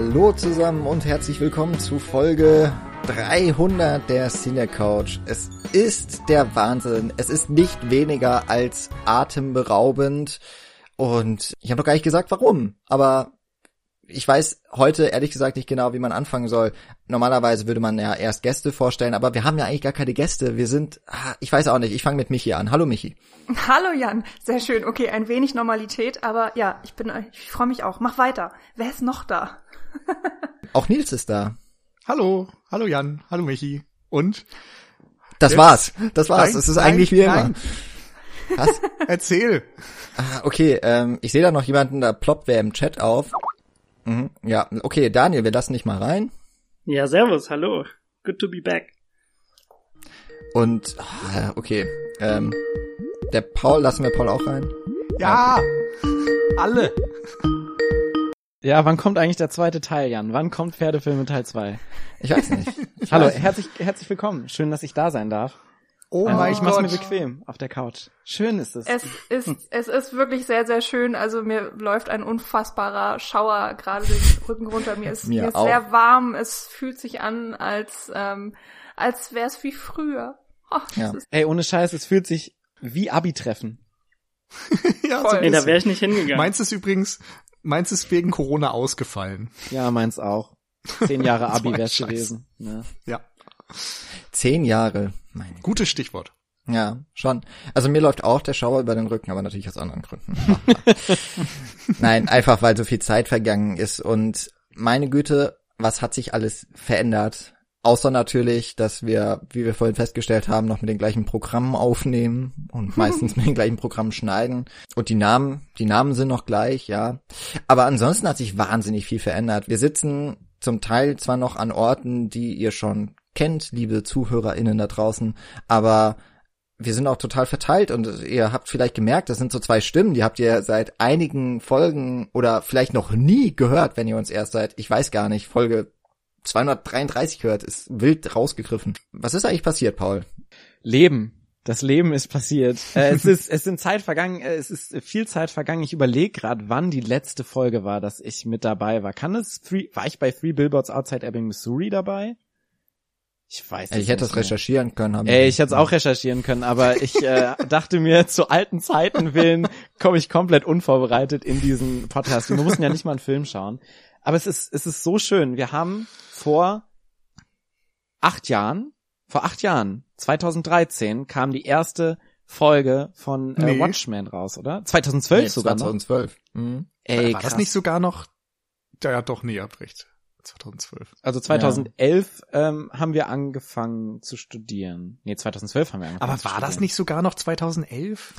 Hallo zusammen und herzlich willkommen zu Folge 300 der Cine Couch. Es ist der Wahnsinn. Es ist nicht weniger als atemberaubend. Und ich habe noch gar nicht gesagt, warum. Aber ich weiß heute ehrlich gesagt nicht genau, wie man anfangen soll. Normalerweise würde man ja erst Gäste vorstellen, aber wir haben ja eigentlich gar keine Gäste. Wir sind, ah, ich weiß auch nicht, ich fange mit Michi an. Hallo Michi. Hallo Jan, sehr schön. Okay, ein wenig Normalität, aber ja, ich bin, ich freue mich auch. Mach weiter. Wer ist noch da? auch Nils ist da. Hallo, hallo Jan, hallo Michi. Und? Das Jetzt? war's. Das war's. Es ist nein, eigentlich wie immer. Nein. Was? Erzähl. Ah, okay, ähm, ich sehe da noch jemanden, da ploppt wer im Chat auf. Mhm, ja, okay, Daniel, wir lassen dich mal rein. Ja, servus, hallo. Good to be back. Und, ah, okay, ähm, der Paul, lassen wir Paul auch rein? Ja, alle. Ja, wann kommt eigentlich der zweite Teil, Jan? Wann kommt Pferdefilme Teil 2? Ich weiß nicht. Ich Hallo, weiß. herzlich, herzlich willkommen. Schön, dass ich da sein darf. Oh ähm, mein ich mach's mir bequem auf der Couch. Schön ist es. Es ist, es ist wirklich sehr, sehr schön. Also mir läuft ein unfassbarer Schauer gerade den Rücken runter. Mir ist, mir, mir ist sehr warm. Es fühlt sich an, als, ähm, als wär's wie früher. Oh, ja. Ey, ohne Scheiß, es fühlt sich wie Abi-Treffen. ja, Voll. So Ey, da wäre ich nicht hingegangen. Meins ist übrigens, meins ist wegen Corona ausgefallen. Ja, meins auch. Zehn Jahre Abi wär's gewesen. Ja. Ne? ja. Zehn Jahre. Meine Gutes Stichwort. Ja, schon. Also mir läuft auch der Schauer über den Rücken, aber natürlich aus anderen Gründen. Nein, einfach weil so viel Zeit vergangen ist und meine Güte, was hat sich alles verändert? Außer natürlich, dass wir, wie wir vorhin festgestellt haben, noch mit den gleichen Programmen aufnehmen und meistens mit den gleichen Programmen schneiden. Und die Namen, die Namen sind noch gleich, ja. Aber ansonsten hat sich wahnsinnig viel verändert. Wir sitzen zum Teil zwar noch an Orten, die ihr schon kennt, liebe ZuhörerInnen da draußen, aber wir sind auch total verteilt und ihr habt vielleicht gemerkt, das sind so zwei Stimmen, die habt ihr seit einigen Folgen oder vielleicht noch nie gehört, wenn ihr uns erst seit, ich weiß gar nicht, Folge 233 hört, ist wild rausgegriffen. Was ist eigentlich passiert, Paul? Leben. Das Leben ist passiert. äh, es ist, es sind Zeit vergangen, äh, es ist viel Zeit vergangen. Ich überlege gerade, wann die letzte Folge war, dass ich mit dabei war. Kann es three, war ich bei Three Billboards Outside Ebbing, Missouri dabei? Ich weiß nicht. Ich hätte das recherchieren können. Ey, ich hätte es auch recherchieren können, aber ich äh, dachte mir, zu alten Zeiten willen komme ich komplett unvorbereitet in diesen Podcast. Wir mussten ja nicht mal einen Film schauen. Aber es ist, es ist so schön. Wir haben vor acht Jahren, vor acht Jahren, 2013, kam die erste Folge von äh, nee. Watchmen raus, oder? 2012 nee, sogar 2012. noch. Mhm. Ey, war krass. das nicht sogar noch? Ja, doch, nee, habt recht. 2012. Also 2011 ja. ähm, haben wir angefangen zu studieren. Nee, 2012 haben wir angefangen Aber war das nicht sogar noch 2011?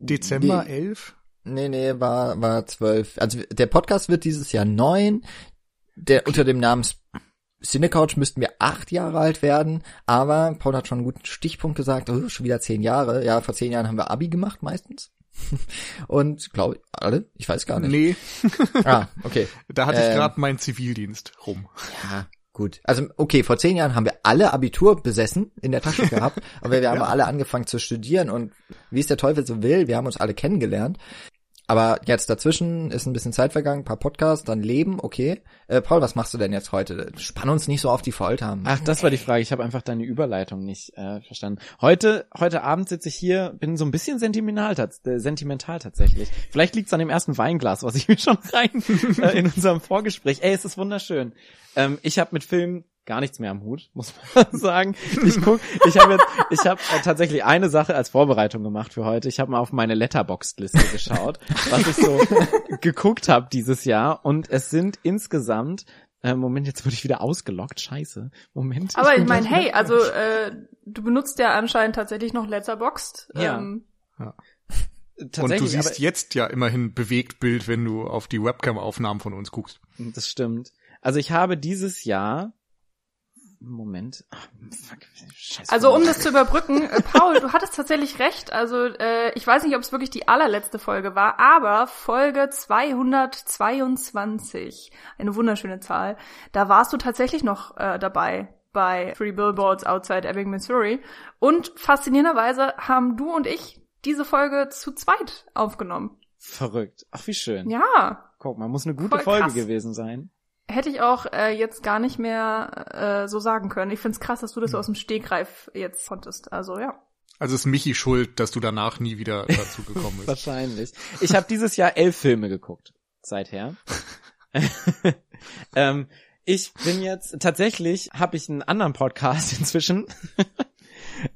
Dezember nee. 11? Nee, nee, war, war 12. Also der Podcast wird dieses Jahr neun. Der unter dem Namen Cinecouch müssten wir acht Jahre alt werden, aber Paul hat schon einen guten Stichpunkt gesagt, oh, schon wieder zehn Jahre. Ja, vor zehn Jahren haben wir Abi gemacht meistens. Und glaube ich, alle? Ich weiß gar nicht. Nee. ah, okay. Da hatte ich gerade meinen Zivildienst rum. Ja, gut. Also, okay, vor zehn Jahren haben wir alle Abitur besessen, in der Tasche gehabt, aber wir haben ja. alle angefangen zu studieren und wie es der Teufel so will, wir haben uns alle kennengelernt. Aber jetzt dazwischen ist ein bisschen Zeit vergangen, paar Podcasts, dann Leben, okay. Äh, Paul, was machst du denn jetzt heute? Spann uns nicht so auf die Folter. Ach, das war die Frage. Ich habe einfach deine Überleitung nicht äh, verstanden. Heute, heute Abend sitze ich hier, bin so ein bisschen sentimental, äh, sentimental tatsächlich. Vielleicht liegt's an dem ersten Weinglas, was ich mir schon rein äh, in unserem Vorgespräch. Ey, es ist wunderschön. Ähm, ich habe mit Filmen gar nichts mehr am Hut, muss man sagen. Ich guck, ich habe jetzt, ich habe äh, tatsächlich eine Sache als Vorbereitung gemacht für heute. Ich habe mal auf meine Letterboxd-Liste geschaut, was ich so geguckt habe dieses Jahr und es sind insgesamt äh, Moment, jetzt wurde ich wieder ausgelockt. Scheiße. Moment. Aber ich, ich meine, hey, also äh, du benutzt ja anscheinend tatsächlich noch Letterboxd. Ja. Ähm, ja. Und du siehst jetzt ja immerhin bewegt Bild, wenn du auf die Webcam-Aufnahmen von uns guckst. Das stimmt. Also ich habe dieses Jahr Moment. Ach, fuck, also um das zu überbrücken, äh, Paul, du hattest tatsächlich recht. Also äh, ich weiß nicht, ob es wirklich die allerletzte Folge war, aber Folge 222, eine wunderschöne Zahl, da warst du tatsächlich noch äh, dabei bei Three Billboards Outside Ebbing, Missouri. Und faszinierenderweise haben du und ich diese Folge zu zweit aufgenommen. Verrückt. Ach, wie schön. Ja. Guck mal, muss eine gute Folge gewesen sein. Hätte ich auch äh, jetzt gar nicht mehr äh, so sagen können. Ich find's krass, dass du das so aus dem Stegreif jetzt konntest. Also ja. Also ist Michi schuld, dass du danach nie wieder dazu gekommen bist. Wahrscheinlich. Ich habe dieses Jahr elf Filme geguckt seither. ähm, ich bin jetzt tatsächlich habe ich einen anderen Podcast inzwischen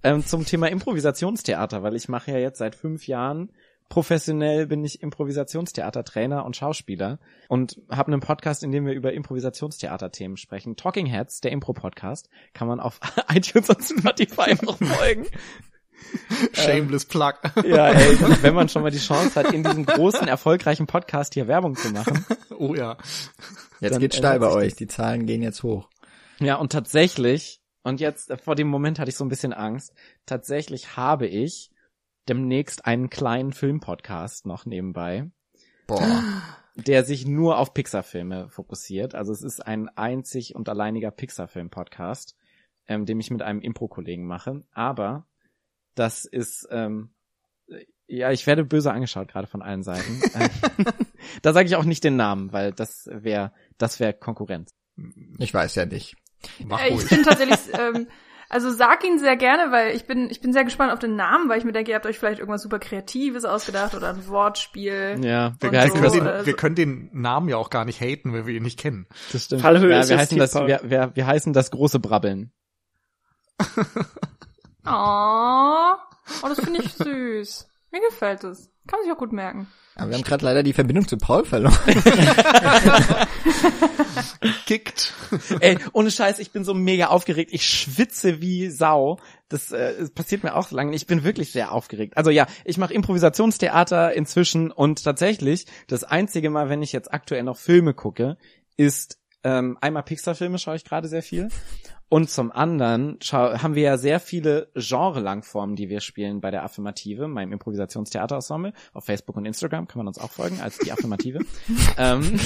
ähm, zum Thema Improvisationstheater, weil ich mache ja jetzt seit fünf Jahren professionell bin ich Improvisationstheatertrainer und Schauspieler und habe einen Podcast, in dem wir über Improvisationstheaterthemen sprechen. Talking Heads, der Impro-Podcast, kann man auf iTunes und Spotify noch folgen. Shameless Plug. Ja, ey, wenn man schon mal die Chance hat, in diesem großen, erfolgreichen Podcast hier Werbung zu machen. Oh ja. Jetzt geht's steil bei euch, die Zahlen gehen jetzt hoch. Ja, und tatsächlich, und jetzt, vor dem Moment hatte ich so ein bisschen Angst, tatsächlich habe ich demnächst einen kleinen Filmpodcast noch nebenbei. Boah. Der sich nur auf Pixar-Filme fokussiert. Also es ist ein einzig und alleiniger Pixar-Film-Podcast, ähm, den ich mit einem Impro-Kollegen mache. Aber das ist, ähm, ja, ich werde böse angeschaut, gerade von allen Seiten. da sage ich auch nicht den Namen, weil das wäre das wäre Konkurrenz. Ich weiß ja nicht. Mach äh, ich bin tatsächlich ähm, also sag ihn sehr gerne, weil ich bin, ich bin sehr gespannt auf den Namen, weil ich mir denke, ihr habt euch vielleicht irgendwas super Kreatives ausgedacht oder ein Wortspiel. Ja, wir, so. können den, wir können den Namen ja auch gar nicht haten, weil wir ihn nicht kennen. Das stimmt. Fallhöhe ja, wir, heißen das, wir, wir, wir heißen das große Brabbeln. oh, oh, das finde ich süß. Mir gefällt es. Kann man sich auch gut merken. Aber wir haben gerade leider die Verbindung zu Paul verloren. Kickt. Ey, ohne Scheiß, ich bin so mega aufgeregt. Ich schwitze wie Sau. Das, äh, das passiert mir auch so lange. Ich bin wirklich sehr aufgeregt. Also ja, ich mache Improvisationstheater inzwischen und tatsächlich das einzige Mal, wenn ich jetzt aktuell noch Filme gucke, ist ähm, einmal Pixar-Filme schaue ich gerade sehr viel und zum anderen haben wir ja sehr viele Genre-Langformen, die wir spielen bei der Affirmative, meinem Improvisationstheaterensemble. Auf Facebook und Instagram kann man uns auch folgen als die Affirmative. ähm,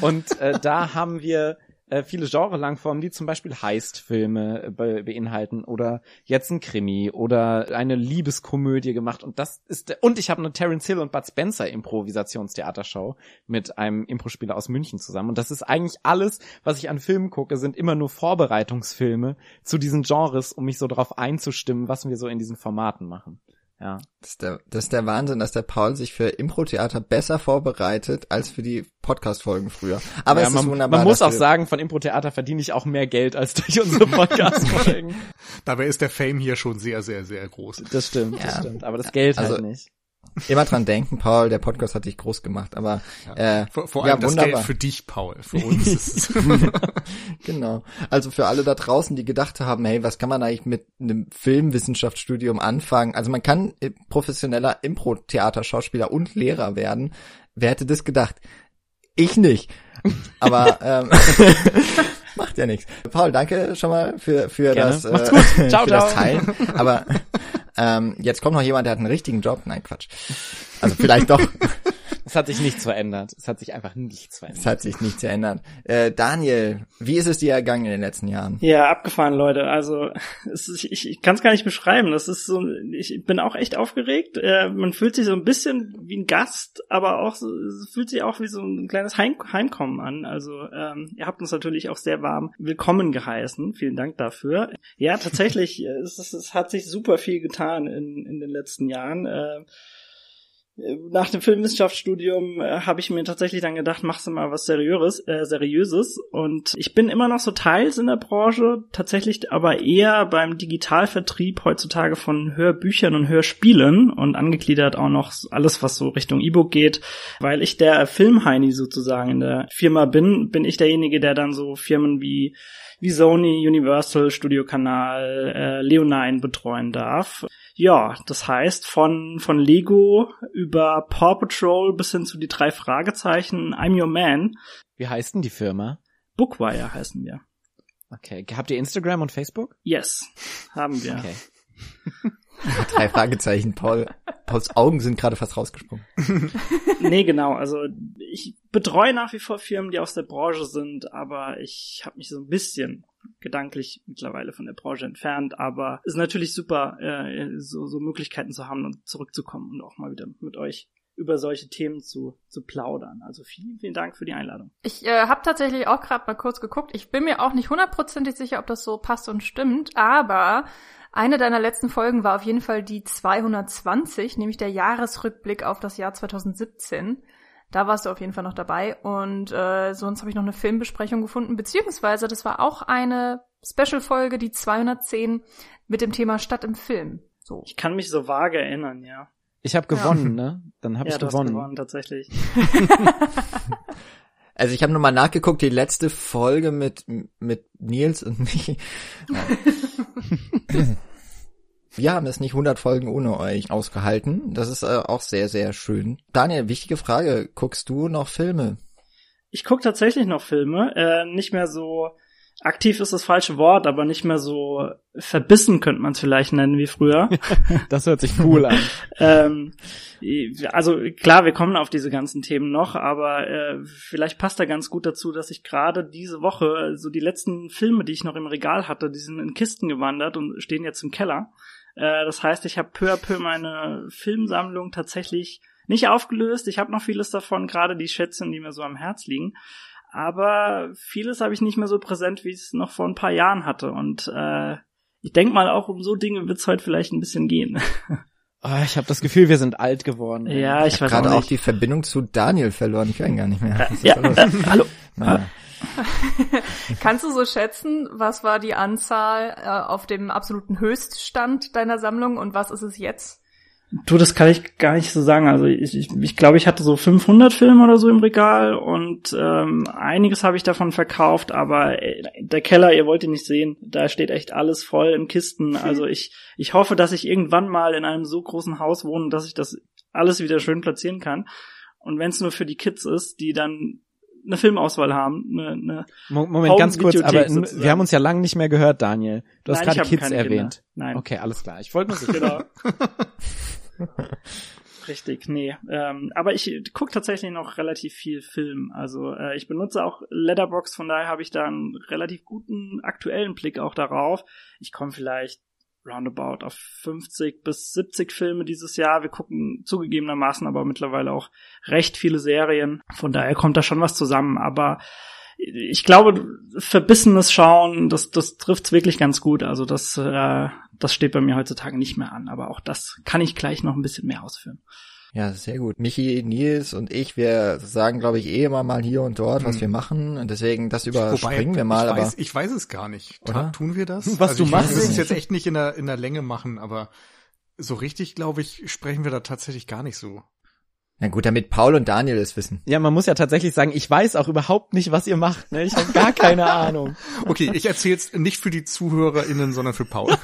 und äh, da haben wir äh, viele Genre-Langformen, die zum Beispiel Heist-Filme äh, be beinhalten oder jetzt ein Krimi oder eine Liebeskomödie gemacht und das ist und ich habe eine Terence Hill und Bud Spencer Improvisationstheatershow mit einem Impro-Spieler aus München zusammen und das ist eigentlich alles, was ich an Filmen gucke, sind immer nur Vorbereitungsfilme zu diesen Genres, um mich so darauf einzustimmen, was wir so in diesen Formaten machen. Ja. Das ist, der, das ist der Wahnsinn, dass der Paul sich für Impro-Theater besser vorbereitet als für die Podcast-Folgen früher. Aber ja, es man, ist wunderbar. Man muss auch sagen, von Impro-Theater verdiene ich auch mehr Geld als durch unsere Podcast-Folgen. Dabei ist der Fame hier schon sehr, sehr, sehr groß. Das stimmt, ja. das stimmt. Aber das Geld also, halt nicht. Immer dran denken, Paul, der Podcast hat dich groß gemacht, aber ja. äh, vor, vor allem ja, das Geld für dich, Paul, für uns ist es. genau. Also für alle da draußen, die gedacht haben, hey, was kann man eigentlich mit einem Filmwissenschaftsstudium anfangen? Also man kann professioneller Impro-Theater-Schauspieler und Lehrer werden. Wer hätte das gedacht? Ich nicht. Aber ähm, macht ja nichts. Paul, danke schon mal für für Gerne. das äh, ciao, für ciao. das Teilen. Aber ähm, jetzt kommt noch jemand, der hat einen richtigen Job. Nein, Quatsch. Also vielleicht doch. Es hat sich nichts verändert. Es hat sich einfach nichts verändert. Es hat sich nichts verändert. Äh, Daniel, wie ist es dir ergangen in den letzten Jahren? Ja, abgefahren, Leute. Also es ist, ich, ich kann es gar nicht beschreiben. Das ist so, ich bin auch echt aufgeregt. Äh, man fühlt sich so ein bisschen wie ein Gast, aber auch so, es fühlt sich auch wie so ein kleines Heim, Heimkommen an. Also ähm, ihr habt uns natürlich auch sehr warm willkommen geheißen. Vielen Dank dafür. Ja, tatsächlich, es, es, es hat sich super viel getan in, in den letzten Jahren. Äh, nach dem Filmwissenschaftsstudium äh, habe ich mir tatsächlich dann gedacht, machst du mal was Seriöses, äh, Seriöses. Und ich bin immer noch so teils in der Branche, tatsächlich aber eher beim Digitalvertrieb heutzutage von Hörbüchern und Hörspielen und angegliedert auch noch alles, was so Richtung E-Book geht. Weil ich der Filmheini sozusagen in der Firma bin, bin ich derjenige, der dann so Firmen wie wie Sony, Universal, Studio Kanal, äh, Leonine betreuen darf. Ja, das heißt von, von Lego über Paw Patrol bis hin zu die drei Fragezeichen, I'm Your Man. Wie heißt denn die Firma? Bookwire heißen wir. Okay. Habt ihr Instagram und Facebook? Yes, haben wir. Okay. Drei Fragezeichen, Paul. Pauls Augen sind gerade fast rausgesprungen. nee, genau. Also ich betreue nach wie vor Firmen, die aus der Branche sind, aber ich habe mich so ein bisschen gedanklich mittlerweile von der Branche entfernt. Aber es ist natürlich super, äh, so, so Möglichkeiten zu haben und zurückzukommen und auch mal wieder mit euch über solche Themen zu, zu plaudern. Also vielen, vielen Dank für die Einladung. Ich äh, habe tatsächlich auch gerade mal kurz geguckt. Ich bin mir auch nicht hundertprozentig sicher, ob das so passt und stimmt, aber eine deiner letzten Folgen war auf jeden Fall die 220, nämlich der Jahresrückblick auf das Jahr 2017. Da warst du auf jeden Fall noch dabei. Und äh, sonst habe ich noch eine Filmbesprechung gefunden, beziehungsweise das war auch eine Special-Folge, die 210 mit dem Thema Stadt im Film. So. Ich kann mich so vage erinnern, ja. Ich habe gewonnen, ja. ne? Dann habe ja, ich gewonnen. gewonnen, tatsächlich. also ich habe nochmal nachgeguckt, die letzte Folge mit mit Nils und mich. Wir haben es nicht 100 Folgen ohne euch ausgehalten. Das ist äh, auch sehr, sehr schön. Daniel, wichtige Frage. Guckst du noch Filme? Ich guck tatsächlich noch Filme. Äh, nicht mehr so aktiv ist das falsche Wort, aber nicht mehr so verbissen könnte man es vielleicht nennen wie früher. das hört sich cool an. ähm, also klar, wir kommen auf diese ganzen Themen noch, aber äh, vielleicht passt da ganz gut dazu, dass ich gerade diese Woche so die letzten Filme, die ich noch im Regal hatte, die sind in Kisten gewandert und stehen jetzt im Keller. Äh, das heißt, ich habe peu à peu meine Filmsammlung tatsächlich nicht aufgelöst. Ich habe noch vieles davon, gerade die Schätze, die mir so am Herz liegen aber vieles habe ich nicht mehr so präsent, wie ich es noch vor ein paar Jahren hatte. Und äh, ich denke mal, auch um so Dinge wird es heute vielleicht ein bisschen gehen. Oh, ich habe das Gefühl, wir sind alt geworden. Ja, ich, ich weiß gerade auch, auch, die Verbindung zu Daniel verloren. Ich höre ihn gar nicht mehr. Ja, ja äh, hallo. Kannst du so schätzen, was war die Anzahl äh, auf dem absoluten Höchststand deiner Sammlung und was ist es jetzt? Du, das kann ich gar nicht so sagen. Also ich, ich, ich glaube, ich hatte so 500 Filme oder so im Regal und ähm, einiges habe ich davon verkauft, aber äh, der Keller, ihr wollt ihn nicht sehen, da steht echt alles voll in Kisten. Also ich, ich hoffe, dass ich irgendwann mal in einem so großen Haus wohne, dass ich das alles wieder schön platzieren kann. Und wenn es nur für die Kids ist, die dann eine Filmauswahl haben. Eine, eine Moment, ganz kurz, aber sozusagen. wir haben uns ja lange nicht mehr gehört, Daniel. Du hast gerade Kids erwähnt. Kinder. Nein. Okay, alles klar. Ich wollte nur sicher. Genau. Richtig, nee. Ähm, aber ich gucke tatsächlich noch relativ viel Film. Also äh, ich benutze auch Letterbox, von daher habe ich da einen relativ guten aktuellen Blick auch darauf. Ich komme vielleicht roundabout auf 50 bis 70 Filme dieses Jahr. Wir gucken zugegebenermaßen aber mittlerweile auch recht viele Serien. Von daher kommt da schon was zusammen. Aber ich glaube, verbissenes Schauen, das, das trifft's wirklich ganz gut. Also das, äh, das steht bei mir heutzutage nicht mehr an. Aber auch das kann ich gleich noch ein bisschen mehr ausführen. Ja, sehr gut. Michi, Nils und ich, wir sagen, glaube ich, eh immer mal hier und dort, was hm. wir machen. Und deswegen, das überspringen Wobei, wir mal. Ich weiß, aber ich weiß es gar nicht. Oder? Tun wir das? Was also du machst. Ich es jetzt echt nicht in der, in der Länge machen, aber so richtig, glaube ich, sprechen wir da tatsächlich gar nicht so. Na gut, damit Paul und Daniel es wissen. Ja, man muss ja tatsächlich sagen, ich weiß auch überhaupt nicht, was ihr macht. Ne? Ich habe gar keine Ahnung. Okay, ich erzähl's nicht für die ZuhörerInnen, sondern für Paul.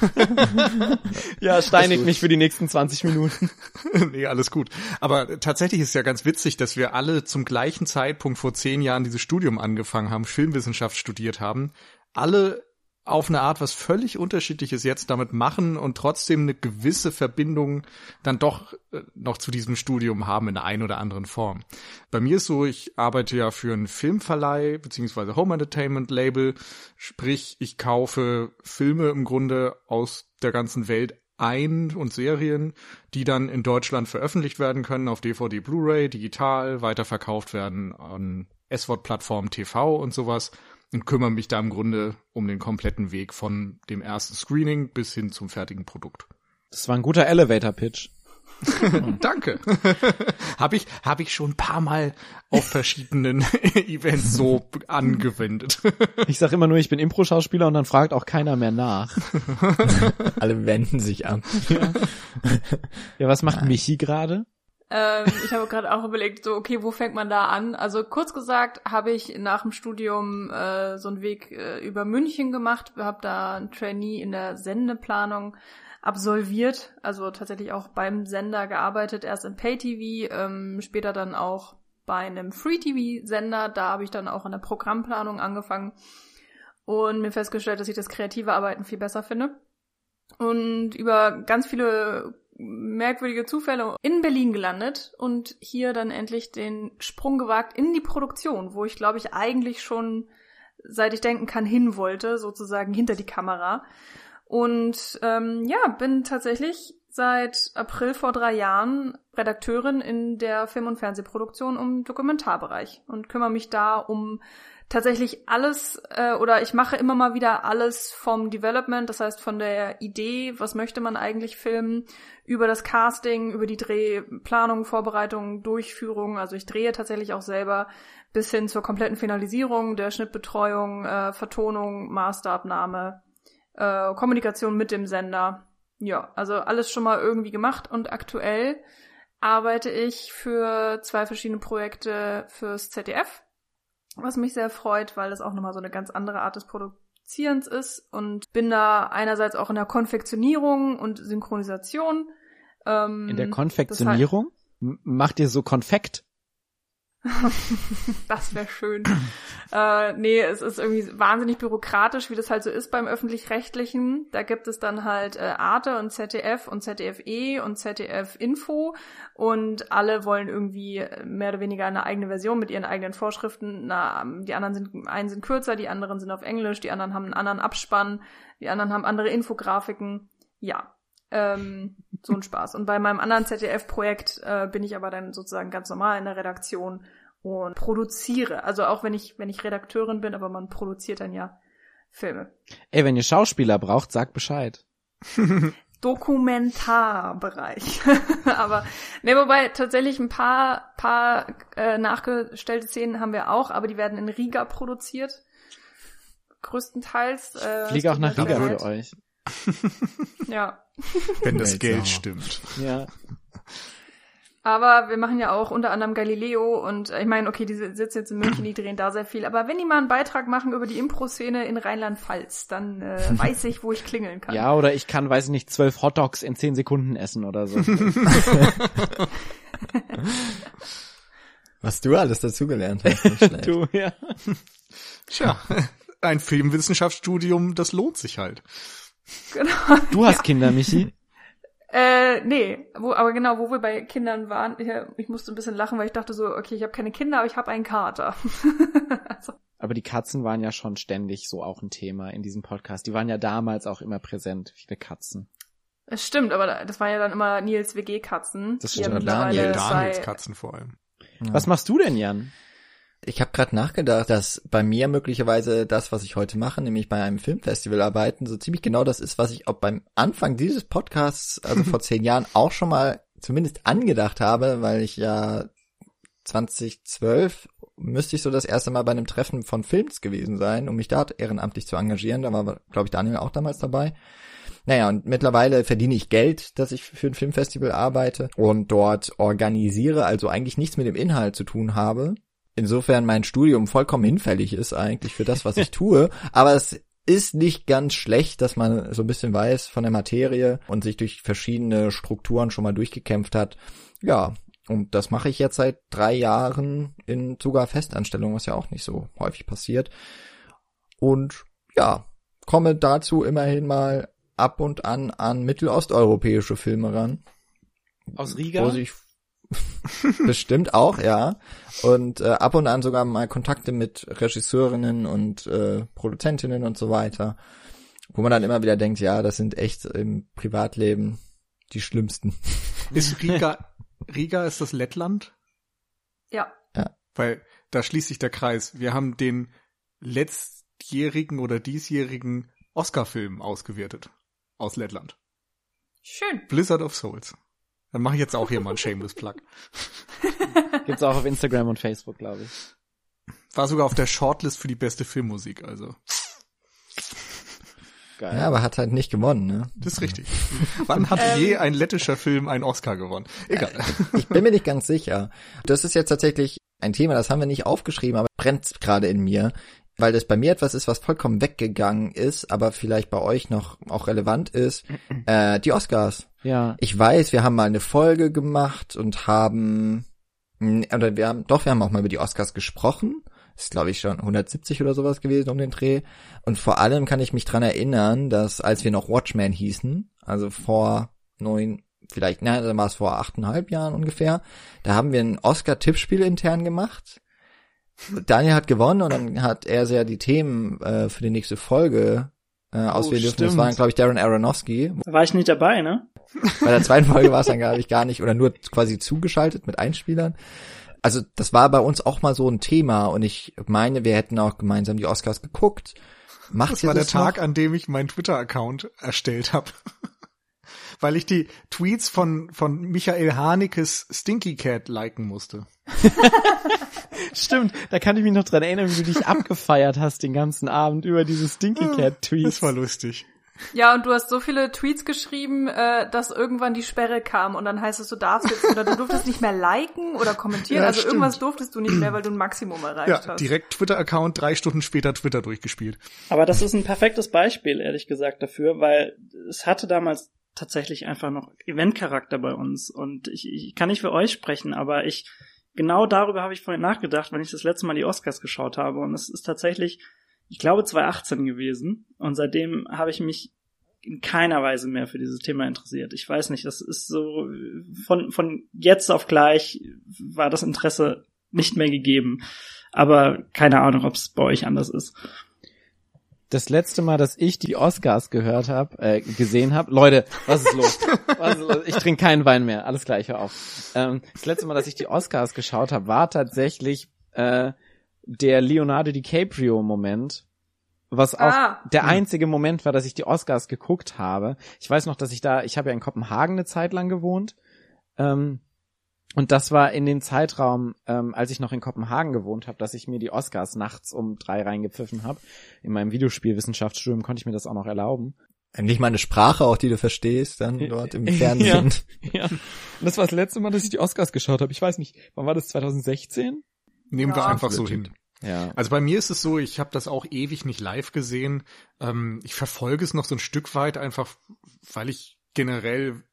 ja, steinigt mich für die nächsten 20 Minuten. nee, alles gut. Aber tatsächlich ist ja ganz witzig, dass wir alle zum gleichen Zeitpunkt vor zehn Jahren dieses Studium angefangen haben, Filmwissenschaft studiert haben. Alle auf eine Art was völlig unterschiedliches jetzt damit machen und trotzdem eine gewisse Verbindung dann doch äh, noch zu diesem Studium haben in der einen oder anderen Form. Bei mir ist so, ich arbeite ja für einen Filmverleih beziehungsweise Home Entertainment Label, sprich ich kaufe Filme im Grunde aus der ganzen Welt ein und Serien, die dann in Deutschland veröffentlicht werden können auf DVD, Blu-ray, digital, weiterverkauft werden an S-Wort-Plattformen TV und sowas und kümmere mich da im Grunde um den kompletten Weg von dem ersten Screening bis hin zum fertigen Produkt. Das war ein guter Elevator-Pitch. Danke. habe ich habe ich schon ein paar Mal auf verschiedenen Events so angewendet. ich sag immer nur, ich bin Impro-Schauspieler und dann fragt auch keiner mehr nach. Alle wenden sich an. Ja, ja was macht Michi gerade? Ähm, ich habe gerade auch überlegt, so, okay, wo fängt man da an? Also kurz gesagt habe ich nach dem Studium äh, so einen Weg äh, über München gemacht, habe da ein Trainee in der Sendeplanung absolviert, also tatsächlich auch beim Sender gearbeitet, erst in Pay-TV, ähm, später dann auch bei einem Free-TV-Sender, da habe ich dann auch in der Programmplanung angefangen und mir festgestellt, dass ich das kreative Arbeiten viel besser finde. Und über ganz viele merkwürdige Zufälle in Berlin gelandet und hier dann endlich den Sprung gewagt in die Produktion, wo ich glaube ich eigentlich schon seit ich denken kann hin wollte, sozusagen hinter die Kamera. Und ähm, ja, bin tatsächlich seit April vor drei Jahren Redakteurin in der Film- und Fernsehproduktion im Dokumentarbereich und kümmere mich da um tatsächlich alles äh, oder ich mache immer mal wieder alles vom Development, das heißt von der Idee, was möchte man eigentlich filmen, über das Casting, über die Drehplanung, Vorbereitung, Durchführung. Also ich drehe tatsächlich auch selber bis hin zur kompletten Finalisierung der Schnittbetreuung, äh, Vertonung, Masterabnahme, äh, Kommunikation mit dem Sender. Ja, also alles schon mal irgendwie gemacht und aktuell arbeite ich für zwei verschiedene Projekte fürs ZDF was mich sehr freut, weil das auch nochmal so eine ganz andere Art des Produzierens ist und bin da einerseits auch in der Konfektionierung und Synchronisation. Ähm, in der Konfektionierung? Macht ihr so Konfekt? das wäre schön. äh, nee, es ist irgendwie wahnsinnig bürokratisch, wie das halt so ist beim öffentlich-rechtlichen. Da gibt es dann halt äh, Arte und ZDF und ZDF-E und ZDF-Info und alle wollen irgendwie mehr oder weniger eine eigene Version mit ihren eigenen Vorschriften. Na, die anderen sind, einen sind kürzer, die anderen sind auf Englisch, die anderen haben einen anderen Abspann, die anderen haben andere Infografiken. Ja, ähm, so ein Spaß. Und bei meinem anderen ZDF-Projekt äh, bin ich aber dann sozusagen ganz normal in der Redaktion und produziere. Also auch wenn ich, wenn ich Redakteurin bin, aber man produziert dann ja Filme. Ey, wenn ihr Schauspieler braucht, sagt Bescheid. Dokumentarbereich. aber ne, wobei tatsächlich ein paar paar äh, nachgestellte Szenen haben wir auch, aber die werden in Riga produziert. Größtenteils. Äh, Fliege auch nach Riga für euch. Ja. Wenn das Geld stimmt. Ja. Aber wir machen ja auch unter anderem Galileo und äh, ich meine, okay, die sitzen jetzt in München, die drehen da sehr viel. Aber wenn die mal einen Beitrag machen über die Impro-Szene in Rheinland-Pfalz, dann äh, weiß ich, wo ich klingeln kann. Ja, oder ich kann, weiß ich nicht, zwölf Hotdogs in zehn Sekunden essen oder so. Was du alles dazugelernt hast. Du, ja. Tja, ein Filmwissenschaftsstudium, das lohnt sich halt. Genau. Du hast ja. Kinder, Michi? Äh, nee, wo, aber genau, wo wir bei Kindern waren, ich, ich musste ein bisschen lachen, weil ich dachte so, okay, ich habe keine Kinder, aber ich habe einen Kater. also. Aber die Katzen waren ja schon ständig so auch ein Thema in diesem Podcast. Die waren ja damals auch immer präsent, viele Katzen. Es stimmt, aber das waren ja dann immer Nils WG-Katzen. Das stimmt. Daniel, Daniels Katzen vor allem. Ja. Was machst du denn, Jan? Ich habe gerade nachgedacht, dass bei mir möglicherweise das, was ich heute mache, nämlich bei einem Filmfestival arbeiten, so ziemlich genau das ist, was ich auch beim Anfang dieses Podcasts, also vor zehn Jahren, auch schon mal zumindest angedacht habe, weil ich ja 2012 müsste ich so das erste Mal bei einem Treffen von Films gewesen sein, um mich da ehrenamtlich zu engagieren. Da war, glaube ich, Daniel auch damals dabei. Naja, und mittlerweile verdiene ich Geld, dass ich für ein Filmfestival arbeite und dort organisiere, also eigentlich nichts mit dem Inhalt zu tun habe, insofern mein Studium vollkommen hinfällig ist eigentlich für das, was ich tue. Aber es ist nicht ganz schlecht, dass man so ein bisschen weiß von der Materie und sich durch verschiedene Strukturen schon mal durchgekämpft hat. Ja, und das mache ich jetzt seit drei Jahren in sogar Festanstellung, was ja auch nicht so häufig passiert. Und ja, komme dazu immerhin mal ab und an an mittelosteuropäische Filme ran. Aus Riga? Wo sich Bestimmt auch, ja. Und äh, ab und an sogar mal Kontakte mit Regisseurinnen und äh, Produzentinnen und so weiter. Wo man dann immer wieder denkt, ja, das sind echt im Privatleben die schlimmsten. Ist Riga, Riga ist das Lettland? Ja. Ja. Weil da schließt sich der Kreis. Wir haben den letztjährigen oder diesjährigen Oscar-Film ausgewertet. Aus Lettland. Schön. Blizzard of Souls. Dann mache ich jetzt auch hier mal einen Shameless Plug. Gibt's auch auf Instagram und Facebook, glaube ich. War sogar auf der Shortlist für die beste Filmmusik, also. Geil. Ja, aber hat halt nicht gewonnen, ne? Das ist richtig. Wann hat ähm, je ein lettischer Film einen Oscar gewonnen? Egal. Äh, ich bin mir nicht ganz sicher. Das ist jetzt tatsächlich ein Thema, das haben wir nicht aufgeschrieben, aber brennt gerade in mir weil das bei mir etwas ist, was vollkommen weggegangen ist, aber vielleicht bei euch noch auch relevant ist, äh, die Oscars. Ja. Ich weiß, wir haben mal eine Folge gemacht und haben, oder wir haben, doch, wir haben auch mal über die Oscars gesprochen. Das ist, glaube ich, schon 170 oder sowas gewesen um den Dreh. Und vor allem kann ich mich dran erinnern, dass als wir noch Watchmen hießen, also vor neun, vielleicht, nein, dann war es vor achteinhalb Jahren ungefähr, da haben wir ein Oscar-Tippspiel intern gemacht Daniel hat gewonnen und dann hat er sehr die Themen äh, für die nächste Folge äh, auswählen oh, dürfen. Das waren, glaube ich, Darren Aronofsky. Da war ich nicht dabei, ne? Bei der zweiten Folge war es dann, glaube ich, gar nicht, oder nur quasi zugeschaltet mit Einspielern. Also das war bei uns auch mal so ein Thema und ich meine, wir hätten auch gemeinsam die Oscars geguckt. Macht das war der Tag, noch? an dem ich meinen Twitter-Account erstellt habe. Weil ich die Tweets von, von Michael Hanekes Stinky Cat liken musste. Stimmt, da kann ich mich noch dran erinnern, wie du dich abgefeiert hast den ganzen Abend über diese Stinky Cat Tweets. Das war lustig. Ja, und du hast so viele Tweets geschrieben, äh, dass irgendwann die Sperre kam und dann heißt es, du darfst jetzt oder du durftest nicht mehr liken oder kommentieren. Ja, also stimmt. irgendwas durftest du nicht mehr, weil du ein Maximum erreicht ja, hast. Direkt Twitter-Account, drei Stunden später Twitter durchgespielt. Aber das ist ein perfektes Beispiel, ehrlich gesagt, dafür, weil es hatte damals tatsächlich einfach noch Eventcharakter bei uns. Und ich, ich kann nicht für euch sprechen, aber ich genau darüber habe ich vorhin nachgedacht, wenn ich das letzte Mal die Oscars geschaut habe. Und es ist tatsächlich, ich glaube, 2018 gewesen. Und seitdem habe ich mich in keiner Weise mehr für dieses Thema interessiert. Ich weiß nicht, das ist so von, von jetzt auf gleich war das Interesse nicht mehr gegeben. Aber keine Ahnung, ob es bei euch anders ist das letzte Mal, dass ich die Oscars gehört habe, äh, gesehen habe, Leute, was ist los? Was ist los? Ich trinke keinen Wein mehr, alles gleich, hör auf. Ähm, das letzte Mal, dass ich die Oscars geschaut habe, war tatsächlich äh, der Leonardo DiCaprio-Moment, was auch ah. der einzige Moment war, dass ich die Oscars geguckt habe. Ich weiß noch, dass ich da, ich habe ja in Kopenhagen eine Zeit lang gewohnt. Ähm, und das war in dem Zeitraum, ähm, als ich noch in Kopenhagen gewohnt habe, dass ich mir die Oscars nachts um drei reingepfiffen habe. In meinem Videospielwissenschaftsstudium konnte ich mir das auch noch erlauben. Endlich mal eine Sprache auch, die du verstehst, dann dort im Fernsehen. ja, ja. Und das war das letzte Mal, dass ich die Oscars geschaut habe. Ich weiß nicht, wann war das? 2016? Nehmen ja, wir einfach so hin. Ja. Also bei mir ist es so, ich habe das auch ewig nicht live gesehen. Ähm, ich verfolge es noch so ein Stück weit, einfach weil ich generell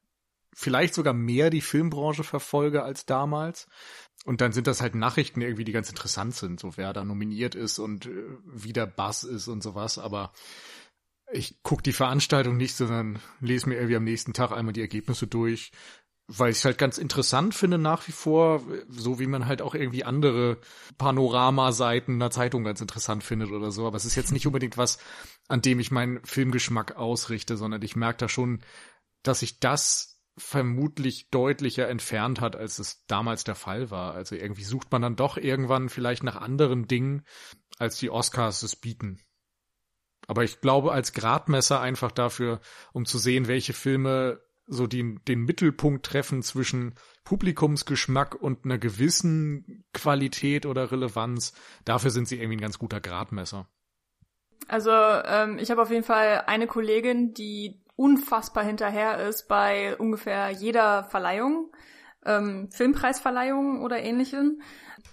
vielleicht sogar mehr die Filmbranche verfolge als damals. Und dann sind das halt Nachrichten irgendwie, die ganz interessant sind, so wer da nominiert ist und äh, wie der Bass ist und sowas. Aber ich guck die Veranstaltung nicht, sondern lese mir irgendwie am nächsten Tag einmal die Ergebnisse durch, weil ich es halt ganz interessant finde nach wie vor, so wie man halt auch irgendwie andere Panoramaseiten einer Zeitung ganz interessant findet oder so. Aber es ist jetzt nicht unbedingt was, an dem ich meinen Filmgeschmack ausrichte, sondern ich merke da schon, dass ich das vermutlich deutlicher entfernt hat, als es damals der Fall war. Also irgendwie sucht man dann doch irgendwann vielleicht nach anderen Dingen, als die Oscars es bieten. Aber ich glaube, als Gradmesser einfach dafür, um zu sehen, welche Filme so den, den Mittelpunkt treffen zwischen Publikumsgeschmack und einer gewissen Qualität oder Relevanz, dafür sind sie irgendwie ein ganz guter Gradmesser. Also ähm, ich habe auf jeden Fall eine Kollegin, die unfassbar hinterher ist bei ungefähr jeder Verleihung, ähm, Filmpreisverleihung oder ähnlichem.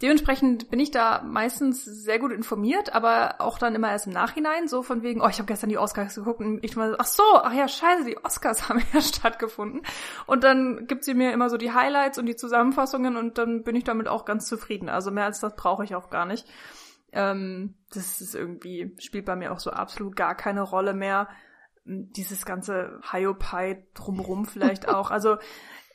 Dementsprechend bin ich da meistens sehr gut informiert, aber auch dann immer erst im Nachhinein, so von wegen, oh, ich habe gestern die Oscars geguckt und ich mal, ach so, ach ja, scheiße, die Oscars haben ja stattgefunden. Und dann gibt sie mir immer so die Highlights und die Zusammenfassungen und dann bin ich damit auch ganz zufrieden. Also mehr als das brauche ich auch gar nicht. Ähm, das ist irgendwie, spielt bei mir auch so absolut gar keine Rolle mehr dieses ganze Hiopai drumrum vielleicht auch. Also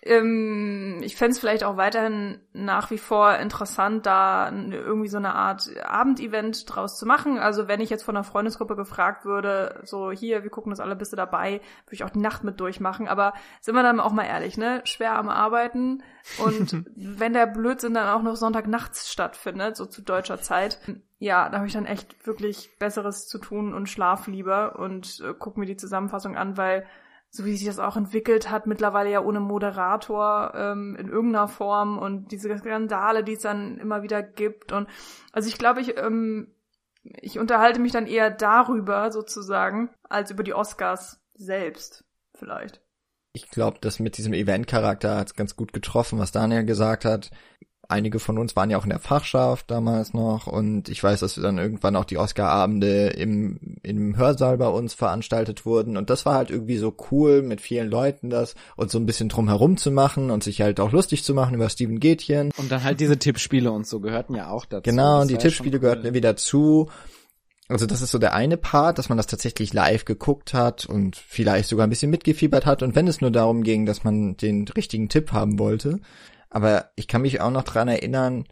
ähm, ich fände es vielleicht auch weiterhin nach wie vor interessant, da irgendwie so eine Art Abendevent draus zu machen. Also wenn ich jetzt von einer Freundesgruppe gefragt würde, so hier, wir gucken das alle, bist du dabei, würde ich auch die Nacht mit durchmachen. Aber sind wir dann auch mal ehrlich, ne? Schwer am Arbeiten. Und wenn der Blödsinn dann auch noch Sonntagnachts stattfindet, so zu deutscher Zeit, ja, da habe ich dann echt wirklich Besseres zu tun und schlaf lieber und äh, guck mir die Zusammenfassung an, weil so wie sich das auch entwickelt hat, mittlerweile ja ohne Moderator ähm, in irgendeiner Form und diese Skandale, die es dann immer wieder gibt. Und also ich glaube, ich, ähm, ich unterhalte mich dann eher darüber sozusagen, als über die Oscars selbst, vielleicht. Ich glaube, das mit diesem Event-Charakter hat ganz gut getroffen, was Daniel gesagt hat einige von uns waren ja auch in der Fachschaft damals noch und ich weiß, dass dann irgendwann auch die Oscar-Abende im, im Hörsaal bei uns veranstaltet wurden und das war halt irgendwie so cool mit vielen Leuten das und so ein bisschen drum herum zu machen und sich halt auch lustig zu machen über Steven Gätchen. Und dann halt diese Tippspiele und so gehörten ja auch dazu. Genau, und die Tippspiele cool. gehörten irgendwie dazu. Also das ist so der eine Part, dass man das tatsächlich live geguckt hat und vielleicht sogar ein bisschen mitgefiebert hat und wenn es nur darum ging, dass man den richtigen Tipp haben wollte. Aber ich kann mich auch noch dran erinnern,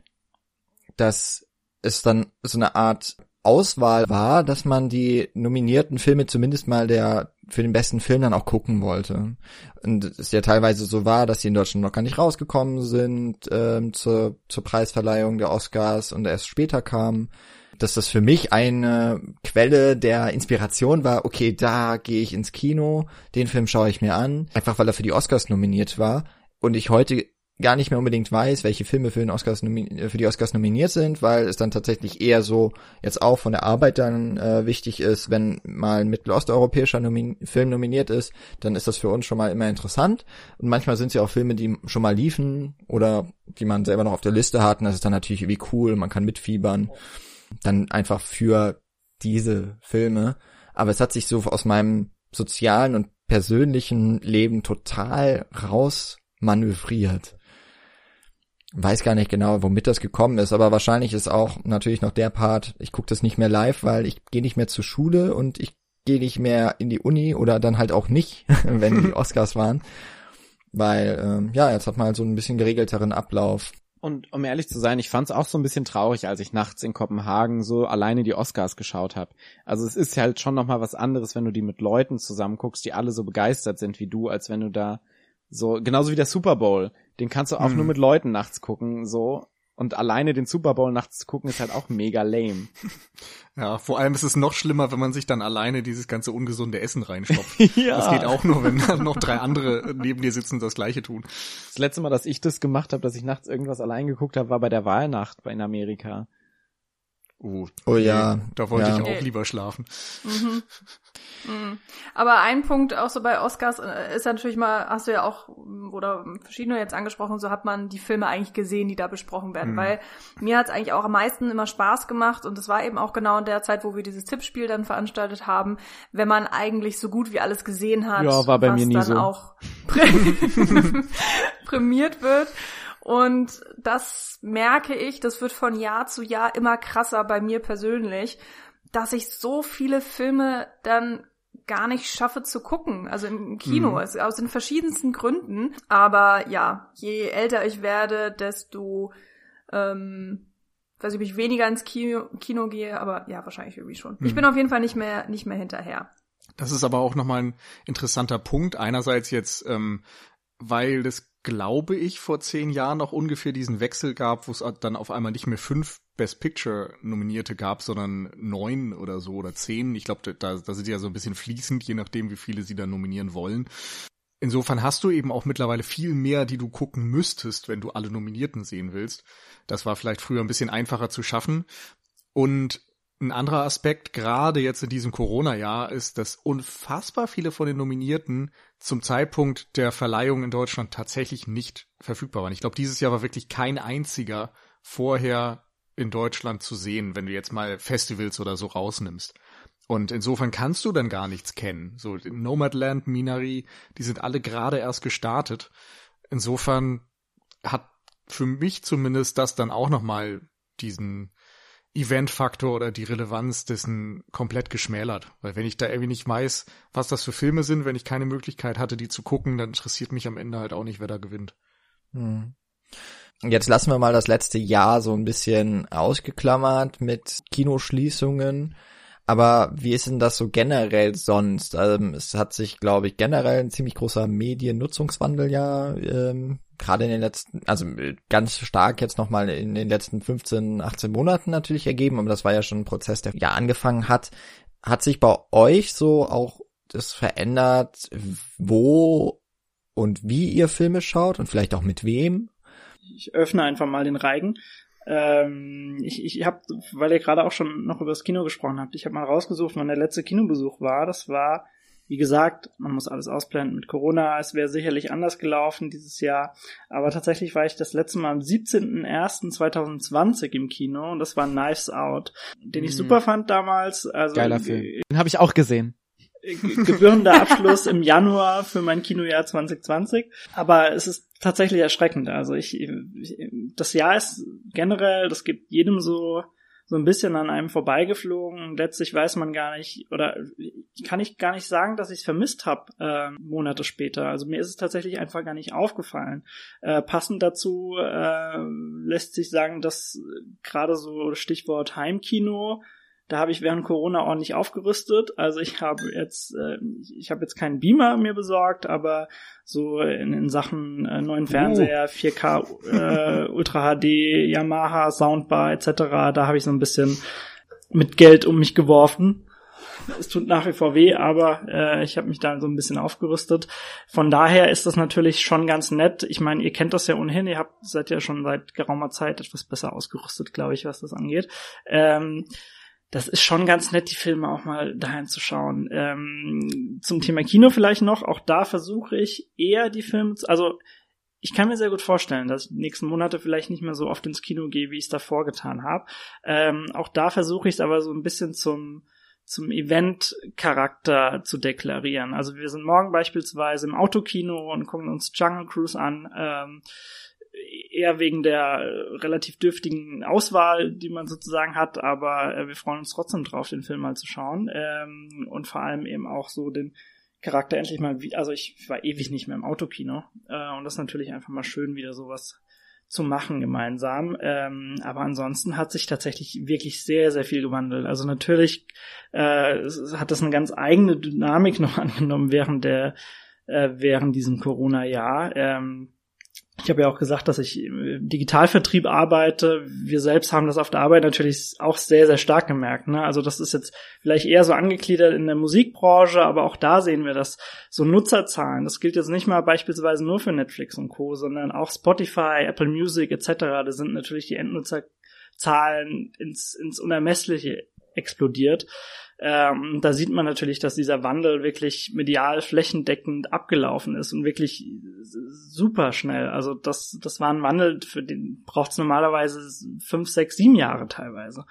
dass es dann so eine Art Auswahl war, dass man die nominierten Filme zumindest mal der für den besten Film dann auch gucken wollte. Und es ja teilweise so war, dass die in Deutschland noch gar nicht rausgekommen sind ähm, zur, zur Preisverleihung der Oscars und erst später kamen. Dass das für mich eine Quelle der Inspiration war, okay, da gehe ich ins Kino, den Film schaue ich mir an, einfach weil er für die Oscars nominiert war und ich heute gar nicht mehr unbedingt weiß, welche Filme für, den Oscars für die Oscars nominiert sind, weil es dann tatsächlich eher so jetzt auch von der Arbeit dann äh, wichtig ist, wenn mal ein mittelosteuropäischer Nomin Film nominiert ist, dann ist das für uns schon mal immer interessant. Und manchmal sind es ja auch Filme, die schon mal liefen oder die man selber noch auf der Liste hat und das ist dann natürlich irgendwie cool, man kann mitfiebern. Dann einfach für diese Filme. Aber es hat sich so aus meinem sozialen und persönlichen Leben total rausmanövriert weiß gar nicht genau, womit das gekommen ist, aber wahrscheinlich ist auch natürlich noch der Part, ich gucke das nicht mehr live, weil ich gehe nicht mehr zur Schule und ich gehe nicht mehr in die Uni oder dann halt auch nicht, wenn die Oscars waren. Weil, ähm, ja, jetzt hat man halt so ein bisschen geregelteren Ablauf. Und um ehrlich zu sein, ich fand es auch so ein bisschen traurig, als ich nachts in Kopenhagen so alleine die Oscars geschaut habe. Also es ist halt schon nochmal was anderes, wenn du die mit Leuten zusammen guckst, die alle so begeistert sind wie du, als wenn du da so, genauso wie der Super Bowl. Den kannst du auch hm. nur mit Leuten nachts gucken, so. Und alleine den Super Bowl nachts zu gucken, ist halt auch mega lame. Ja, vor allem ist es noch schlimmer, wenn man sich dann alleine dieses ganze ungesunde Essen reinstopft. ja. Das geht auch nur, wenn dann noch drei andere neben dir sitzen und das gleiche tun. Das letzte Mal, dass ich das gemacht habe, dass ich nachts irgendwas allein geguckt habe, war bei der Wahlnacht in Amerika. Oh, oh ja. Da wollte ja. ich auch lieber schlafen. Mhm. Mhm. Aber ein Punkt auch so bei Oscars äh, ist ja natürlich mal, hast du ja auch, oder verschiedene jetzt angesprochen, so hat man die Filme eigentlich gesehen, die da besprochen werden. Mhm. Weil mir hat es eigentlich auch am meisten immer Spaß gemacht und es war eben auch genau in der Zeit, wo wir dieses Tippspiel dann veranstaltet haben, wenn man eigentlich so gut wie alles gesehen hat, ja, war bei was mir nie dann so. auch prämiert wird. Und das merke ich, das wird von Jahr zu Jahr immer krasser bei mir persönlich, dass ich so viele Filme dann gar nicht schaffe zu gucken, also im Kino, mhm. aus den verschiedensten Gründen. Aber ja, je älter ich werde, desto ähm, weiß ich, ob ich weniger ins Kino, Kino gehe, aber ja, wahrscheinlich irgendwie schon. Mhm. Ich bin auf jeden Fall nicht mehr nicht mehr hinterher. Das ist aber auch nochmal ein interessanter Punkt. Einerseits jetzt, ähm, weil das glaube ich, vor zehn Jahren noch ungefähr diesen Wechsel gab, wo es dann auf einmal nicht mehr fünf Best Picture Nominierte gab, sondern neun oder so oder zehn. Ich glaube, da, da sind ja so ein bisschen fließend, je nachdem, wie viele sie da nominieren wollen. Insofern hast du eben auch mittlerweile viel mehr, die du gucken müsstest, wenn du alle Nominierten sehen willst. Das war vielleicht früher ein bisschen einfacher zu schaffen. Und ein anderer Aspekt, gerade jetzt in diesem Corona-Jahr, ist, dass unfassbar viele von den Nominierten zum Zeitpunkt der Verleihung in Deutschland tatsächlich nicht verfügbar waren. Ich glaube, dieses Jahr war wirklich kein einziger vorher in Deutschland zu sehen, wenn du jetzt mal Festivals oder so rausnimmst. Und insofern kannst du dann gar nichts kennen. So Nomadland, Minari, die sind alle gerade erst gestartet. Insofern hat für mich zumindest das dann auch nochmal diesen Event-Faktor oder die Relevanz dessen komplett geschmälert. Weil wenn ich da irgendwie nicht weiß, was das für Filme sind, wenn ich keine Möglichkeit hatte, die zu gucken, dann interessiert mich am Ende halt auch nicht, wer da gewinnt. Hm. Jetzt lassen wir mal das letzte Jahr so ein bisschen ausgeklammert mit Kinoschließungen. Aber wie ist denn das so generell sonst? Also, es hat sich, glaube ich, generell ein ziemlich großer Mediennutzungswandel ja ähm, gerade in den letzten, also ganz stark jetzt nochmal in den letzten 15, 18 Monaten natürlich ergeben, aber das war ja schon ein Prozess, der ja angefangen hat. Hat sich bei euch so auch das verändert, wo und wie ihr Filme schaut und vielleicht auch mit wem? Ich öffne einfach mal den Reigen. Ähm, ich ich habe, weil ihr gerade auch schon noch über das Kino gesprochen habt, ich habe mal rausgesucht, wann der letzte Kinobesuch war. Das war wie gesagt, man muss alles ausblenden mit Corona. Es wäre sicherlich anders gelaufen dieses Jahr. Aber tatsächlich war ich das letzte Mal am 17.01.2020 im Kino und das war Knives Out, den ich mhm. super fand damals. Also, Geiler Film. Den habe ich auch gesehen gebührender Abschluss im Januar für mein Kinojahr 2020. Aber es ist tatsächlich erschreckend. Also ich, ich das Jahr ist generell, das gibt jedem so so ein bisschen an einem vorbeigeflogen. Letztlich weiß man gar nicht, oder kann ich gar nicht sagen, dass ich es vermisst habe äh, Monate später. Also mir ist es tatsächlich einfach gar nicht aufgefallen. Äh, passend dazu äh, lässt sich sagen, dass gerade so Stichwort Heimkino, Da habe ich während Corona ordentlich aufgerüstet. Also ich habe jetzt, äh, ich habe jetzt keinen Beamer mir besorgt, aber so in, in Sachen äh, neuen Fernseher, 4K, äh, Ultra HD, Yamaha, Soundbar etc. Da habe ich so ein bisschen mit Geld um mich geworfen es tut nach wie vor weh, aber äh, ich habe mich da so ein bisschen aufgerüstet. Von daher ist das natürlich schon ganz nett. Ich meine, ihr kennt das ja ohnehin, ihr habt seid ja schon seit geraumer Zeit etwas besser ausgerüstet, glaube ich, was das angeht. Ähm, das ist schon ganz nett, die Filme auch mal dahin zu schauen. Ähm, zum Thema Kino vielleicht noch, auch da versuche ich eher die Filme, zu, also ich kann mir sehr gut vorstellen, dass ich die nächsten Monate vielleicht nicht mehr so oft ins Kino gehe, wie ich es davor getan habe. Ähm, auch da versuche ich es aber so ein bisschen zum zum Event-Charakter zu deklarieren. Also wir sind morgen beispielsweise im Autokino und gucken uns Jungle Cruise an. Ähm, eher wegen der relativ dürftigen Auswahl, die man sozusagen hat, aber äh, wir freuen uns trotzdem drauf, den Film mal zu schauen ähm, und vor allem eben auch so den Charakter endlich mal, also ich war ewig nicht mehr im Autokino äh, und das ist natürlich einfach mal schön, wieder sowas zu machen gemeinsam. Ähm, aber ansonsten hat sich tatsächlich wirklich sehr, sehr viel gewandelt. Also natürlich äh, hat das eine ganz eigene Dynamik noch angenommen während der äh, während diesem Corona-Jahr. Ähm, ich habe ja auch gesagt, dass ich im Digitalvertrieb arbeite. Wir selbst haben das auf der Arbeit natürlich auch sehr, sehr stark gemerkt. Ne? Also das ist jetzt vielleicht eher so angegliedert in der Musikbranche, aber auch da sehen wir das. So Nutzerzahlen, das gilt jetzt nicht mal beispielsweise nur für Netflix und Co., sondern auch Spotify, Apple Music etc. Da sind natürlich die Endnutzerzahlen ins, ins Unermessliche explodiert. Ähm, da sieht man natürlich, dass dieser Wandel wirklich medial flächendeckend abgelaufen ist und wirklich super schnell. Also das, das war ein Wandel, für den braucht es normalerweise fünf, sechs, sieben Jahre teilweise.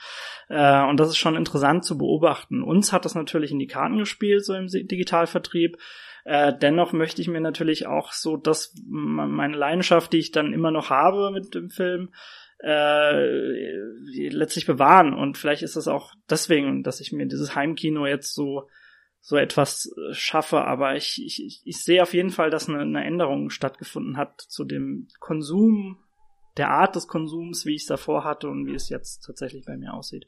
Äh, und das ist schon interessant zu beobachten. Uns hat das natürlich in die Karten gespielt, so im Digitalvertrieb. Äh, dennoch möchte ich mir natürlich auch so, dass meine Leidenschaft, die ich dann immer noch habe mit dem Film, äh, letztlich bewahren. Und vielleicht ist es auch deswegen, dass ich mir dieses Heimkino jetzt so so etwas äh, schaffe, aber ich, ich, ich sehe auf jeden Fall, dass eine, eine Änderung stattgefunden hat zu dem Konsum, der Art des Konsums, wie ich es davor hatte und wie es jetzt tatsächlich bei mir aussieht.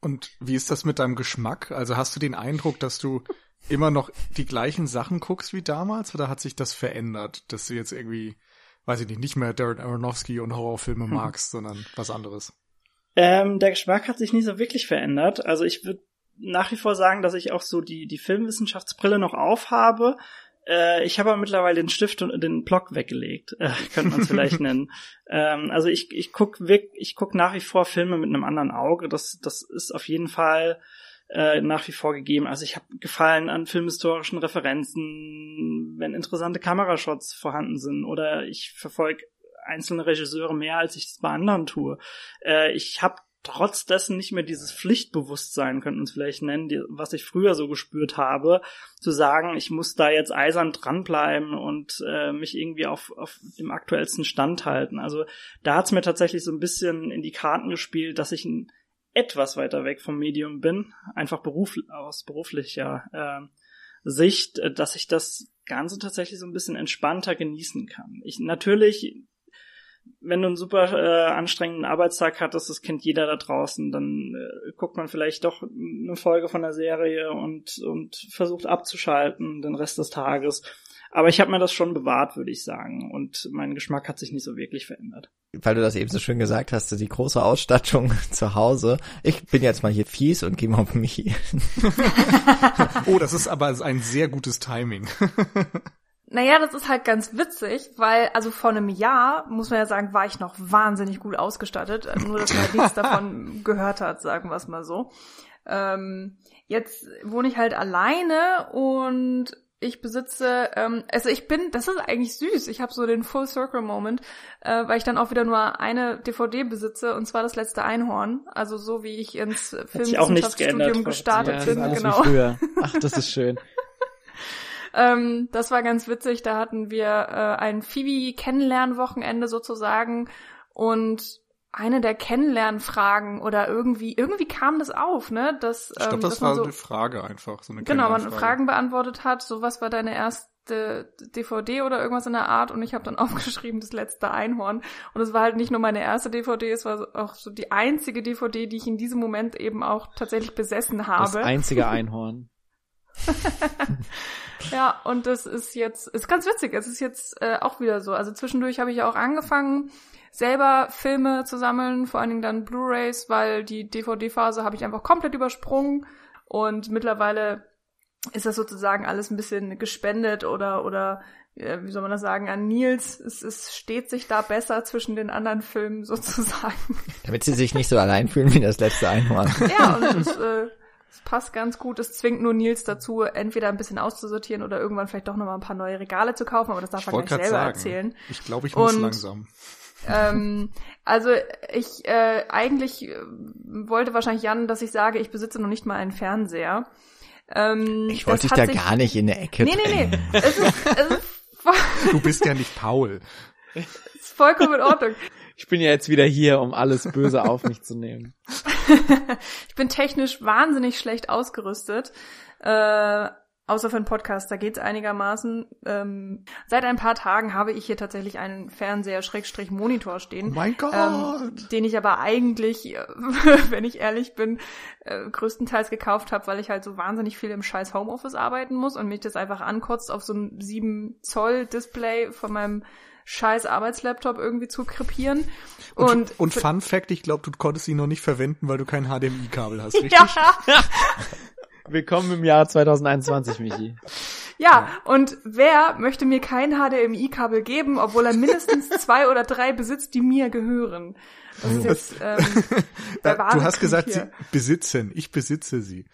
Und wie ist das mit deinem Geschmack? Also hast du den Eindruck, dass du immer noch die gleichen Sachen guckst wie damals oder hat sich das verändert, dass du jetzt irgendwie weiß ich nicht, nicht mehr Darren Aronofsky und Horrorfilme magst, sondern was anderes? Ähm, der Geschmack hat sich nicht so wirklich verändert. Also ich würde nach wie vor sagen, dass ich auch so die, die Filmwissenschaftsbrille noch aufhabe. Äh, ich habe aber mittlerweile den Stift und den Block weggelegt, äh, könnte man es vielleicht nennen. Ähm, also ich, ich guck ich guck nach wie vor Filme mit einem anderen Auge. Das, das ist auf jeden Fall äh, nach wie vor gegeben. Also ich habe Gefallen an filmhistorischen Referenzen, wenn interessante Kamerashots vorhanden sind oder ich verfolge einzelne Regisseure mehr, als ich es bei anderen tue. Äh, ich habe trotz dessen nicht mehr dieses Pflichtbewusstsein, könnten wir es vielleicht nennen, die, was ich früher so gespürt habe, zu sagen, ich muss da jetzt eisern dranbleiben und äh, mich irgendwie auf, auf dem aktuellsten Stand halten. Also da hat es mir tatsächlich so ein bisschen in die Karten gespielt, dass ich ein etwas weiter weg vom Medium bin, einfach beruf, aus beruflicher äh, Sicht, dass ich das Ganze tatsächlich so ein bisschen entspannter genießen kann. Ich natürlich, wenn du einen super äh, anstrengenden Arbeitstag hattest, das kennt jeder da draußen, dann äh, guckt man vielleicht doch eine Folge von der Serie und und versucht abzuschalten den Rest des Tages. Aber ich habe mir das schon bewahrt, würde ich sagen. Und mein Geschmack hat sich nicht so wirklich verändert. Weil du das eben so schön gesagt hast, die große Ausstattung zu Hause. Ich bin jetzt mal hier fies und gehe mal auf mich. oh, das ist aber ein sehr gutes Timing. Naja, das ist halt ganz witzig, weil, also vor einem Jahr, muss man ja sagen, war ich noch wahnsinnig gut ausgestattet. Nur, dass man halt nichts davon gehört hat, sagen wir es mal so. Ähm, jetzt wohne ich halt alleine und ich besitze, ähm, also ich bin, das ist eigentlich süß. Ich habe so den Full Circle Moment, äh, weil ich dann auch wieder nur eine DVD besitze und zwar das letzte Einhorn. Also so wie ich ins Filmwissenschaftsstudium gestartet ja, bin, genau. Ach, das ist schön. ähm, das war ganz witzig. Da hatten wir äh, ein Phoebe-Kennenlernwochenende sozusagen und eine der Kennenlernfragen oder irgendwie, irgendwie kam das auf, ne? Dass, ich glaube, ähm, das war so, eine Frage einfach, so eine Genau, man Fragen beantwortet hat, so was war deine erst, letzte DVD oder irgendwas in der Art und ich habe dann aufgeschrieben das letzte Einhorn und es war halt nicht nur meine erste DVD, es war auch so die einzige DVD, die ich in diesem Moment eben auch tatsächlich besessen habe. Das einzige Einhorn. ja, und das ist jetzt, ist ganz witzig, es ist jetzt äh, auch wieder so. Also zwischendurch habe ich auch angefangen, selber Filme zu sammeln, vor allen Dingen dann Blu-rays, weil die DVD-Phase habe ich einfach komplett übersprungen und mittlerweile ist das sozusagen alles ein bisschen gespendet oder oder äh, wie soll man das sagen, an Nils. Es, es steht sich da besser zwischen den anderen Filmen sozusagen. Damit sie sich nicht so allein fühlen wie das letzte Einhorn. Ja, und es, äh, es passt ganz gut. Es zwingt nur Nils dazu, entweder ein bisschen auszusortieren oder irgendwann vielleicht doch nochmal ein paar neue Regale zu kaufen, aber das darf ich er gleich selber sagen. erzählen. Ich glaube, ich muss und, langsam. Ähm, also ich äh, eigentlich äh, wollte wahrscheinlich Jan, dass ich sage, ich besitze noch nicht mal einen Fernseher. Ähm, ich wollte dich da sich... gar nicht in der Ecke Nee, nee, nee. Es ist, es ist du bist ja nicht Paul. ist vollkommen in Ordnung. Ich bin ja jetzt wieder hier, um alles Böse auf mich zu nehmen. ich bin technisch wahnsinnig schlecht ausgerüstet. Äh, Außer für einen Podcast, da geht's einigermaßen. Ähm, seit ein paar Tagen habe ich hier tatsächlich einen Fernseher Schrägstrich Monitor stehen. Oh mein Gott! Ähm, den ich aber eigentlich, wenn ich ehrlich bin, äh, größtenteils gekauft habe, weil ich halt so wahnsinnig viel im scheiß Homeoffice arbeiten muss und mich das einfach ankotzt, auf so ein 7 Zoll Display von meinem scheiß Arbeitslaptop irgendwie zu krepieren. Und, und, und Fun Fact, ich glaube, du konntest ihn noch nicht verwenden, weil du kein HDMI-Kabel hast, richtig? Ja. Willkommen im Jahr 2021, Michi. Ja, und wer möchte mir kein HDMI-Kabel geben, obwohl er mindestens zwei oder drei besitzt, die mir gehören? Das ist jetzt, ähm, du hast gesagt, hier. sie besitzen. Ich besitze sie.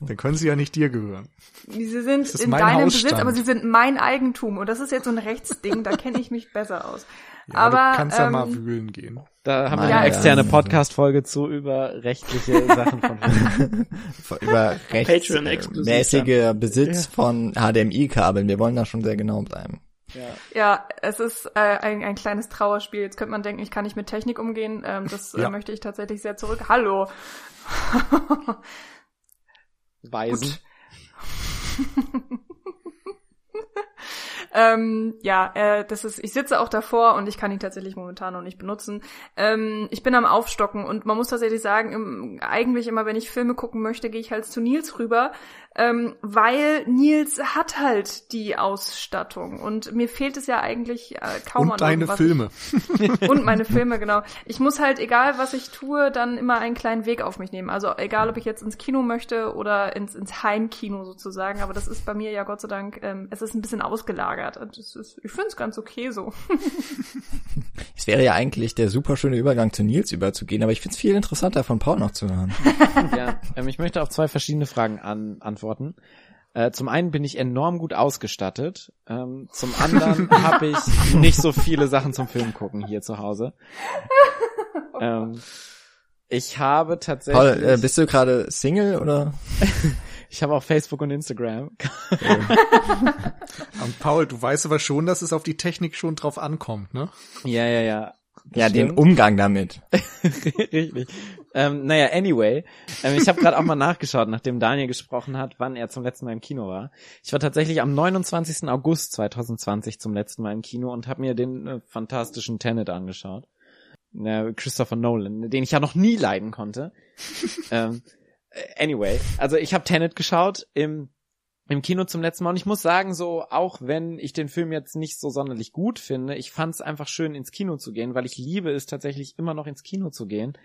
Dann können sie ja nicht dir gehören. Sie sind in deinem Hausstand. Besitz, aber sie sind mein Eigentum. Und das ist jetzt so ein Rechtsding, da kenne ich mich besser aus. Ja, aber du kannst ähm, ja mal ähm, wühlen gehen. Da haben wir eine externe Podcast-Folge zu über rechtliche Sachen von über rechtsmäßiger Besitz ja. von HDMI-Kabeln. Wir wollen da schon sehr genau bleiben. Ja, ja es ist äh, ein, ein kleines Trauerspiel. Jetzt könnte man denken, ich kann nicht mit Technik umgehen. Ähm, das äh, ja. möchte ich tatsächlich sehr zurück. Hallo. Weisen. Ähm, ja, äh, das ist, ich sitze auch davor und ich kann ihn tatsächlich momentan noch nicht benutzen. Ähm, ich bin am Aufstocken und man muss tatsächlich sagen, im, eigentlich immer, wenn ich Filme gucken möchte, gehe ich halt zu Nils rüber, ähm, weil Nils hat halt die Ausstattung und mir fehlt es ja eigentlich äh, kaum und an deine Filme ich, und meine Filme genau. Ich muss halt egal was ich tue, dann immer einen kleinen Weg auf mich nehmen. Also egal ob ich jetzt ins Kino möchte oder ins ins Heimkino sozusagen, aber das ist bei mir ja Gott sei Dank, ähm, es ist ein bisschen ausgelagert und das ist, ich finde es ganz okay so. es wäre ja eigentlich der super schöne Übergang zu Nils überzugehen, aber ich finde es viel interessanter von Paul noch zu hören. ja, ähm, ich möchte auf zwei verschiedene Fragen an, antworten beantworten. Äh, zum einen bin ich enorm gut ausgestattet. Ähm, zum anderen habe ich nicht so viele Sachen zum Film gucken hier zu Hause. Ähm, ich habe tatsächlich. Paul, äh, bist du gerade Single oder? ich habe auch Facebook und Instagram. und Paul, du weißt aber schon, dass es auf die Technik schon drauf ankommt, ne? Ja, ja, ja. Ja, stimmt. den Umgang damit. Richtig. Ähm, naja, anyway. Ähm, ich habe gerade auch mal nachgeschaut, nachdem Daniel gesprochen hat, wann er zum letzten Mal im Kino war. Ich war tatsächlich am 29. August 2020 zum letzten Mal im Kino und habe mir den äh, fantastischen Tenet angeschaut. Äh, Christopher Nolan, den ich ja noch nie leiden konnte. ähm, anyway, also ich habe Tenet geschaut im im Kino zum letzten Mal. Und ich muss sagen, so, auch wenn ich den Film jetzt nicht so sonderlich gut finde, ich fand es einfach schön, ins Kino zu gehen, weil ich liebe es tatsächlich immer noch ins Kino zu gehen,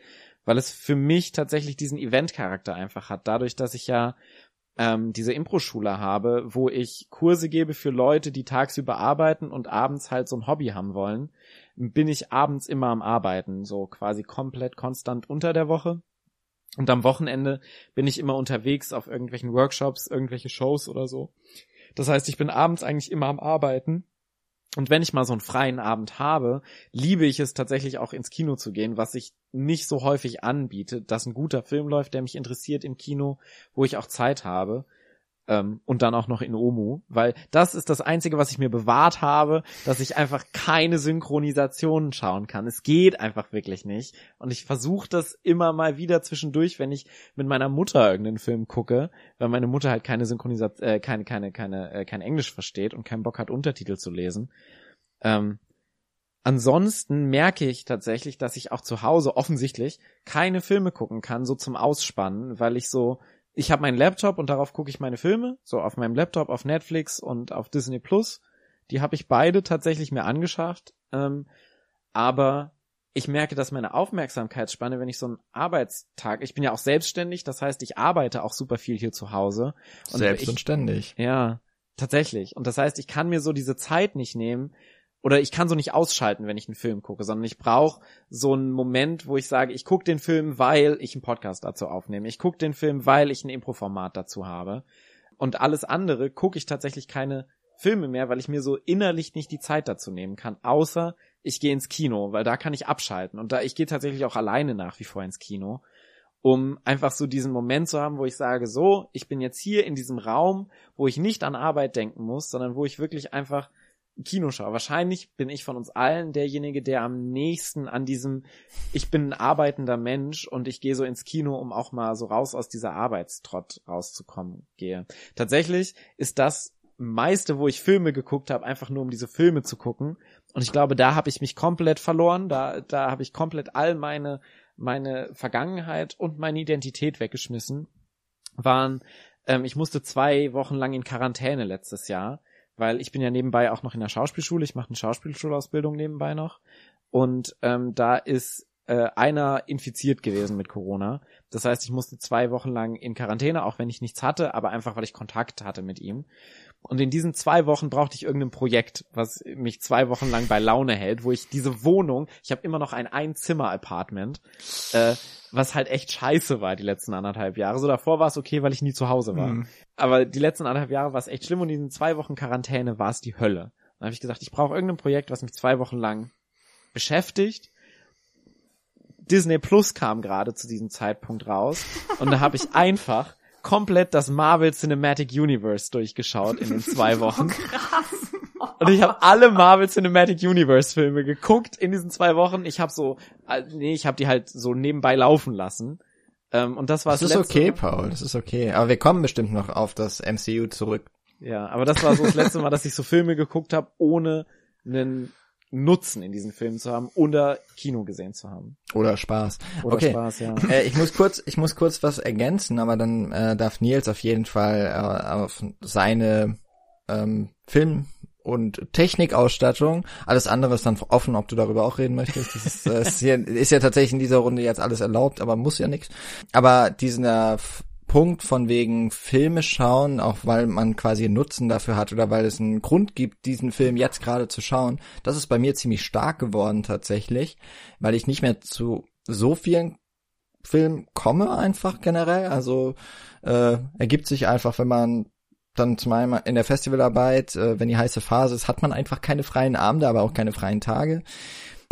weil es für mich tatsächlich diesen Event-Charakter einfach hat. Dadurch, dass ich ja ähm, diese Impro-Schule habe, wo ich Kurse gebe für Leute, die tagsüber arbeiten und abends halt so ein Hobby haben wollen, bin ich abends immer am Arbeiten, so quasi komplett konstant unter der Woche und am Wochenende bin ich immer unterwegs auf irgendwelchen Workshops, irgendwelche Shows oder so. Das heißt, ich bin abends eigentlich immer am Arbeiten. Und wenn ich mal so einen freien Abend habe, liebe ich es tatsächlich auch ins Kino zu gehen, was sich nicht so häufig anbietet, dass ein guter Film läuft, der mich interessiert im Kino, wo ich auch Zeit habe. Ähm, und dann auch noch in Omu, weil das ist das Einzige, was ich mir bewahrt habe, dass ich einfach keine Synchronisationen schauen kann. Es geht einfach wirklich nicht. Und ich versuche das immer mal wieder zwischendurch, wenn ich mit meiner Mutter irgendeinen Film gucke, weil meine Mutter halt keine Synchronisation, äh, keine, keine, keine, äh, kein Englisch versteht und keinen Bock hat, Untertitel zu lesen. Ähm, Ansonsten merke ich tatsächlich, dass ich auch zu Hause offensichtlich keine Filme gucken kann, so zum Ausspannen, weil ich so ich habe meinen Laptop und darauf gucke ich meine Filme, so auf meinem Laptop, auf Netflix und auf Disney Plus. Die habe ich beide tatsächlich mir angeschafft. Ähm, aber ich merke, dass meine Aufmerksamkeitsspanne, wenn ich so einen Arbeitstag, ich bin ja auch selbstständig, das heißt, ich arbeite auch super viel hier zu Hause. Und Selbst ich, und ständig. Ja, tatsächlich. Und das heißt, ich kann mir so diese Zeit nicht nehmen, oder ich kann so nicht ausschalten, wenn ich einen Film gucke, sondern ich brauche so einen Moment, wo ich sage, ich gucke den Film, weil ich einen Podcast dazu aufnehme. Ich gucke den Film, weil ich ein Improformat dazu habe. Und alles andere gucke ich tatsächlich keine Filme mehr, weil ich mir so innerlich nicht die Zeit dazu nehmen kann, außer ich gehe ins Kino, weil da kann ich abschalten. Und da ich gehe tatsächlich auch alleine nach wie vor ins Kino, um einfach so diesen Moment zu haben, wo ich sage, so, ich bin jetzt hier in diesem Raum, wo ich nicht an Arbeit denken muss, sondern wo ich wirklich einfach Kinoschau. Wahrscheinlich bin ich von uns allen derjenige, der am nächsten an diesem, ich bin ein arbeitender Mensch und ich gehe so ins Kino, um auch mal so raus aus dieser Arbeitstrott rauszukommen, gehe. Tatsächlich ist das meiste, wo ich Filme geguckt habe, einfach nur um diese Filme zu gucken. Und ich glaube, da habe ich mich komplett verloren. Da, da habe ich komplett all meine, meine Vergangenheit und meine Identität weggeschmissen. Waren, ähm, ich musste zwei Wochen lang in Quarantäne letztes Jahr weil ich bin ja nebenbei auch noch in der Schauspielschule, ich mache eine Schauspielschulausbildung nebenbei noch und ähm, da ist äh, einer infiziert gewesen mit Corona. Das heißt, ich musste zwei Wochen lang in Quarantäne, auch wenn ich nichts hatte, aber einfach, weil ich Kontakt hatte mit ihm. Und in diesen zwei Wochen brauchte ich irgendein Projekt, was mich zwei Wochen lang bei Laune hält, wo ich diese Wohnung, ich habe immer noch ein Einzimmer-Apartment, äh, was halt echt scheiße war die letzten anderthalb Jahre. So davor war es okay, weil ich nie zu Hause war. Mhm. Aber die letzten anderthalb Jahre war es echt schlimm und in diesen zwei Wochen Quarantäne war es die Hölle. Dann habe ich gesagt, ich brauche irgendein Projekt, was mich zwei Wochen lang beschäftigt. Disney Plus kam gerade zu diesem Zeitpunkt raus und da habe ich einfach komplett das Marvel Cinematic Universe durchgeschaut in den zwei Wochen. Krass. Und ich habe alle Marvel Cinematic Universe Filme geguckt in diesen zwei Wochen. Ich habe so, äh, nee, ich habe die halt so nebenbei laufen lassen. Ähm, und das war das, das ist okay, Mal. Paul, das ist okay. Aber wir kommen bestimmt noch auf das MCU zurück. Ja, aber das war so das letzte Mal, dass ich so Filme geguckt habe, ohne einen Nutzen in diesen Filmen zu haben oder Kino gesehen zu haben. Oder Spaß. Oder okay. Spaß, ja. Äh, ich muss kurz, ich muss kurz was ergänzen, aber dann äh, darf Nils auf jeden Fall äh, auf seine ähm, Film und Technikausstattung. Alles andere ist dann offen, ob du darüber auch reden möchtest. Das ist, äh, ist, hier, ist ja tatsächlich in dieser Runde jetzt alles erlaubt, aber muss ja nichts. Aber dieser Punkt von wegen Filme schauen, auch weil man quasi einen Nutzen dafür hat oder weil es einen Grund gibt, diesen Film jetzt gerade zu schauen, das ist bei mir ziemlich stark geworden tatsächlich, weil ich nicht mehr zu so vielen Filmen komme einfach generell. Also äh, ergibt sich einfach, wenn man dann zum einen in der Festivalarbeit, äh, wenn die heiße Phase ist, hat man einfach keine freien Abende, aber auch keine freien Tage.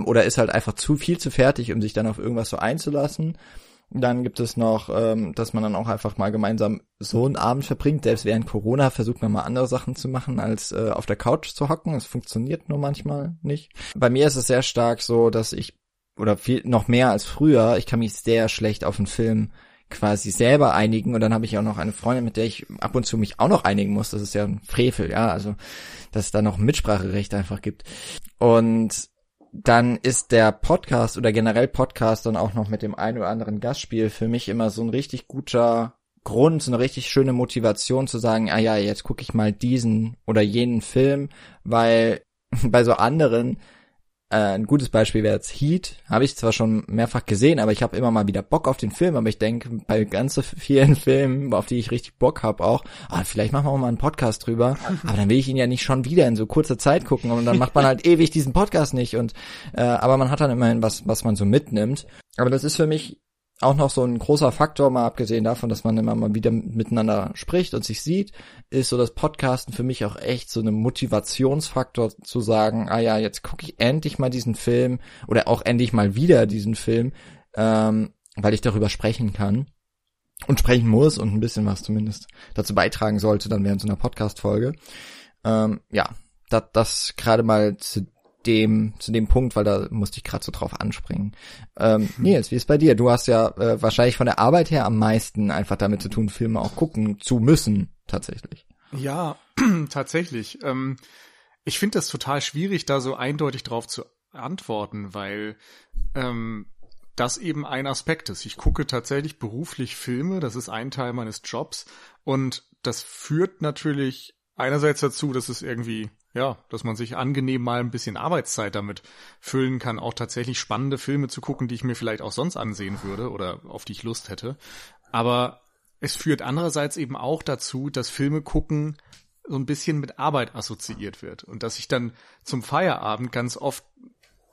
Oder ist halt einfach zu viel zu fertig, um sich dann auf irgendwas so einzulassen. Dann gibt es noch, ähm, dass man dann auch einfach mal gemeinsam so einen Abend verbringt. Selbst während Corona versucht man mal andere Sachen zu machen, als äh, auf der Couch zu hocken. Es funktioniert nur manchmal nicht. Bei mir ist es sehr stark so, dass ich, oder viel noch mehr als früher, ich kann mich sehr schlecht auf einen Film quasi selber einigen und dann habe ich auch noch eine Freundin, mit der ich ab und zu mich auch noch einigen muss. Das ist ja ein Frevel, ja, also dass es da noch ein Mitspracherecht einfach gibt. Und dann ist der Podcast oder generell Podcast dann auch noch mit dem ein oder anderen Gastspiel für mich immer so ein richtig guter Grund, so eine richtig schöne Motivation zu sagen, ah ja, jetzt gucke ich mal diesen oder jenen Film, weil bei so anderen äh, ein gutes Beispiel wäre jetzt Heat. Habe ich zwar schon mehrfach gesehen, aber ich habe immer mal wieder Bock auf den Film. Aber ich denke, bei ganz so vielen Filmen, auf die ich richtig Bock habe, auch, ah, vielleicht machen wir auch mal einen Podcast drüber. Aber dann will ich ihn ja nicht schon wieder in so kurzer Zeit gucken. Und dann macht man halt ewig diesen Podcast nicht. Und äh, aber man hat dann immerhin was, was man so mitnimmt. Aber das ist für mich auch noch so ein großer Faktor, mal abgesehen davon, dass man immer mal wieder miteinander spricht und sich sieht, ist so das Podcasten für mich auch echt so ein Motivationsfaktor zu sagen, ah ja, jetzt gucke ich endlich mal diesen Film oder auch endlich mal wieder diesen Film, ähm, weil ich darüber sprechen kann. und sprechen muss und ein bisschen was zumindest dazu beitragen sollte, dann während so einer Podcast-Folge. Ähm, ja, das, das gerade mal zu dem, zu dem Punkt, weil da musste ich gerade so drauf anspringen. Ähm, Nils, wie ist bei dir? Du hast ja äh, wahrscheinlich von der Arbeit her am meisten einfach damit zu tun, Filme auch gucken zu müssen, tatsächlich. Ja, tatsächlich. Ähm, ich finde das total schwierig, da so eindeutig drauf zu antworten, weil ähm, das eben ein Aspekt ist. Ich gucke tatsächlich beruflich Filme, das ist ein Teil meines Jobs und das führt natürlich einerseits dazu, dass es irgendwie, ja, dass man sich angenehm mal ein bisschen Arbeitszeit damit füllen kann, auch tatsächlich spannende Filme zu gucken, die ich mir vielleicht auch sonst ansehen würde oder auf die ich Lust hätte. Aber es führt andererseits eben auch dazu, dass Filme gucken so ein bisschen mit Arbeit assoziiert wird und dass ich dann zum Feierabend ganz oft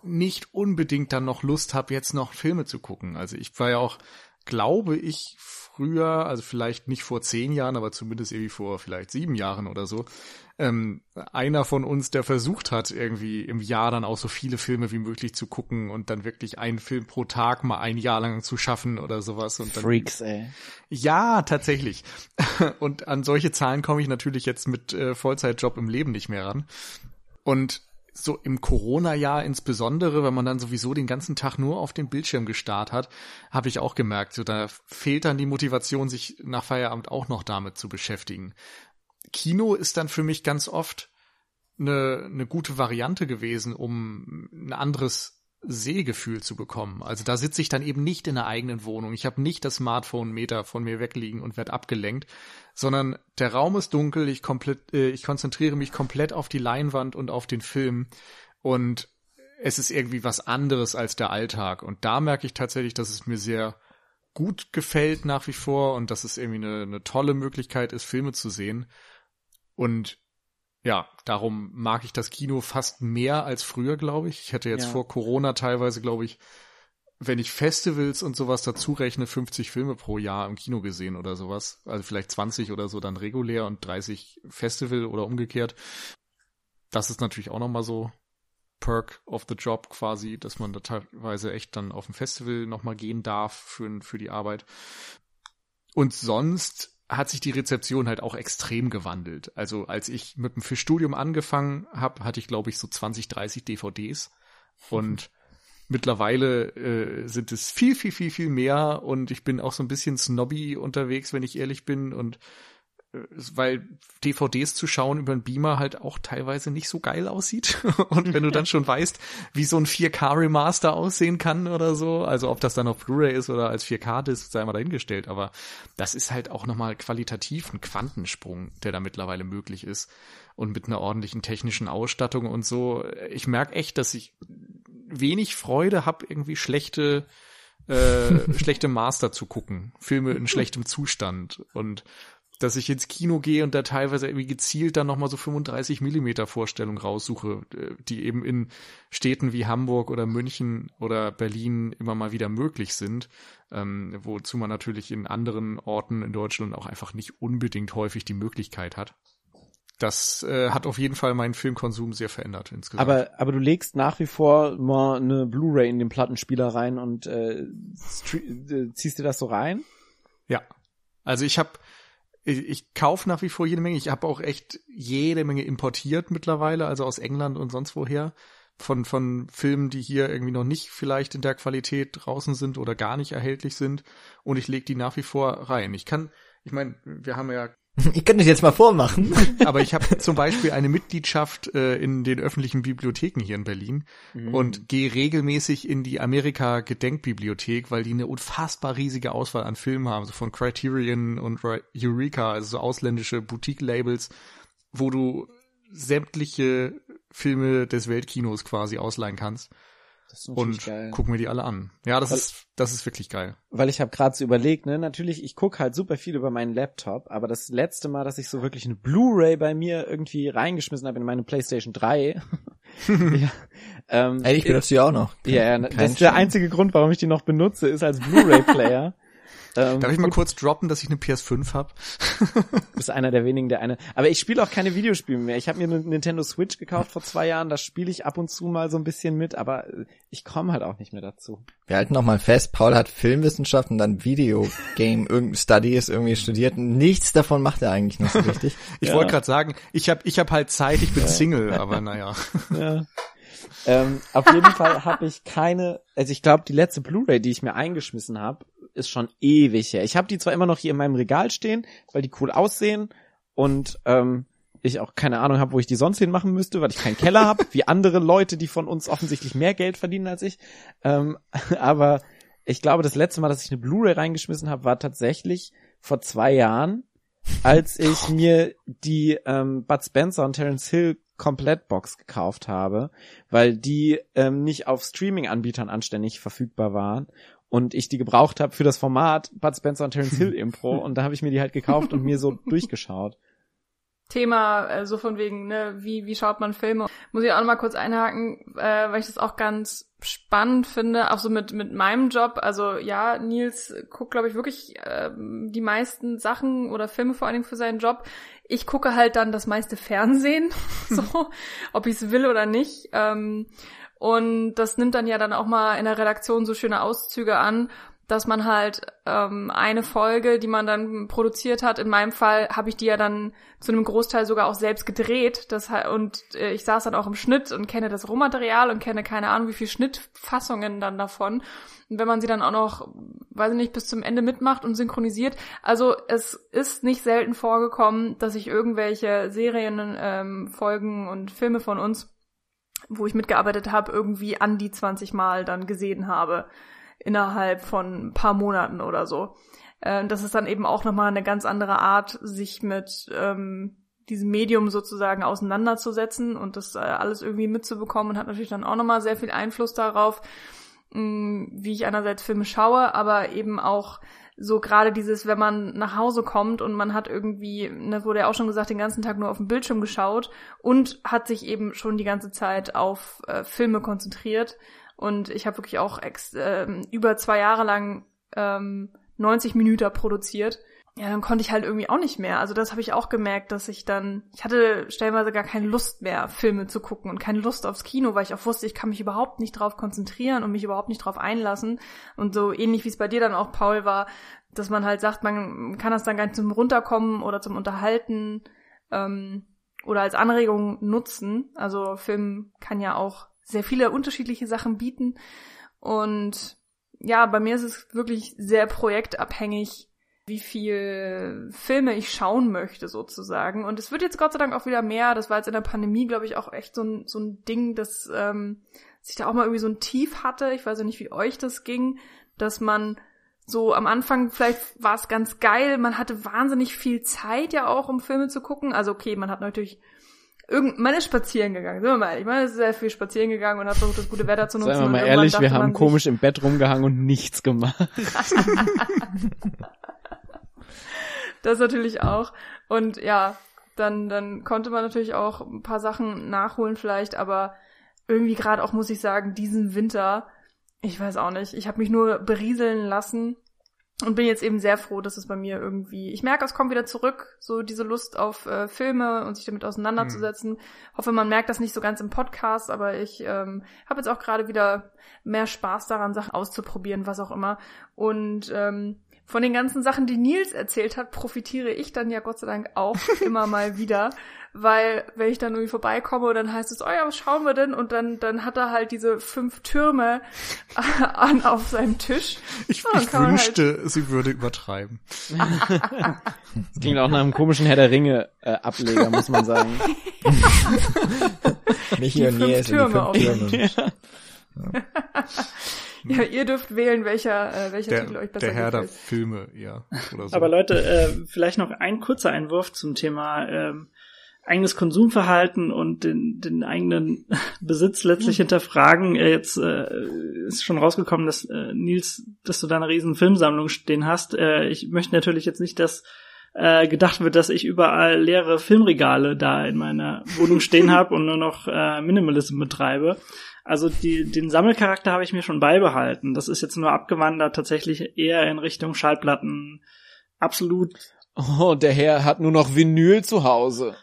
nicht unbedingt dann noch Lust habe, jetzt noch Filme zu gucken. Also ich war ja auch, glaube ich, früher, also vielleicht nicht vor zehn Jahren, aber zumindest irgendwie vor vielleicht sieben Jahren oder so, ähm, einer von uns, der versucht hat, irgendwie im Jahr dann auch so viele Filme wie möglich zu gucken und dann wirklich einen Film pro Tag mal ein Jahr lang zu schaffen oder sowas. Und dann, Freaks, ey. Ja, tatsächlich. Und an solche Zahlen komme ich natürlich jetzt mit äh, Vollzeitjob im Leben nicht mehr ran. Und so im Corona-Jahr insbesondere, wenn man dann sowieso den ganzen Tag nur auf den Bildschirm gestarrt hat, habe ich auch gemerkt, so da fehlt dann die Motivation, sich nach Feierabend auch noch damit zu beschäftigen. Kino ist dann für mich ganz oft eine, eine gute Variante gewesen, um ein anderes Sehgefühl zu bekommen. Also da sitze ich dann eben nicht in der eigenen Wohnung. Ich habe nicht das Smartphone Meter von mir wegliegen und werde abgelenkt, sondern der Raum ist dunkel, ich komplett äh, ich konzentriere mich komplett auf die Leinwand und auf den Film und es ist irgendwie was anderes als der Alltag und da merke ich tatsächlich, dass es mir sehr gut gefällt nach wie vor und dass es irgendwie eine, eine tolle Möglichkeit ist, Filme zu sehen. Und ja, darum mag ich das Kino fast mehr als früher, glaube ich. Ich hätte jetzt ja. vor Corona teilweise, glaube ich, wenn ich Festivals und sowas dazu rechne, 50 Filme pro Jahr im Kino gesehen oder sowas. Also vielleicht 20 oder so dann regulär und 30 Festival oder umgekehrt. Das ist natürlich auch nochmal so Perk of the Job quasi, dass man da teilweise echt dann auf ein Festival nochmal gehen darf für, für die Arbeit. Und sonst hat sich die Rezeption halt auch extrem gewandelt. Also als ich mit dem Fischstudium angefangen habe, hatte ich glaube ich so 20, 30 DVDs und mittlerweile äh, sind es viel, viel, viel, viel mehr. Und ich bin auch so ein bisschen snobby unterwegs, wenn ich ehrlich bin. Und weil DVDs zu schauen über einen Beamer halt auch teilweise nicht so geil aussieht. Und wenn du dann schon weißt, wie so ein 4K Remaster aussehen kann oder so, also ob das dann auf Blu-ray ist oder als 4K-Disc, sei mal dahingestellt, aber das ist halt auch nochmal qualitativ ein Quantensprung, der da mittlerweile möglich ist. Und mit einer ordentlichen technischen Ausstattung und so. Ich merke echt, dass ich wenig Freude habe, irgendwie schlechte äh, schlechte Master zu gucken, Filme in schlechtem Zustand und dass ich ins Kino gehe und da teilweise irgendwie gezielt dann nochmal so 35 Millimeter Vorstellungen raussuche, äh, die eben in Städten wie Hamburg oder München oder Berlin immer mal wieder möglich sind, ähm, wozu man natürlich in anderen Orten in Deutschland auch einfach nicht unbedingt häufig die Möglichkeit hat. Das äh, hat auf jeden Fall meinen Filmkonsum sehr verändert insgesamt. Aber, aber du legst nach wie vor mal eine Blu-ray in den Plattenspieler rein und äh, äh ziehst dir das so rein? Ja. Also ich habe ich, ich kaufe nach wie vor jede Menge. Ich habe auch echt jede Menge importiert mittlerweile, also aus England und sonst woher. Von, von Filmen, die hier irgendwie noch nicht vielleicht in der Qualität draußen sind oder gar nicht erhältlich sind. Und ich lege die nach wie vor rein. Ich kann, ich meine, wir haben ja ich könnte es jetzt mal vormachen. Aber ich habe zum Beispiel eine Mitgliedschaft äh, in den öffentlichen Bibliotheken hier in Berlin mhm. und gehe regelmäßig in die Amerika-Gedenkbibliothek, weil die eine unfassbar riesige Auswahl an Filmen haben, so von Criterion und Eureka, also so ausländische Boutique-Labels, wo du sämtliche Filme des Weltkinos quasi ausleihen kannst und geil. guck mir die alle an. Ja, das weil, ist das ist wirklich geil. Weil ich habe gerade so überlegt, ne, natürlich, ich guck halt super viel über meinen Laptop, aber das letzte Mal, dass ich so wirklich eine Blu-ray bei mir irgendwie reingeschmissen habe in meine PlayStation 3. ja, ähm, Ey, ich benutze die auch noch. Ja, ja das ist der einzige Grund, warum ich die noch benutze, ist als Blu-ray Player. Ähm, Darf ich mal kurz droppen, dass ich eine PS5 habe? du bist einer der wenigen, der eine. Aber ich spiele auch keine Videospiele mehr. Ich habe mir eine Nintendo Switch gekauft vor zwei Jahren. Da spiele ich ab und zu mal so ein bisschen mit, aber ich komme halt auch nicht mehr dazu. Wir halten noch mal fest, Paul hat Filmwissenschaften, dann Videogame irgendein Studies irgendwie studiert. Nichts davon macht er eigentlich noch so richtig. ich ja. wollte gerade sagen, ich habe ich hab halt Zeit, ich bin. Single, aber naja. Ja. Ähm, auf jeden Fall habe ich keine, also ich glaube, die letzte Blu-ray, die ich mir eingeschmissen habe, ist schon ewig her. Ich habe die zwar immer noch hier in meinem Regal stehen, weil die cool aussehen und ähm, ich auch keine Ahnung habe, wo ich die sonst hin machen müsste, weil ich keinen Keller habe, wie andere Leute, die von uns offensichtlich mehr Geld verdienen als ich. Ähm, aber ich glaube, das letzte Mal, dass ich eine Blu-ray reingeschmissen habe, war tatsächlich vor zwei Jahren, als ich mir die ähm, Bud Spencer und Terence Hill Komplettbox gekauft habe, weil die ähm, nicht auf Streaming-Anbietern anständig verfügbar waren und ich die gebraucht habe für das Format Bud Spencer und Terence Hill Impro und da habe ich mir die halt gekauft und mir so durchgeschaut. Thema äh, so von wegen, ne, wie wie schaut man Filme? Muss ich auch noch mal kurz einhaken, äh, weil ich das auch ganz spannend finde, auch so mit mit meinem Job. Also ja, Nils guckt glaube ich wirklich äh, die meisten Sachen oder Filme vor allen Dingen für seinen Job. Ich gucke halt dann das meiste Fernsehen, so ob ich es will oder nicht. Ähm, und das nimmt dann ja dann auch mal in der Redaktion so schöne Auszüge an, dass man halt ähm, eine Folge, die man dann produziert hat, in meinem Fall habe ich die ja dann zu einem Großteil sogar auch selbst gedreht. Das, und äh, ich saß dann auch im Schnitt und kenne das Rohmaterial und kenne keine Ahnung, wie viele Schnittfassungen dann davon. Und wenn man sie dann auch noch, weiß ich nicht, bis zum Ende mitmacht und synchronisiert. Also es ist nicht selten vorgekommen, dass ich irgendwelche Serien, ähm, Folgen und Filme von uns wo ich mitgearbeitet habe, irgendwie an die 20 Mal dann gesehen habe innerhalb von ein paar Monaten oder so. Äh, das ist dann eben auch nochmal eine ganz andere Art, sich mit ähm, diesem Medium sozusagen auseinanderzusetzen und das äh, alles irgendwie mitzubekommen und hat natürlich dann auch nochmal sehr viel Einfluss darauf, mh, wie ich einerseits Filme schaue, aber eben auch so gerade dieses, wenn man nach Hause kommt und man hat irgendwie, das wurde ja auch schon gesagt, den ganzen Tag nur auf den Bildschirm geschaut und hat sich eben schon die ganze Zeit auf äh, Filme konzentriert. Und ich habe wirklich auch ex äh, über zwei Jahre lang ähm, 90 Minuten produziert ja, dann konnte ich halt irgendwie auch nicht mehr. Also das habe ich auch gemerkt, dass ich dann, ich hatte stellenweise gar keine Lust mehr, Filme zu gucken und keine Lust aufs Kino, weil ich auch wusste, ich kann mich überhaupt nicht drauf konzentrieren und mich überhaupt nicht drauf einlassen. Und so ähnlich wie es bei dir dann auch, Paul, war, dass man halt sagt, man kann das dann gar nicht zum Runterkommen oder zum Unterhalten ähm, oder als Anregung nutzen. Also Film kann ja auch sehr viele unterschiedliche Sachen bieten. Und ja, bei mir ist es wirklich sehr projektabhängig, wie viel Filme ich schauen möchte sozusagen. Und es wird jetzt Gott sei Dank auch wieder mehr. Das war jetzt in der Pandemie, glaube ich, auch echt so ein, so ein Ding, dass ähm, ich da auch mal irgendwie so ein Tief hatte. Ich weiß ja nicht, wie euch das ging, dass man so am Anfang vielleicht war es ganz geil. Man hatte wahnsinnig viel Zeit ja auch, um Filme zu gucken. Also okay, man hat natürlich irgend, man ist spazieren gegangen, sind wir mal ehrlich, man ist sehr viel spazieren gegangen und hat versucht, das gute Wetter zu nutzen. Seien wir mal ehrlich, wir haben komisch im Bett rumgehangen und nichts gemacht. das natürlich auch. Und ja, dann, dann konnte man natürlich auch ein paar Sachen nachholen vielleicht, aber irgendwie gerade auch, muss ich sagen, diesen Winter, ich weiß auch nicht, ich habe mich nur berieseln lassen und bin jetzt eben sehr froh, dass es bei mir irgendwie, ich merke, es kommt wieder zurück, so diese Lust auf äh, Filme und sich damit auseinanderzusetzen. Mhm. Hoffe, man merkt das nicht so ganz im Podcast, aber ich ähm, habe jetzt auch gerade wieder mehr Spaß daran, Sachen auszuprobieren, was auch immer. Und ähm, von den ganzen Sachen, die Nils erzählt hat, profitiere ich dann ja Gott sei Dank auch immer mal wieder, weil wenn ich dann irgendwie vorbeikomme, dann heißt es, oh ja, was schauen wir denn? Und dann, dann hat er halt diese fünf Türme an auf seinem Tisch. Ich, ich wünschte, halt sie würde übertreiben. das klingt auch nach einem komischen Herr der Ringe äh, Ableger, muss man sagen. Nicht hier Nils, die fünf Türme. Ja. Ja, ihr dürft wählen, welcher, äh, welcher der, Titel euch besser Der Herr gefällt. der Filme, ja. Oder so. Aber Leute, äh, vielleicht noch ein kurzer Einwurf zum Thema ähm, eigenes Konsumverhalten und den, den eigenen Besitz letztlich mhm. hinterfragen. Äh, jetzt äh, ist schon rausgekommen, dass äh, Nils, dass du da eine riesen Filmsammlung stehen hast. Äh, ich möchte natürlich jetzt nicht, dass äh, gedacht wird, dass ich überall leere Filmregale da in meiner Wohnung stehen habe und nur noch äh, Minimalism betreibe. Also die, den Sammelcharakter habe ich mir schon beibehalten. Das ist jetzt nur abgewandert tatsächlich eher in Richtung Schallplatten. Absolut Oh, der Herr hat nur noch Vinyl zu Hause.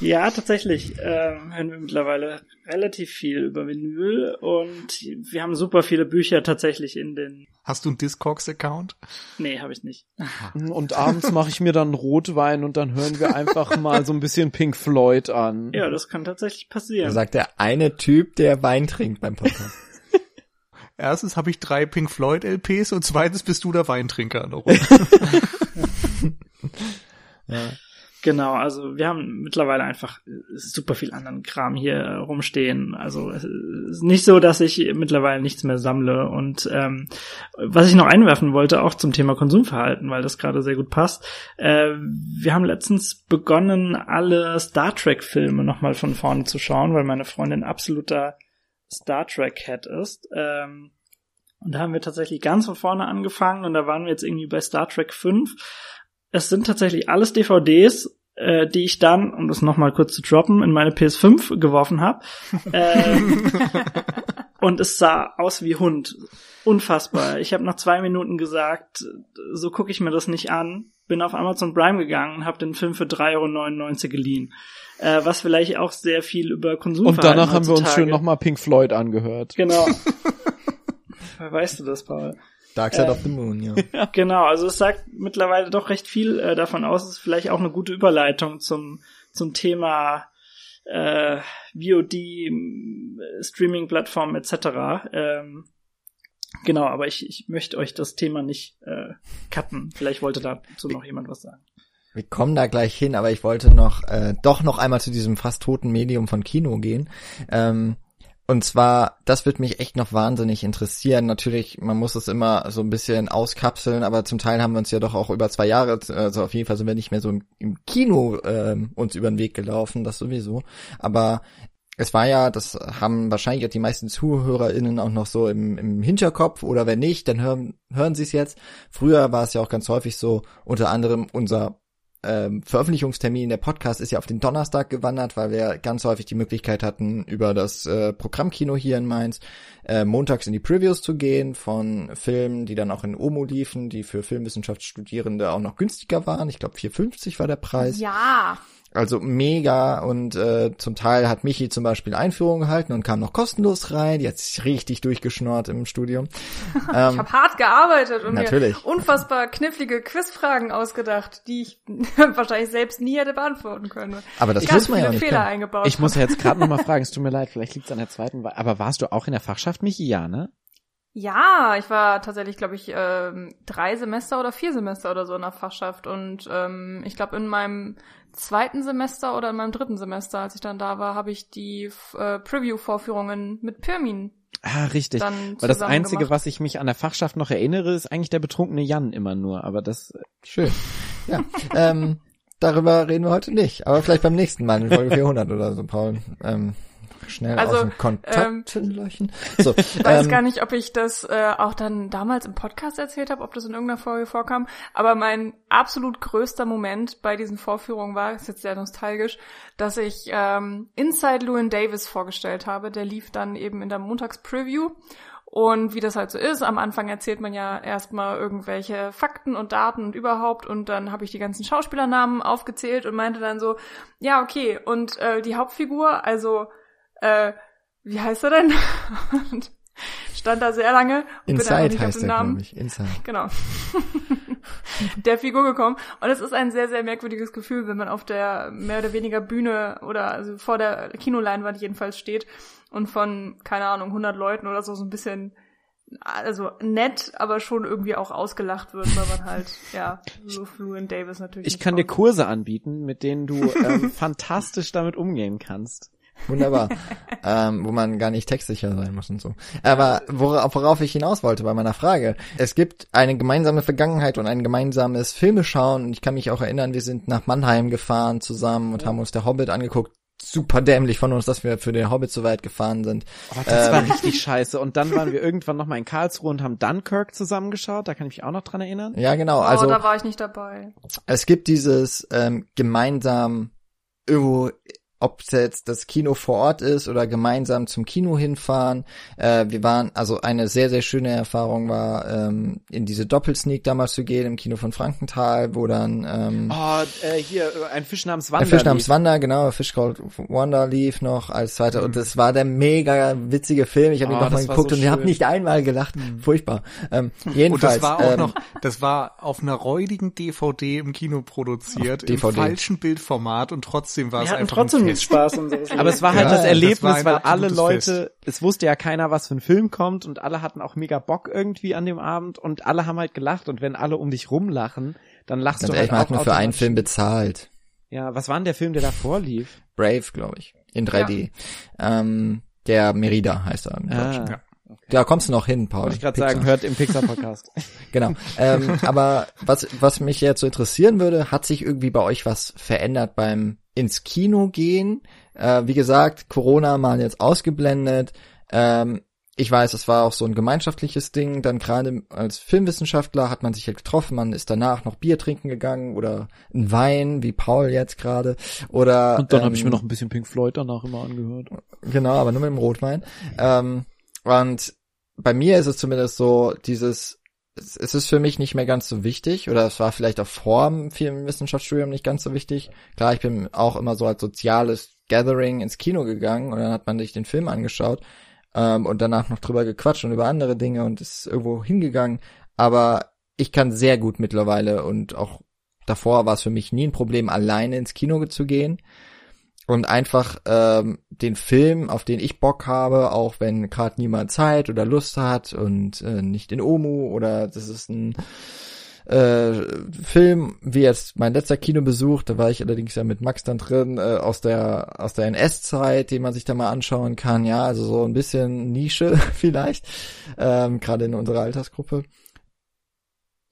Ja, tatsächlich äh, hören wir mittlerweile relativ viel über Vinyl und wir haben super viele Bücher tatsächlich in den. Hast du einen Discogs-Account? Nee, habe ich nicht. Und abends mache ich mir dann Rotwein und dann hören wir einfach mal so ein bisschen Pink Floyd an. Ja, das kann tatsächlich passieren. Da sagt der eine Typ, der Wein trinkt beim Podcast. Erstens habe ich drei Pink Floyd LPs und zweitens bist du der Weintrinker. ja. Genau, also wir haben mittlerweile einfach super viel anderen Kram hier rumstehen. Also es ist nicht so, dass ich mittlerweile nichts mehr sammle. Und ähm, was ich noch einwerfen wollte, auch zum Thema Konsumverhalten, weil das gerade sehr gut passt. Äh, wir haben letztens begonnen, alle Star Trek-Filme nochmal von vorne zu schauen, weil meine Freundin absoluter Star Trek-Head ist. Ähm, und da haben wir tatsächlich ganz von vorne angefangen und da waren wir jetzt irgendwie bei Star Trek 5 es sind tatsächlich alles DVDs, äh, die ich dann, um das nochmal kurz zu droppen, in meine PS5 geworfen habe. äh, und es sah aus wie Hund. Unfassbar. Ich habe nach zwei Minuten gesagt, so gucke ich mir das nicht an. Bin auf Amazon Prime gegangen und habe den Film für 3,99 Euro geliehen. Äh, was vielleicht auch sehr viel über Konsum Und danach haben wir uns schön nochmal Pink Floyd angehört. Genau. weißt du das, Paul? Dark Side äh, of the Moon, ja. Genau, also es sagt mittlerweile doch recht viel äh, davon aus. Es ist vielleicht auch eine gute Überleitung zum, zum Thema äh, VOD, Streaming-Plattformen etc. Ähm, genau, aber ich, ich möchte euch das Thema nicht äh, cutten. Vielleicht wollte dazu noch jemand was sagen. Wir kommen da gleich hin, aber ich wollte noch äh, doch noch einmal zu diesem fast toten Medium von Kino gehen. Ähm, und zwar, das wird mich echt noch wahnsinnig interessieren. Natürlich, man muss es immer so ein bisschen auskapseln, aber zum Teil haben wir uns ja doch auch über zwei Jahre, also auf jeden Fall sind wir nicht mehr so im, Kino äh, uns über den Weg gelaufen, das sowieso. Aber es war ja, das haben wahrscheinlich auch die meisten ZuhörerInnen auch noch so im, im Hinterkopf oder wenn nicht, dann hören, hören sie es jetzt. Früher war es ja auch ganz häufig so, unter anderem unser ähm, Veröffentlichungstermin der Podcast ist ja auf den Donnerstag gewandert, weil wir ganz häufig die Möglichkeit hatten, über das äh, Programmkino hier in Mainz äh, montags in die Previews zu gehen von Filmen, die dann auch in OMO liefen, die für Filmwissenschaftsstudierende auch noch günstiger waren. Ich glaube 4,50 war der Preis. Ja. Also mega und äh, zum Teil hat Michi zum Beispiel Einführung gehalten und kam noch kostenlos rein. Die hat sich richtig durchgeschnort im Studium. ähm, ich habe hart gearbeitet und natürlich. mir unfassbar knifflige Quizfragen ausgedacht, die ich wahrscheinlich selbst nie hätte beantworten können. Aber das ich muss man ja nicht Fehler eingebaut. Ich muss ja jetzt gerade noch mal fragen, es tut mir leid, vielleicht liegt es an der zweiten Wahl. Aber warst du auch in der Fachschaft, Michi? Ja, ne? Ja, ich war tatsächlich, glaube ich, ähm, drei Semester oder vier Semester oder so in der Fachschaft und ähm, ich glaube in meinem zweiten Semester oder in meinem dritten Semester, als ich dann da war, habe ich die äh, Preview-Vorführungen mit Pirmin Ah, richtig. Weil das Einzige, gemacht. was ich mich an der Fachschaft noch erinnere, ist eigentlich der betrunkene Jan immer nur. Aber das äh, schön. Ja. ähm, darüber reden wir heute nicht. Aber vielleicht beim nächsten Mal in Folge 400 oder so, Paul. Ähm, schnell also, aus dem Kontakt ähm, löschen. So, ich weiß ähm, gar nicht, ob ich das äh, auch dann damals im Podcast erzählt habe, ob das in irgendeiner Folge vorkam. Aber mein absolut größter Moment bei diesen Vorführungen war, ist jetzt sehr nostalgisch, dass ich ähm, Inside Llewyn Davis vorgestellt habe. Der lief dann eben in der Montags-Preview. Und wie das halt so ist, am Anfang erzählt man ja erstmal irgendwelche Fakten und Daten und überhaupt und dann habe ich die ganzen Schauspielernamen aufgezählt und meinte dann so, ja, okay, und äh, die Hauptfigur, also äh, wie heißt er denn? und stand da sehr lange. Und Inside bin heißt er, glaube ich. Inside. Genau. der Figur gekommen. Und es ist ein sehr, sehr merkwürdiges Gefühl, wenn man auf der mehr oder weniger Bühne oder also vor der Kinoleinwand jedenfalls steht und von, keine Ahnung, 100 Leuten oder so so ein bisschen also nett, aber schon irgendwie auch ausgelacht wird, weil man halt, ja, so Fluent Davis natürlich. Ich kann dir Kurse anbieten, mit denen du ähm, fantastisch damit umgehen kannst. Wunderbar. ähm, wo man gar nicht textsicher sein muss und so. Aber worauf, worauf ich hinaus wollte bei meiner Frage. Es gibt eine gemeinsame Vergangenheit und ein gemeinsames Filmeschauen. Und ich kann mich auch erinnern, wir sind nach Mannheim gefahren zusammen und haben uns der Hobbit angeguckt. Super dämlich von uns, dass wir für den Hobbit so weit gefahren sind. Oh, das ähm, war richtig scheiße. Und dann waren wir irgendwann nochmal in Karlsruhe und haben Dunkirk zusammengeschaut. Da kann ich mich auch noch dran erinnern. Ja, genau. Oh, also, da war ich nicht dabei. Es gibt dieses ähm, gemeinsam irgendwo ob es jetzt das Kino vor Ort ist oder gemeinsam zum Kino hinfahren. Äh, wir waren, also eine sehr, sehr schöne Erfahrung war, ähm, in diese Doppelsneak damals zu gehen im Kino von Frankenthal, wo dann ähm, Oh, äh, hier, äh, ein Fisch namens Wanda. Ein Fisch namens Wanda, genau, Fish Called Wanda lief noch als zweiter mhm. und das war der mega witzige Film. Ich habe oh, ihn nochmal geguckt so und ich habe nicht einmal gelacht. Mhm. Furchtbar. Ähm, jedenfalls. Und das war auch ähm, noch, das war auf einer räudigen DVD im Kino produziert, im falschen Bildformat und trotzdem war es einfach trotzdem ein Spaß und sowas. Aber es war halt ja, das Erlebnis, das weil alle Leute, Fest. es wusste ja keiner, was für ein Film kommt und alle hatten auch mega Bock irgendwie an dem Abend und alle haben halt gelacht und wenn alle um dich rumlachen, dann lachst Ganz du halt ehrlich, auch. Man hat nur für einen Film bezahlt. Ja, was war denn der Film, der davor lief? Brave, glaube ich, in 3D. Ja. Ähm, der Merida heißt er im ah. Deutschen. Ja. Okay. Da kommst du noch hin, Paul. Wollte ich gerade sagen, hört im Pixar-Podcast. genau. Ähm, aber was, was mich jetzt so interessieren würde, hat sich irgendwie bei euch was verändert beim ins Kino gehen? Äh, wie gesagt, Corona mal jetzt ausgeblendet. Ähm, ich weiß, es war auch so ein gemeinschaftliches Ding. Dann gerade als Filmwissenschaftler hat man sich halt getroffen, man ist danach noch Bier trinken gegangen oder ein Wein, wie Paul jetzt gerade. Oder und dann ähm, habe ich mir noch ein bisschen Pink Floyd danach immer angehört. Genau, aber nur mit dem Rotwein. Ähm, und bei mir ist es zumindest so, dieses, es ist für mich nicht mehr ganz so wichtig, oder es war vielleicht auch vor dem Filmwissenschaftsstudium nicht ganz so wichtig. Klar, ich bin auch immer so als soziales Gathering ins Kino gegangen und dann hat man sich den Film angeschaut ähm, und danach noch drüber gequatscht und über andere Dinge und ist irgendwo hingegangen. Aber ich kann sehr gut mittlerweile und auch davor war es für mich nie ein Problem, alleine ins Kino zu gehen und einfach ähm, den Film, auf den ich Bock habe, auch wenn gerade niemand Zeit oder Lust hat und äh, nicht in Omu oder das ist ein äh, Film, wie jetzt mein letzter Kinobesuch, da war ich allerdings ja mit Max dann drin, äh, aus der aus der NS-Zeit, den man sich da mal anschauen kann, ja, also so ein bisschen Nische vielleicht, ähm, gerade in unserer Altersgruppe.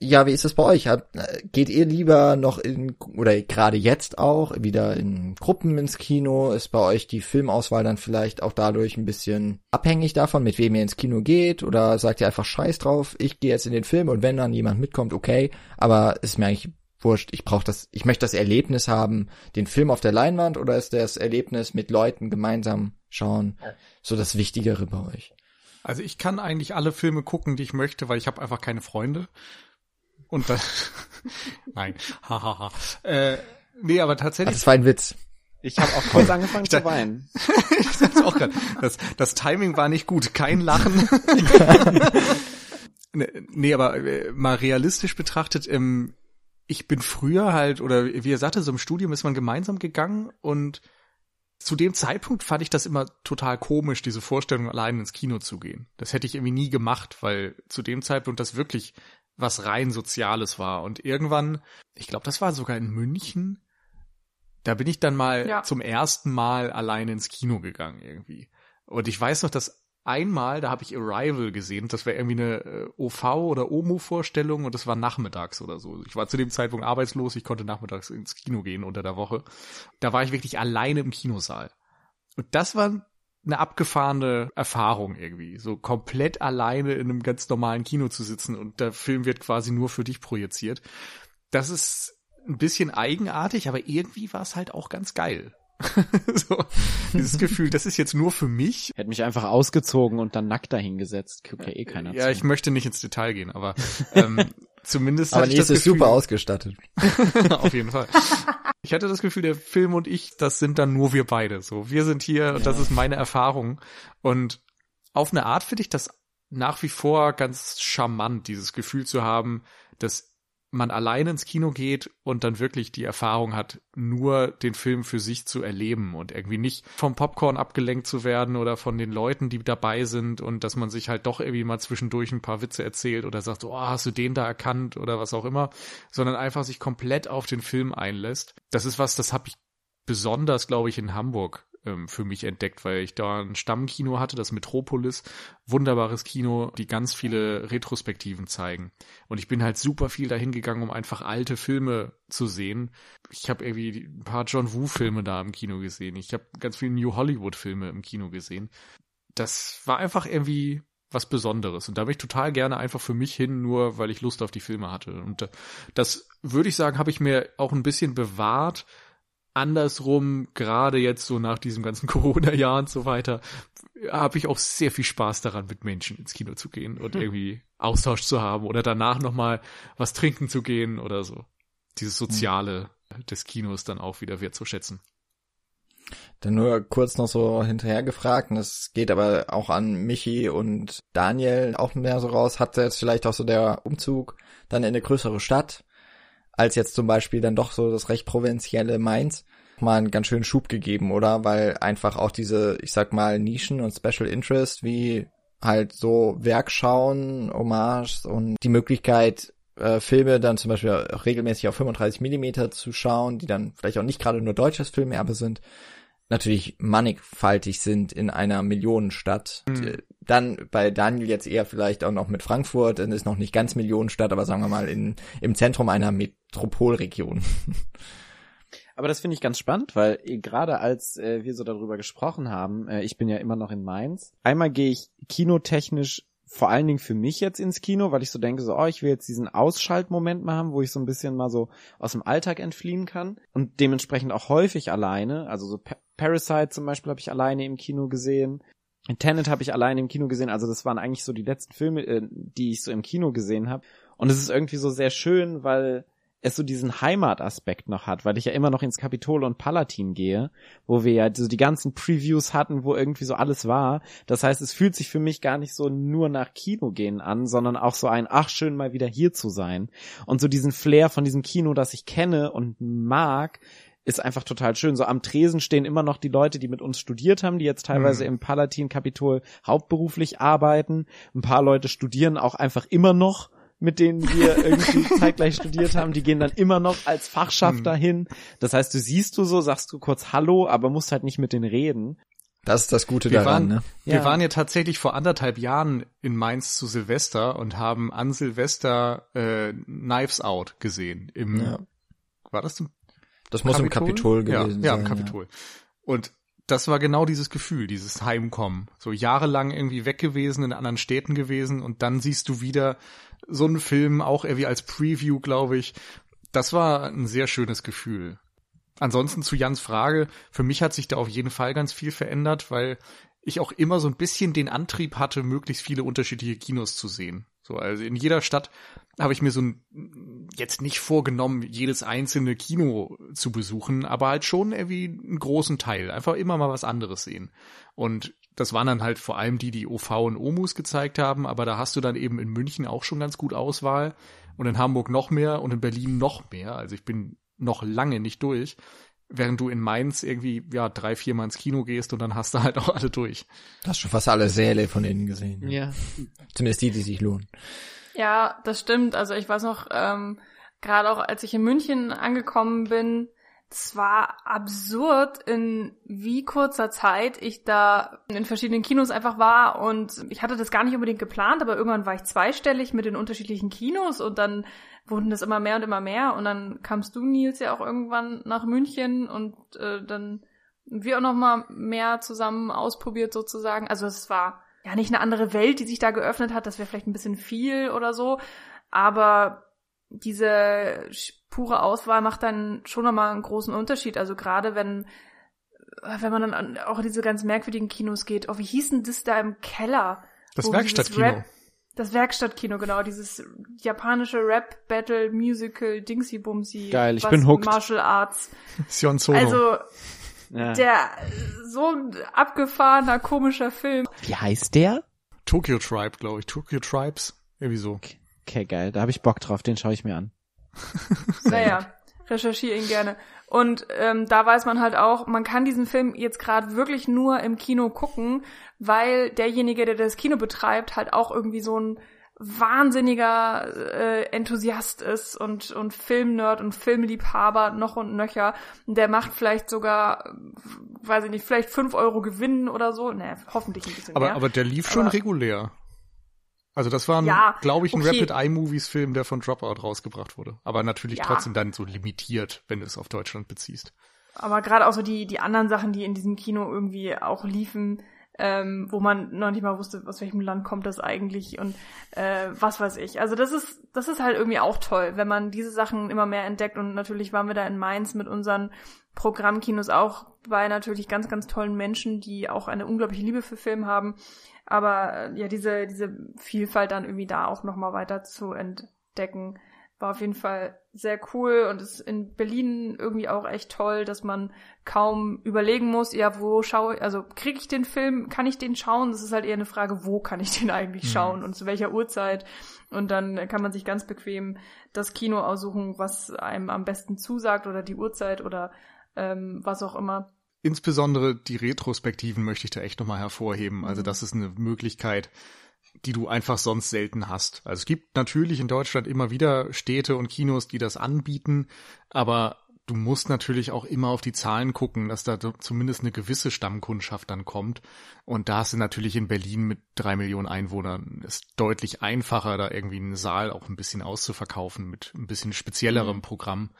Ja, wie ist es bei euch? Geht ihr lieber noch in, oder gerade jetzt auch, wieder in Gruppen ins Kino? Ist bei euch die Filmauswahl dann vielleicht auch dadurch ein bisschen abhängig davon, mit wem ihr ins Kino geht? Oder sagt ihr einfach Scheiß drauf, ich gehe jetzt in den Film und wenn dann jemand mitkommt, okay, aber ist mir eigentlich wurscht, ich brauche das, ich möchte das Erlebnis haben, den Film auf der Leinwand oder ist das Erlebnis mit Leuten gemeinsam schauen so das Wichtigere bei euch? Also ich kann eigentlich alle Filme gucken, die ich möchte, weil ich habe einfach keine Freunde. Und dann, nein, hahaha. äh, nee, aber tatsächlich. Das war ein Witz. Ich habe auch kurz angefangen zu weinen. ich auch grad, das, das Timing war nicht gut. Kein Lachen. nee, aber äh, mal realistisch betrachtet, ähm, ich bin früher halt, oder wie er sagte, so im Studium ist man gemeinsam gegangen und zu dem Zeitpunkt fand ich das immer total komisch, diese Vorstellung, allein ins Kino zu gehen. Das hätte ich irgendwie nie gemacht, weil zu dem Zeitpunkt das wirklich was rein Soziales war. Und irgendwann, ich glaube, das war sogar in München, da bin ich dann mal ja. zum ersten Mal allein ins Kino gegangen irgendwie. Und ich weiß noch, dass einmal, da habe ich Arrival gesehen, das wäre irgendwie eine äh, OV oder OMU-Vorstellung und das war nachmittags oder so. Ich war zu dem Zeitpunkt arbeitslos, ich konnte nachmittags ins Kino gehen unter der Woche. Da war ich wirklich alleine im Kinosaal. Und das war eine abgefahrene Erfahrung irgendwie, so komplett alleine in einem ganz normalen Kino zu sitzen und der Film wird quasi nur für dich projiziert. Das ist ein bisschen eigenartig, aber irgendwie war es halt auch ganz geil. so, dieses Gefühl, das ist jetzt nur für mich. Hätte mich einfach ausgezogen und dann nackt dahingesetzt. Guckt ja eh keiner Ja, zu. ich möchte nicht ins Detail gehen, aber ähm, zumindest Aber Nils ist super ausgestattet. Auf jeden Fall. Ich hatte das Gefühl, der Film und ich, das sind dann nur wir beide. So, wir sind hier und das ist meine Erfahrung. Und auf eine Art finde ich das nach wie vor ganz charmant, dieses Gefühl zu haben, dass man allein ins Kino geht und dann wirklich die Erfahrung hat, nur den Film für sich zu erleben und irgendwie nicht vom Popcorn abgelenkt zu werden oder von den Leuten, die dabei sind und dass man sich halt doch irgendwie mal zwischendurch ein paar Witze erzählt oder sagt, oh, hast du den da erkannt oder was auch immer, sondern einfach sich komplett auf den Film einlässt. Das ist was, das habe ich besonders, glaube ich, in Hamburg ähm, für mich entdeckt, weil ich da ein Stammkino hatte, das Metropolis, wunderbares Kino, die ganz viele Retrospektiven zeigen. Und ich bin halt super viel dahin gegangen, um einfach alte Filme zu sehen. Ich habe irgendwie ein paar John Woo-Filme da im Kino gesehen. Ich habe ganz viele New Hollywood-Filme im Kino gesehen. Das war einfach irgendwie was Besonderes. Und da bin ich total gerne einfach für mich hin, nur weil ich Lust auf die Filme hatte. Und das würde ich sagen, habe ich mir auch ein bisschen bewahrt, andersrum, gerade jetzt so nach diesem ganzen Corona-Jahr und so weiter, habe ich auch sehr viel Spaß daran, mit Menschen ins Kino zu gehen und hm. irgendwie Austausch zu haben oder danach nochmal was trinken zu gehen oder so. Dieses Soziale hm. des Kinos dann auch wieder wertzuschätzen. Dann nur kurz noch so hinterher gefragt, und das geht aber auch an Michi und Daniel auch mehr so raus, hat jetzt vielleicht auch so der Umzug dann in eine größere Stadt, als jetzt zum Beispiel dann doch so das recht provinzielle Mainz, mal einen ganz schönen Schub gegeben, oder? Weil einfach auch diese, ich sag mal, Nischen und Special Interest wie halt so Werkschauen, Hommage und die Möglichkeit, äh, Filme dann zum Beispiel regelmäßig auf 35 Millimeter zu schauen, die dann vielleicht auch nicht gerade nur deutsches Filmerbe sind, natürlich mannigfaltig sind in einer Millionenstadt. Mhm. Dann bei Daniel jetzt eher vielleicht auch noch mit Frankfurt, dann ist noch nicht ganz Millionenstadt, aber sagen wir mal in, im Zentrum einer Metropolregion. Aber das finde ich ganz spannend, weil äh, gerade als äh, wir so darüber gesprochen haben, äh, ich bin ja immer noch in Mainz. Einmal gehe ich kinotechnisch vor allen Dingen für mich jetzt ins Kino, weil ich so denke, so, oh, ich will jetzt diesen Ausschaltmoment machen, wo ich so ein bisschen mal so aus dem Alltag entfliehen kann und dementsprechend auch häufig alleine. Also so pa Parasite zum Beispiel habe ich alleine im Kino gesehen. Tenet habe ich alleine im Kino gesehen. Also das waren eigentlich so die letzten Filme, äh, die ich so im Kino gesehen habe. Und es ist irgendwie so sehr schön, weil es so diesen Heimataspekt noch hat, weil ich ja immer noch ins Kapitol und Palatin gehe, wo wir ja so die ganzen Previews hatten, wo irgendwie so alles war. Das heißt, es fühlt sich für mich gar nicht so nur nach Kino gehen an, sondern auch so ein, ach schön mal wieder hier zu sein. Und so diesen Flair von diesem Kino, das ich kenne und mag, ist einfach total schön. So am Tresen stehen immer noch die Leute, die mit uns studiert haben, die jetzt teilweise mhm. im Palatin Kapitol hauptberuflich arbeiten. Ein paar Leute studieren auch einfach immer noch mit denen wir irgendwie zeitgleich studiert haben, die gehen dann immer noch als Fachschaft mhm. dahin. Das heißt, du siehst du so, sagst du kurz Hallo, aber musst halt nicht mit denen reden. Das ist das Gute wir daran, waren, ne? Wir ja. waren ja tatsächlich vor anderthalb Jahren in Mainz zu Silvester und haben an Silvester äh, Knives Out gesehen. Im ja. war das im Das muss Kapitol? im Kapitol gewesen ja, sein. Ja, im Kapitol. Ja. Und das war genau dieses Gefühl, dieses Heimkommen. So jahrelang irgendwie weg gewesen, in anderen Städten gewesen und dann siehst du wieder so einen Film, auch irgendwie als Preview, glaube ich. Das war ein sehr schönes Gefühl. Ansonsten zu Jans Frage, für mich hat sich da auf jeden Fall ganz viel verändert, weil ich auch immer so ein bisschen den Antrieb hatte, möglichst viele unterschiedliche Kinos zu sehen. So, also in jeder Stadt habe ich mir so ein, jetzt nicht vorgenommen, jedes einzelne Kino zu besuchen, aber halt schon irgendwie einen großen Teil. Einfach immer mal was anderes sehen. Und das waren dann halt vor allem die, die OV und OMUS gezeigt haben, aber da hast du dann eben in München auch schon ganz gut Auswahl und in Hamburg noch mehr und in Berlin noch mehr. Also ich bin noch lange nicht durch, während du in Mainz irgendwie ja drei, vier Mal ins Kino gehst und dann hast du halt auch alle durch. Du hast schon fast alle Säle von denen gesehen. Ja. ja. Zumindest die, die sich lohnen. Ja, das stimmt. Also ich weiß noch, ähm, gerade auch als ich in München angekommen bin, es war absurd, in wie kurzer Zeit ich da in verschiedenen Kinos einfach war und ich hatte das gar nicht unbedingt geplant, aber irgendwann war ich zweistellig mit den unterschiedlichen Kinos und dann wurden das immer mehr und immer mehr und dann kamst du, Nils, ja auch irgendwann nach München und äh, dann wir auch noch mal mehr zusammen ausprobiert sozusagen. Also es war ja nicht eine andere Welt, die sich da geöffnet hat. Das wäre vielleicht ein bisschen viel oder so. Aber diese pure Auswahl macht dann schon nochmal einen großen Unterschied. Also gerade wenn, wenn man dann auch in diese ganz merkwürdigen Kinos geht. Oh, wie hieß denn das da im Keller? Das Werkstattkino. Das Werkstattkino, genau, dieses japanische Rap-Battle, Musical, Dingsy Bumsy. Geil, ich bin hooked. Martial Arts. Sion Sono. Also, ja. Der so ein abgefahrener, komischer Film. Wie heißt der? Tokyo Tribe, glaube ich. Tokyo Tribes. Irgendwie so. Okay, okay geil. Da habe ich Bock drauf. Den schaue ich mir an. naja, recherchiere ihn gerne. Und ähm, da weiß man halt auch, man kann diesen Film jetzt gerade wirklich nur im Kino gucken, weil derjenige, der das Kino betreibt, halt auch irgendwie so ein wahnsinniger äh, Enthusiast ist und, und Filmnerd und Filmliebhaber noch und nöcher. Der macht vielleicht sogar, weiß ich nicht, vielleicht fünf Euro Gewinn oder so. Ne, hoffentlich ein bisschen aber, mehr. Aber der lief aber, schon regulär. Also das war, ja, glaube ich, ein okay. Rapid Eye Movies Film, der von Dropout rausgebracht wurde. Aber natürlich ja. trotzdem dann so limitiert, wenn du es auf Deutschland beziehst. Aber gerade auch so die, die anderen Sachen, die in diesem Kino irgendwie auch liefen, ähm, wo man noch nicht mal wusste, aus welchem Land kommt das eigentlich und äh, was weiß ich. Also das ist, das ist halt irgendwie auch toll, wenn man diese Sachen immer mehr entdeckt und natürlich waren wir da in Mainz mit unseren Programmkinos auch bei natürlich ganz, ganz tollen Menschen, die auch eine unglaubliche Liebe für Film haben. Aber äh, ja, diese, diese Vielfalt dann irgendwie da auch nochmal weiter zu entdecken, war auf jeden Fall sehr cool und ist in Berlin irgendwie auch echt toll, dass man kaum überlegen muss, ja, wo schaue ich, also kriege ich den Film, kann ich den schauen? Das ist halt eher eine Frage, wo kann ich den eigentlich mhm. schauen und zu welcher Uhrzeit. Und dann kann man sich ganz bequem das Kino aussuchen, was einem am besten zusagt oder die Uhrzeit oder ähm, was auch immer. Insbesondere die Retrospektiven möchte ich da echt nochmal hervorheben. Also mhm. das ist eine Möglichkeit, die du einfach sonst selten hast. Also es gibt natürlich in Deutschland immer wieder Städte und Kinos, die das anbieten, aber du musst natürlich auch immer auf die Zahlen gucken, dass da zumindest eine gewisse Stammkundschaft dann kommt. Und da ist natürlich in Berlin mit drei Millionen Einwohnern ist deutlich einfacher, da irgendwie einen Saal auch ein bisschen auszuverkaufen mit ein bisschen speziellerem mhm. Programm.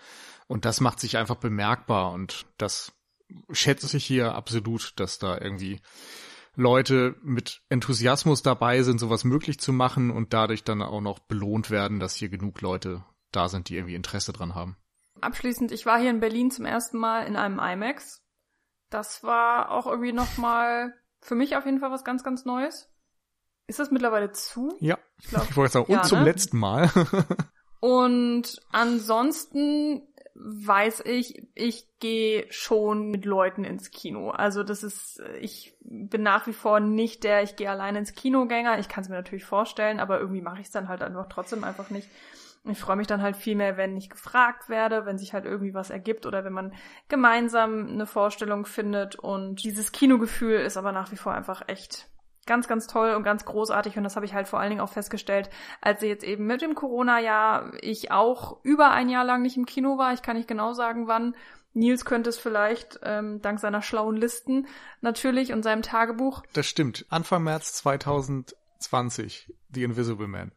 Und das macht sich einfach bemerkbar und das schätze ich hier absolut, dass da irgendwie Leute mit Enthusiasmus dabei sind, sowas möglich zu machen und dadurch dann auch noch belohnt werden, dass hier genug Leute da sind, die irgendwie Interesse dran haben. Abschließend, ich war hier in Berlin zum ersten Mal in einem IMAX. Das war auch irgendwie nochmal für mich auf jeden Fall was ganz, ganz Neues. Ist das mittlerweile zu? Ja. Ich, glaub, ich wollte sagen, und ja, zum ne? letzten Mal. und ansonsten weiß ich, ich gehe schon mit Leuten ins Kino. Also das ist, ich bin nach wie vor nicht der, ich gehe alleine ins Kinogänger. Ich kann es mir natürlich vorstellen, aber irgendwie mache ich es dann halt einfach trotzdem einfach nicht. Ich freue mich dann halt viel mehr, wenn ich gefragt werde, wenn sich halt irgendwie was ergibt oder wenn man gemeinsam eine Vorstellung findet. Und dieses Kinogefühl ist aber nach wie vor einfach echt ganz, ganz toll und ganz großartig und das habe ich halt vor allen Dingen auch festgestellt, als jetzt eben mit dem Corona-Jahr ich auch über ein Jahr lang nicht im Kino war. Ich kann nicht genau sagen, wann. Nils könnte es vielleicht ähm, dank seiner schlauen Listen natürlich und seinem Tagebuch. Das stimmt. Anfang März 2020, The Invisible Man.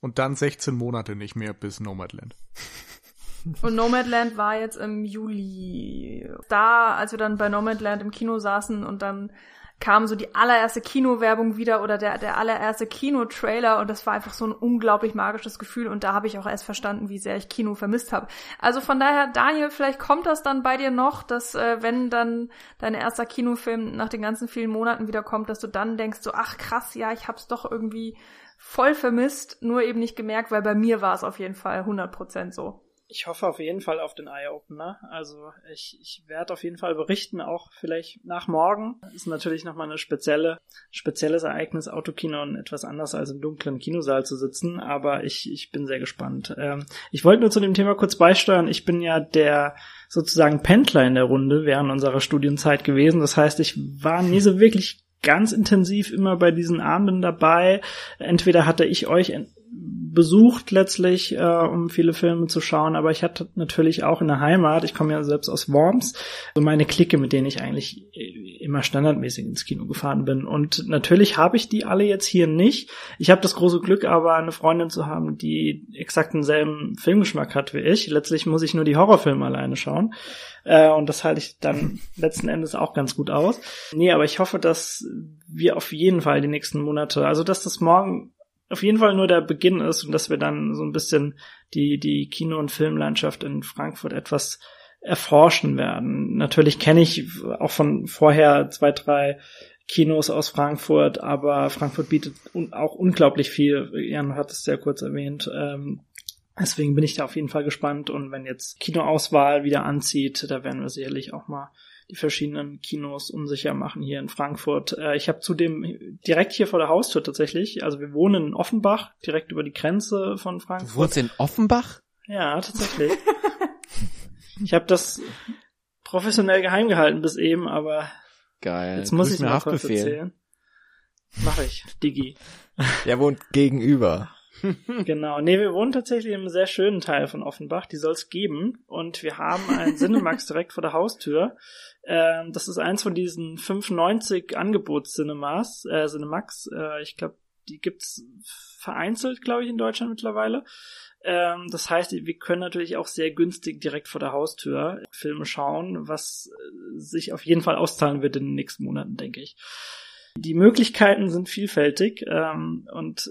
Und dann 16 Monate nicht mehr bis Nomadland. Und Nomadland war jetzt im Juli. Da, als wir dann bei Nomadland im Kino saßen und dann kam so die allererste Kinowerbung wieder oder der, der allererste Kinotrailer und das war einfach so ein unglaublich magisches Gefühl und da habe ich auch erst verstanden, wie sehr ich Kino vermisst habe. Also von daher, Daniel, vielleicht kommt das dann bei dir noch, dass äh, wenn dann dein erster Kinofilm nach den ganzen vielen Monaten wieder kommt, dass du dann denkst so, ach krass, ja, ich hab's doch irgendwie voll vermisst, nur eben nicht gemerkt, weil bei mir war es auf jeden Fall 100% so ich hoffe auf jeden Fall auf den Eye-Opener. Also ich, ich werde auf jeden Fall berichten, auch vielleicht nach morgen. Ist natürlich nochmal eine spezielle, spezielles Ereignis, Autokino und etwas anders als im dunklen Kinosaal zu sitzen, aber ich, ich bin sehr gespannt. Ähm, ich wollte nur zu dem Thema kurz beisteuern. Ich bin ja der sozusagen Pendler in der Runde während unserer Studienzeit gewesen. Das heißt, ich war nie so wirklich ganz intensiv immer bei diesen Abenden dabei. Entweder hatte ich euch besucht letztlich, äh, um viele Filme zu schauen, aber ich hatte natürlich auch in der Heimat, ich komme ja selbst aus Worms, so meine Clique, mit denen ich eigentlich äh, immer standardmäßig ins Kino gefahren bin. Und natürlich habe ich die alle jetzt hier nicht. Ich habe das große Glück, aber eine Freundin zu haben, die exakt denselben Filmgeschmack hat wie ich. Letztlich muss ich nur die Horrorfilme alleine schauen. Äh, und das halte ich dann letzten Endes auch ganz gut aus. Nee, aber ich hoffe, dass wir auf jeden Fall die nächsten Monate, also dass das morgen auf jeden Fall nur der Beginn ist und dass wir dann so ein bisschen die, die Kino- und Filmlandschaft in Frankfurt etwas erforschen werden. Natürlich kenne ich auch von vorher zwei, drei Kinos aus Frankfurt, aber Frankfurt bietet un auch unglaublich viel. Jan hat es sehr kurz erwähnt. Ähm, deswegen bin ich da auf jeden Fall gespannt und wenn jetzt Kinoauswahl wieder anzieht, da werden wir sicherlich auch mal die verschiedenen Kinos unsicher machen hier in Frankfurt. Äh, ich habe zudem direkt hier vor der Haustür tatsächlich, also wir wohnen in Offenbach, direkt über die Grenze von Frankfurt. Du wohnst in Offenbach? Ja, tatsächlich. ich habe das professionell geheim gehalten bis eben, aber Geil. jetzt muss ich mir mal kurz erzählen. Mache ich, Digi. Der wohnt gegenüber. Genau. Nee, wir wohnen tatsächlich im sehr schönen Teil von Offenbach. Die soll es geben. Und wir haben einen Cinemax direkt vor der Haustür. Ähm, das ist eins von diesen 95 Angebots-Cinemas, äh, Cinemax. Äh, ich glaube, die gibt's vereinzelt, glaube ich, in Deutschland mittlerweile. Ähm, das heißt, wir können natürlich auch sehr günstig direkt vor der Haustür Filme schauen, was äh, sich auf jeden Fall auszahlen wird in den nächsten Monaten, denke ich. Die Möglichkeiten sind vielfältig ähm, und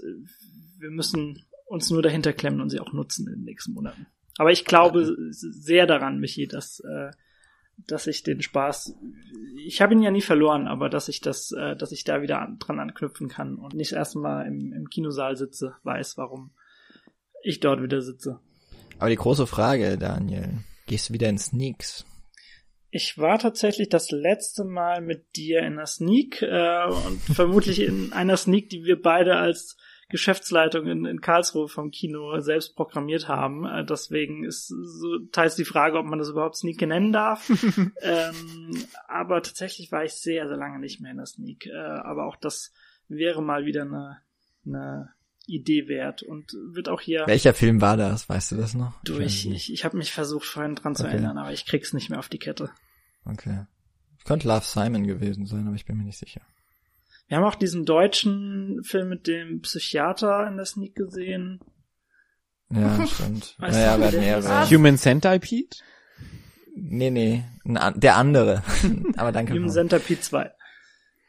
wir müssen uns nur dahinter klemmen und sie auch nutzen in den nächsten Monaten. Aber ich glaube sehr daran, Michi, dass, äh, dass ich den Spaß, ich habe ihn ja nie verloren, aber dass ich das, äh, dass ich da wieder an, dran anknüpfen kann und nicht erstmal im, im Kinosaal sitze, weiß, warum ich dort wieder sitze. Aber die große Frage, Daniel, gehst du wieder in Sneaks? Ich war tatsächlich das letzte Mal mit dir in einer Sneak äh, und vermutlich in einer Sneak, die wir beide als Geschäftsleitung in, in Karlsruhe vom Kino selbst programmiert haben. Äh, deswegen ist so teils die Frage, ob man das überhaupt Sneak nennen darf. ähm, aber tatsächlich war ich sehr, sehr lange nicht mehr in der Sneak. Äh, aber auch das wäre mal wieder eine, eine Idee wert und wird auch hier. Welcher Film war das? Weißt du das noch? Du, ich, ich, ich habe mich versucht vorhin dran okay. zu erinnern, aber ich krieg's nicht mehr auf die Kette. Okay. Könnte Love Simon gewesen sein, aber ich bin mir nicht sicher. Wir haben auch diesen deutschen Film mit dem Psychiater in der Sneak gesehen. Ja, stimmt. Weißt naja, wir hatten mehrere. Human Centipede? Nee, nee, der andere. aber danke. Human Centipede 2.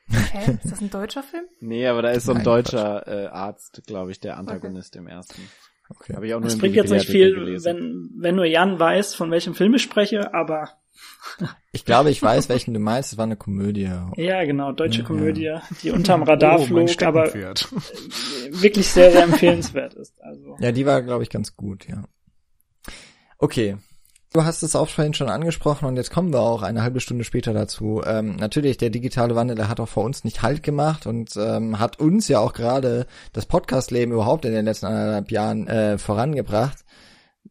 Hä? Ist das ein deutscher Film? Nee, aber da ist so ein Nein, deutscher äh, Arzt, glaube ich, der Antagonist okay. im ersten. Okay. Ich auch nur das bringt jetzt nicht viel, wenn, wenn nur Jan weiß, von welchem Film ich spreche, aber ich glaube, ich weiß, welchen du meinst. Es war eine Komödie. Ja, genau, deutsche ja, Komödie, ja. die unterm Radar oh, flog, aber wirklich sehr, sehr empfehlenswert ist. Also. Ja, die war, glaube ich, ganz gut, ja. Okay. Du hast es auch vorhin schon angesprochen und jetzt kommen wir auch eine halbe Stunde später dazu. Ähm, natürlich, der digitale Wandel, der hat auch vor uns nicht Halt gemacht und ähm, hat uns ja auch gerade das Podcast-Leben überhaupt in den letzten anderthalb Jahren äh, vorangebracht.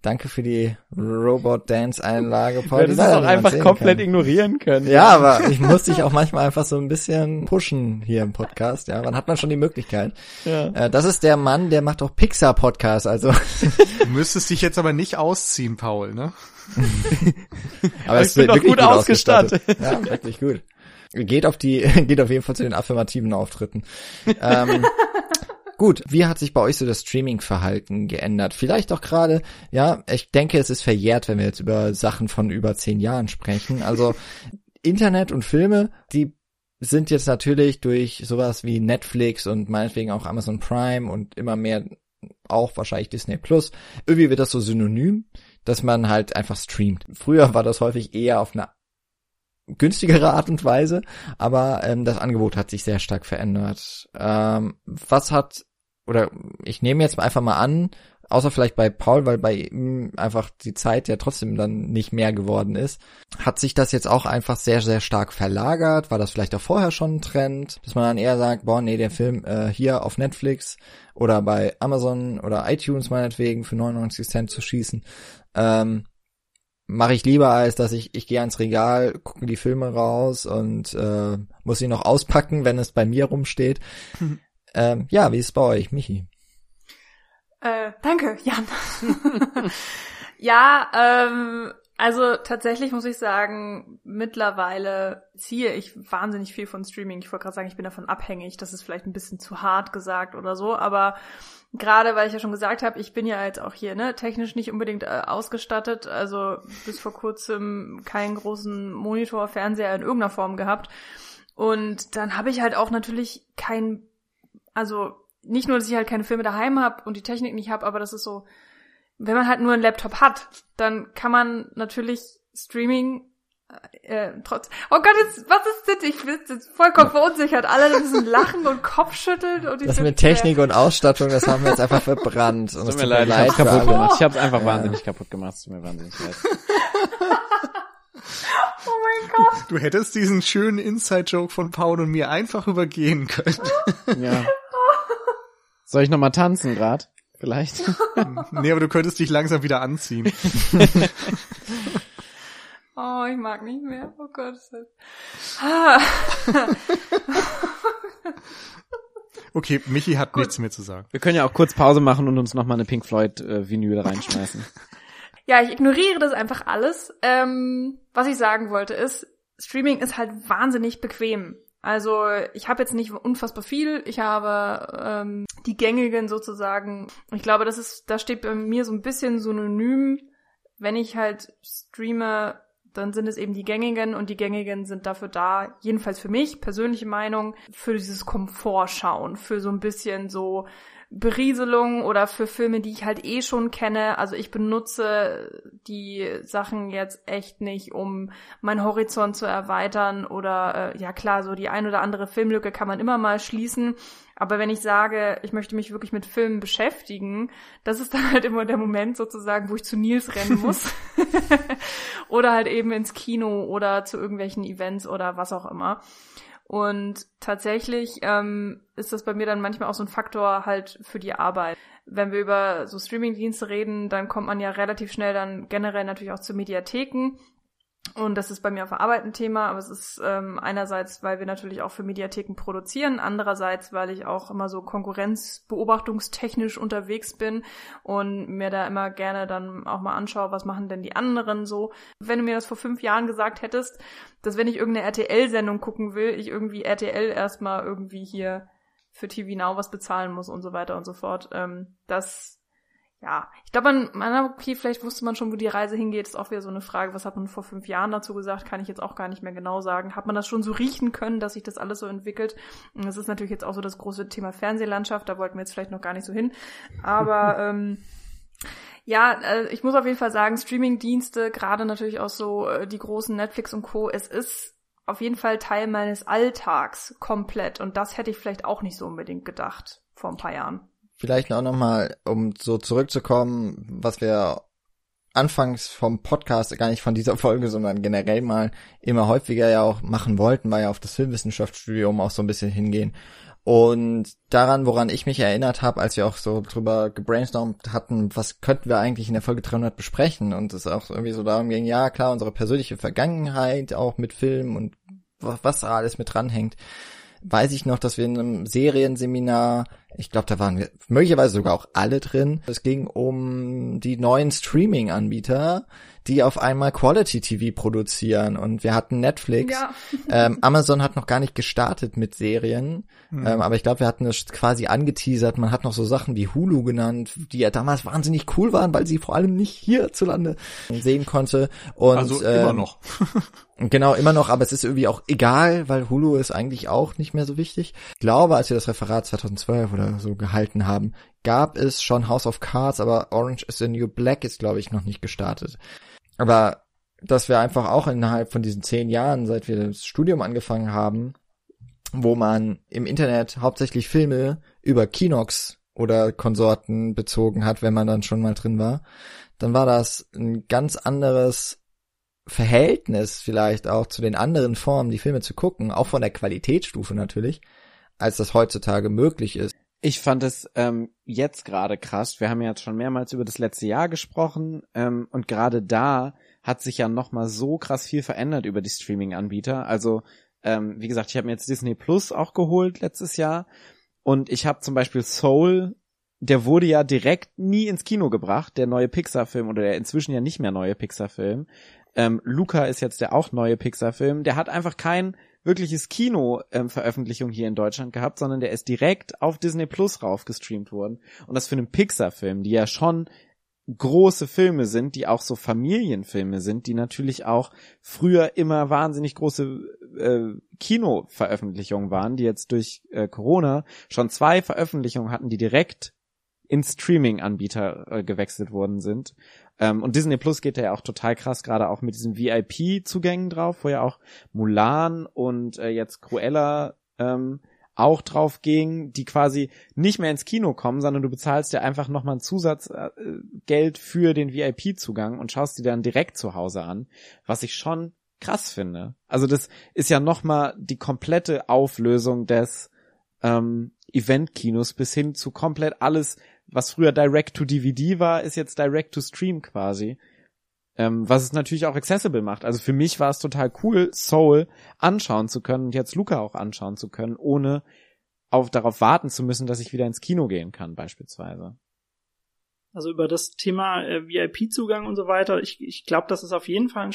Danke für die Robot Dance Einlage, Paul. Du hättest auch einfach komplett kann. ignorieren können. Ja, aber ich muss dich auch manchmal einfach so ein bisschen pushen hier im Podcast. Ja, wann hat man schon die Möglichkeit? Ja. Äh, das ist der Mann, der macht auch Pixar Podcast, also. Du müsstest dich jetzt aber nicht ausziehen, Paul, ne? aber es wird wirklich gut ausgestattet. ausgestattet. Ja, wirklich gut. Geht auf die, geht auf jeden Fall zu den affirmativen Auftritten. ähm, Gut, wie hat sich bei euch so das Streaming-Verhalten geändert? Vielleicht auch gerade, ja, ich denke, es ist verjährt, wenn wir jetzt über Sachen von über zehn Jahren sprechen. Also Internet und Filme, die sind jetzt natürlich durch sowas wie Netflix und meinetwegen auch Amazon Prime und immer mehr auch wahrscheinlich Disney Plus. Irgendwie wird das so synonym, dass man halt einfach streamt. Früher war das häufig eher auf eine günstigere Art und Weise, aber ähm, das Angebot hat sich sehr stark verändert. Ähm, was hat oder ich nehme jetzt einfach mal an, außer vielleicht bei Paul, weil bei ihm einfach die Zeit ja trotzdem dann nicht mehr geworden ist, hat sich das jetzt auch einfach sehr, sehr stark verlagert? War das vielleicht auch vorher schon ein Trend, dass man dann eher sagt, boah, nee, der Film äh, hier auf Netflix oder bei Amazon oder iTunes meinetwegen für 99 Cent zu schießen, ähm, mache ich lieber, als dass ich, ich gehe ans Regal, gucke die Filme raus und äh, muss sie noch auspacken, wenn es bei mir rumsteht. Ähm, ja, wie ist es bei euch, Michi? Äh, danke, Jan. ja, ähm, also tatsächlich muss ich sagen, mittlerweile ziehe ich wahnsinnig viel von Streaming. Ich wollte gerade sagen, ich bin davon abhängig. Das ist vielleicht ein bisschen zu hart gesagt oder so, aber gerade weil ich ja schon gesagt habe, ich bin ja jetzt auch hier ne technisch nicht unbedingt äh, ausgestattet, also bis vor kurzem keinen großen Monitor, Fernseher in irgendeiner Form gehabt. Und dann habe ich halt auch natürlich kein also nicht nur, dass ich halt keine Filme daheim habe und die Technik nicht habe, aber das ist so, wenn man halt nur einen Laptop hat, dann kann man natürlich Streaming äh, äh trotz. Oh Gott, jetzt, was ist das? Ich bin jetzt vollkommen verunsichert. Alle müssen lachen und Kopfschütteln und ich Das mit Technik und Ausstattung, das haben wir jetzt einfach verbrannt. Und tut mir leid, leid ich hab's kaputt gemacht. Ich hab's einfach ja. wahnsinnig kaputt gemacht. Es tut mir wahnsinnig leid. Oh mein Gott. Du hättest diesen schönen Inside-Joke von Paul und mir einfach übergehen können. Ja. Soll ich nochmal tanzen grad? Vielleicht? nee, aber du könntest dich langsam wieder anziehen. oh, ich mag nicht mehr. Oh Gott. okay, Michi hat Gut. nichts mehr zu sagen. Wir können ja auch kurz Pause machen und uns nochmal eine Pink Floyd äh, Vinyl reinschmeißen. Ja, ich ignoriere das einfach alles. Ähm, was ich sagen wollte ist, Streaming ist halt wahnsinnig bequem. Also ich habe jetzt nicht unfassbar viel. Ich habe ähm, die gängigen sozusagen. Ich glaube, das ist, da steht bei mir so ein bisschen synonym, wenn ich halt streame, dann sind es eben die gängigen und die gängigen sind dafür da, jedenfalls für mich, persönliche Meinung, für dieses Komfortschauen, für so ein bisschen so Berieselung oder für Filme, die ich halt eh schon kenne. Also ich benutze die Sachen jetzt echt nicht, um meinen Horizont zu erweitern oder äh, ja klar, so die ein oder andere Filmlücke kann man immer mal schließen. Aber wenn ich sage, ich möchte mich wirklich mit Filmen beschäftigen, das ist dann halt immer der Moment sozusagen, wo ich zu Nils rennen muss. oder halt eben ins Kino oder zu irgendwelchen Events oder was auch immer. Und tatsächlich ähm, ist das bei mir dann manchmal auch so ein Faktor halt für die Arbeit. Wenn wir über so Streamingdienste reden, dann kommt man ja relativ schnell dann generell natürlich auch zu Mediatheken. Und das ist bei mir auf der Arbeit ein Thema, aber es ist ähm, einerseits, weil wir natürlich auch für Mediatheken produzieren, andererseits, weil ich auch immer so konkurrenzbeobachtungstechnisch unterwegs bin und mir da immer gerne dann auch mal anschaue, was machen denn die anderen so. Wenn du mir das vor fünf Jahren gesagt hättest, dass wenn ich irgendeine RTL-Sendung gucken will, ich irgendwie RTL erstmal irgendwie hier für TV Now was bezahlen muss und so weiter und so fort, ähm, das ja, ich glaube, man, man, okay, vielleicht wusste man schon, wo die Reise hingeht, ist auch wieder so eine Frage, was hat man vor fünf Jahren dazu gesagt, kann ich jetzt auch gar nicht mehr genau sagen. Hat man das schon so riechen können, dass sich das alles so entwickelt? Und das ist natürlich jetzt auch so das große Thema Fernsehlandschaft, da wollten wir jetzt vielleicht noch gar nicht so hin. Aber ähm, ja, äh, ich muss auf jeden Fall sagen, Streamingdienste, gerade natürlich auch so äh, die großen Netflix und Co., es ist auf jeden Fall Teil meines Alltags komplett. Und das hätte ich vielleicht auch nicht so unbedingt gedacht vor ein paar Jahren. Vielleicht auch nochmal, um so zurückzukommen, was wir anfangs vom Podcast, gar nicht von dieser Folge, sondern generell mal immer häufiger ja auch machen wollten, war ja auf das Filmwissenschaftsstudium auch so ein bisschen hingehen. Und daran, woran ich mich erinnert habe, als wir auch so drüber gebrainstormt hatten, was könnten wir eigentlich in der Folge 300 besprechen und es auch irgendwie so darum ging, ja klar, unsere persönliche Vergangenheit auch mit Film und was da alles mit dranhängt weiß ich noch, dass wir in einem Serienseminar, ich glaube, da waren wir möglicherweise sogar auch alle drin. Es ging um die neuen Streaming-Anbieter, die auf einmal Quality TV produzieren. Und wir hatten Netflix. Ja. Ähm, Amazon hat noch gar nicht gestartet mit Serien. Mhm. Ähm, aber ich glaube, wir hatten es quasi angeteasert. Man hat noch so Sachen wie Hulu genannt, die ja damals wahnsinnig cool waren, weil sie vor allem nicht hierzulande sehen konnte. Und, also immer ähm, noch. Genau, immer noch, aber es ist irgendwie auch egal, weil Hulu ist eigentlich auch nicht mehr so wichtig. Ich glaube, als wir das Referat 2012 oder so gehalten haben, gab es schon House of Cards, aber Orange is the New Black ist, glaube ich, noch nicht gestartet. Aber dass wir einfach auch innerhalb von diesen zehn Jahren, seit wir das Studium angefangen haben, wo man im Internet hauptsächlich Filme über Kinox oder Konsorten bezogen hat, wenn man dann schon mal drin war, dann war das ein ganz anderes Verhältnis vielleicht auch zu den anderen Formen, die Filme zu gucken, auch von der Qualitätsstufe natürlich, als das heutzutage möglich ist. Ich fand es ähm, jetzt gerade krass. Wir haben ja jetzt schon mehrmals über das letzte Jahr gesprochen ähm, und gerade da hat sich ja noch mal so krass viel verändert über die Streaming-Anbieter. Also ähm, wie gesagt, ich habe mir jetzt Disney Plus auch geholt letztes Jahr und ich habe zum Beispiel Soul, der wurde ja direkt nie ins Kino gebracht, der neue Pixar-Film oder der inzwischen ja nicht mehr neue Pixar-Film. Ähm, Luca ist jetzt der auch neue Pixar-Film. Der hat einfach kein wirkliches Kino-Veröffentlichung ähm, hier in Deutschland gehabt, sondern der ist direkt auf Disney Plus raufgestreamt worden. Und das für einen Pixar-Film, die ja schon große Filme sind, die auch so Familienfilme sind, die natürlich auch früher immer wahnsinnig große äh, Kino-Veröffentlichungen waren, die jetzt durch äh, Corona schon zwei Veröffentlichungen hatten, die direkt in Streaming-Anbieter äh, gewechselt worden sind. Ähm, und Disney Plus geht ja auch total krass, gerade auch mit diesen VIP-Zugängen drauf, wo ja auch Mulan und äh, jetzt Cruella ähm, auch drauf ging, die quasi nicht mehr ins Kino kommen, sondern du bezahlst ja einfach nochmal ein Zusatzgeld äh, für den VIP-Zugang und schaust die dann direkt zu Hause an, was ich schon krass finde. Also das ist ja nochmal die komplette Auflösung des ähm, Event-Kinos bis hin zu komplett alles was früher Direct to DVD war, ist jetzt Direct to Stream quasi. Ähm, was es natürlich auch accessible macht. Also für mich war es total cool, Soul anschauen zu können und jetzt Luca auch anschauen zu können, ohne auf, darauf warten zu müssen, dass ich wieder ins Kino gehen kann, beispielsweise. Also über das Thema äh, VIP-Zugang und so weiter, ich, ich glaube, das ist auf jeden Fall ein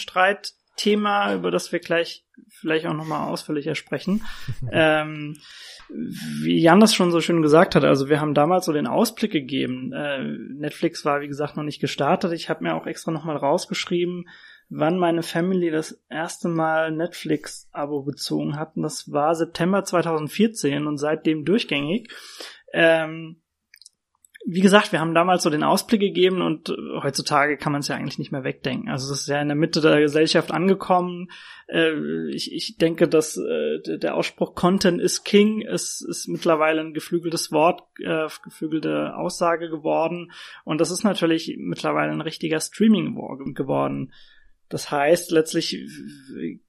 Streitthema, über das wir gleich vielleicht auch nochmal ausführlicher sprechen. ähm, wie Jan das schon so schön gesagt hat, also wir haben damals so den Ausblick gegeben. Äh, Netflix war, wie gesagt, noch nicht gestartet. Ich habe mir auch extra nochmal rausgeschrieben, wann meine Family das erste Mal Netflix-Abo bezogen hat. Und das war September 2014 und seitdem durchgängig. Ähm, wie gesagt, wir haben damals so den Ausblick gegeben und äh, heutzutage kann man es ja eigentlich nicht mehr wegdenken. Also es ist ja in der Mitte der Gesellschaft angekommen. Äh, ich, ich denke, dass äh, der Ausspruch Content is King ist, ist mittlerweile ein geflügeltes Wort, geflügelte Aussage geworden. Und das ist natürlich mittlerweile ein richtiger Streaming geworden. Das heißt, letztlich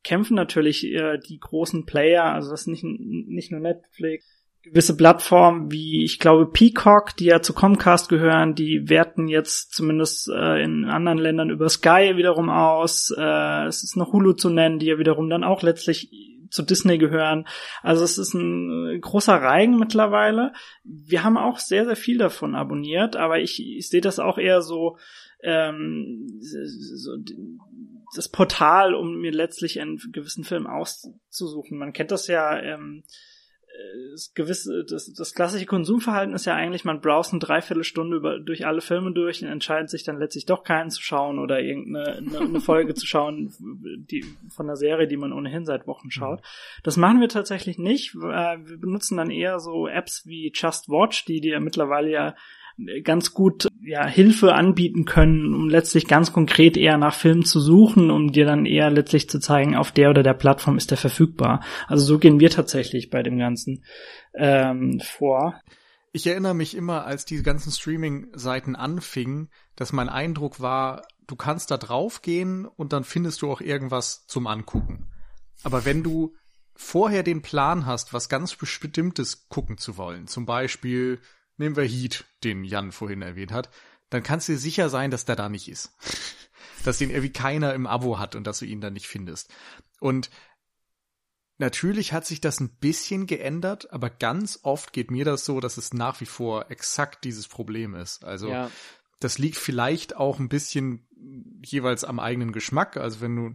kämpfen natürlich die großen Player, also das ist nicht, nicht nur Netflix, gewisse Plattformen wie, ich glaube, Peacock, die ja zu Comcast gehören, die werten jetzt zumindest äh, in anderen Ländern über Sky wiederum aus. Äh, es ist noch Hulu zu nennen, die ja wiederum dann auch letztlich zu Disney gehören. Also es ist ein äh, großer Reigen mittlerweile. Wir haben auch sehr, sehr viel davon abonniert, aber ich, ich sehe das auch eher so, ähm, so das Portal, um mir letztlich einen gewissen Film auszusuchen. Man kennt das ja, ähm, das gewisse, das, das klassische Konsumverhalten ist ja eigentlich, man browst eine Dreiviertelstunde über, durch alle Filme durch und entscheidet sich dann letztlich doch keinen zu schauen oder irgendeine eine, Folge zu schauen, die, von der Serie, die man ohnehin seit Wochen schaut. Das machen wir tatsächlich nicht. Äh, wir benutzen dann eher so Apps wie Just Watch, die dir mittlerweile ja ganz gut ja, Hilfe anbieten können, um letztlich ganz konkret eher nach Filmen zu suchen, um dir dann eher letztlich zu zeigen, auf der oder der Plattform ist der verfügbar. Also so gehen wir tatsächlich bei dem Ganzen ähm, vor. Ich erinnere mich immer, als die ganzen Streaming-Seiten anfingen, dass mein Eindruck war, du kannst da draufgehen und dann findest du auch irgendwas zum Angucken. Aber wenn du vorher den Plan hast, was ganz Bestimmtes gucken zu wollen, zum Beispiel nehmen wir Heat, den Jan vorhin erwähnt hat, dann kannst du dir sicher sein, dass der da nicht ist. dass den irgendwie keiner im Abo hat und dass du ihn dann nicht findest. Und natürlich hat sich das ein bisschen geändert, aber ganz oft geht mir das so, dass es nach wie vor exakt dieses Problem ist. Also ja. Das liegt vielleicht auch ein bisschen jeweils am eigenen Geschmack. Also wenn du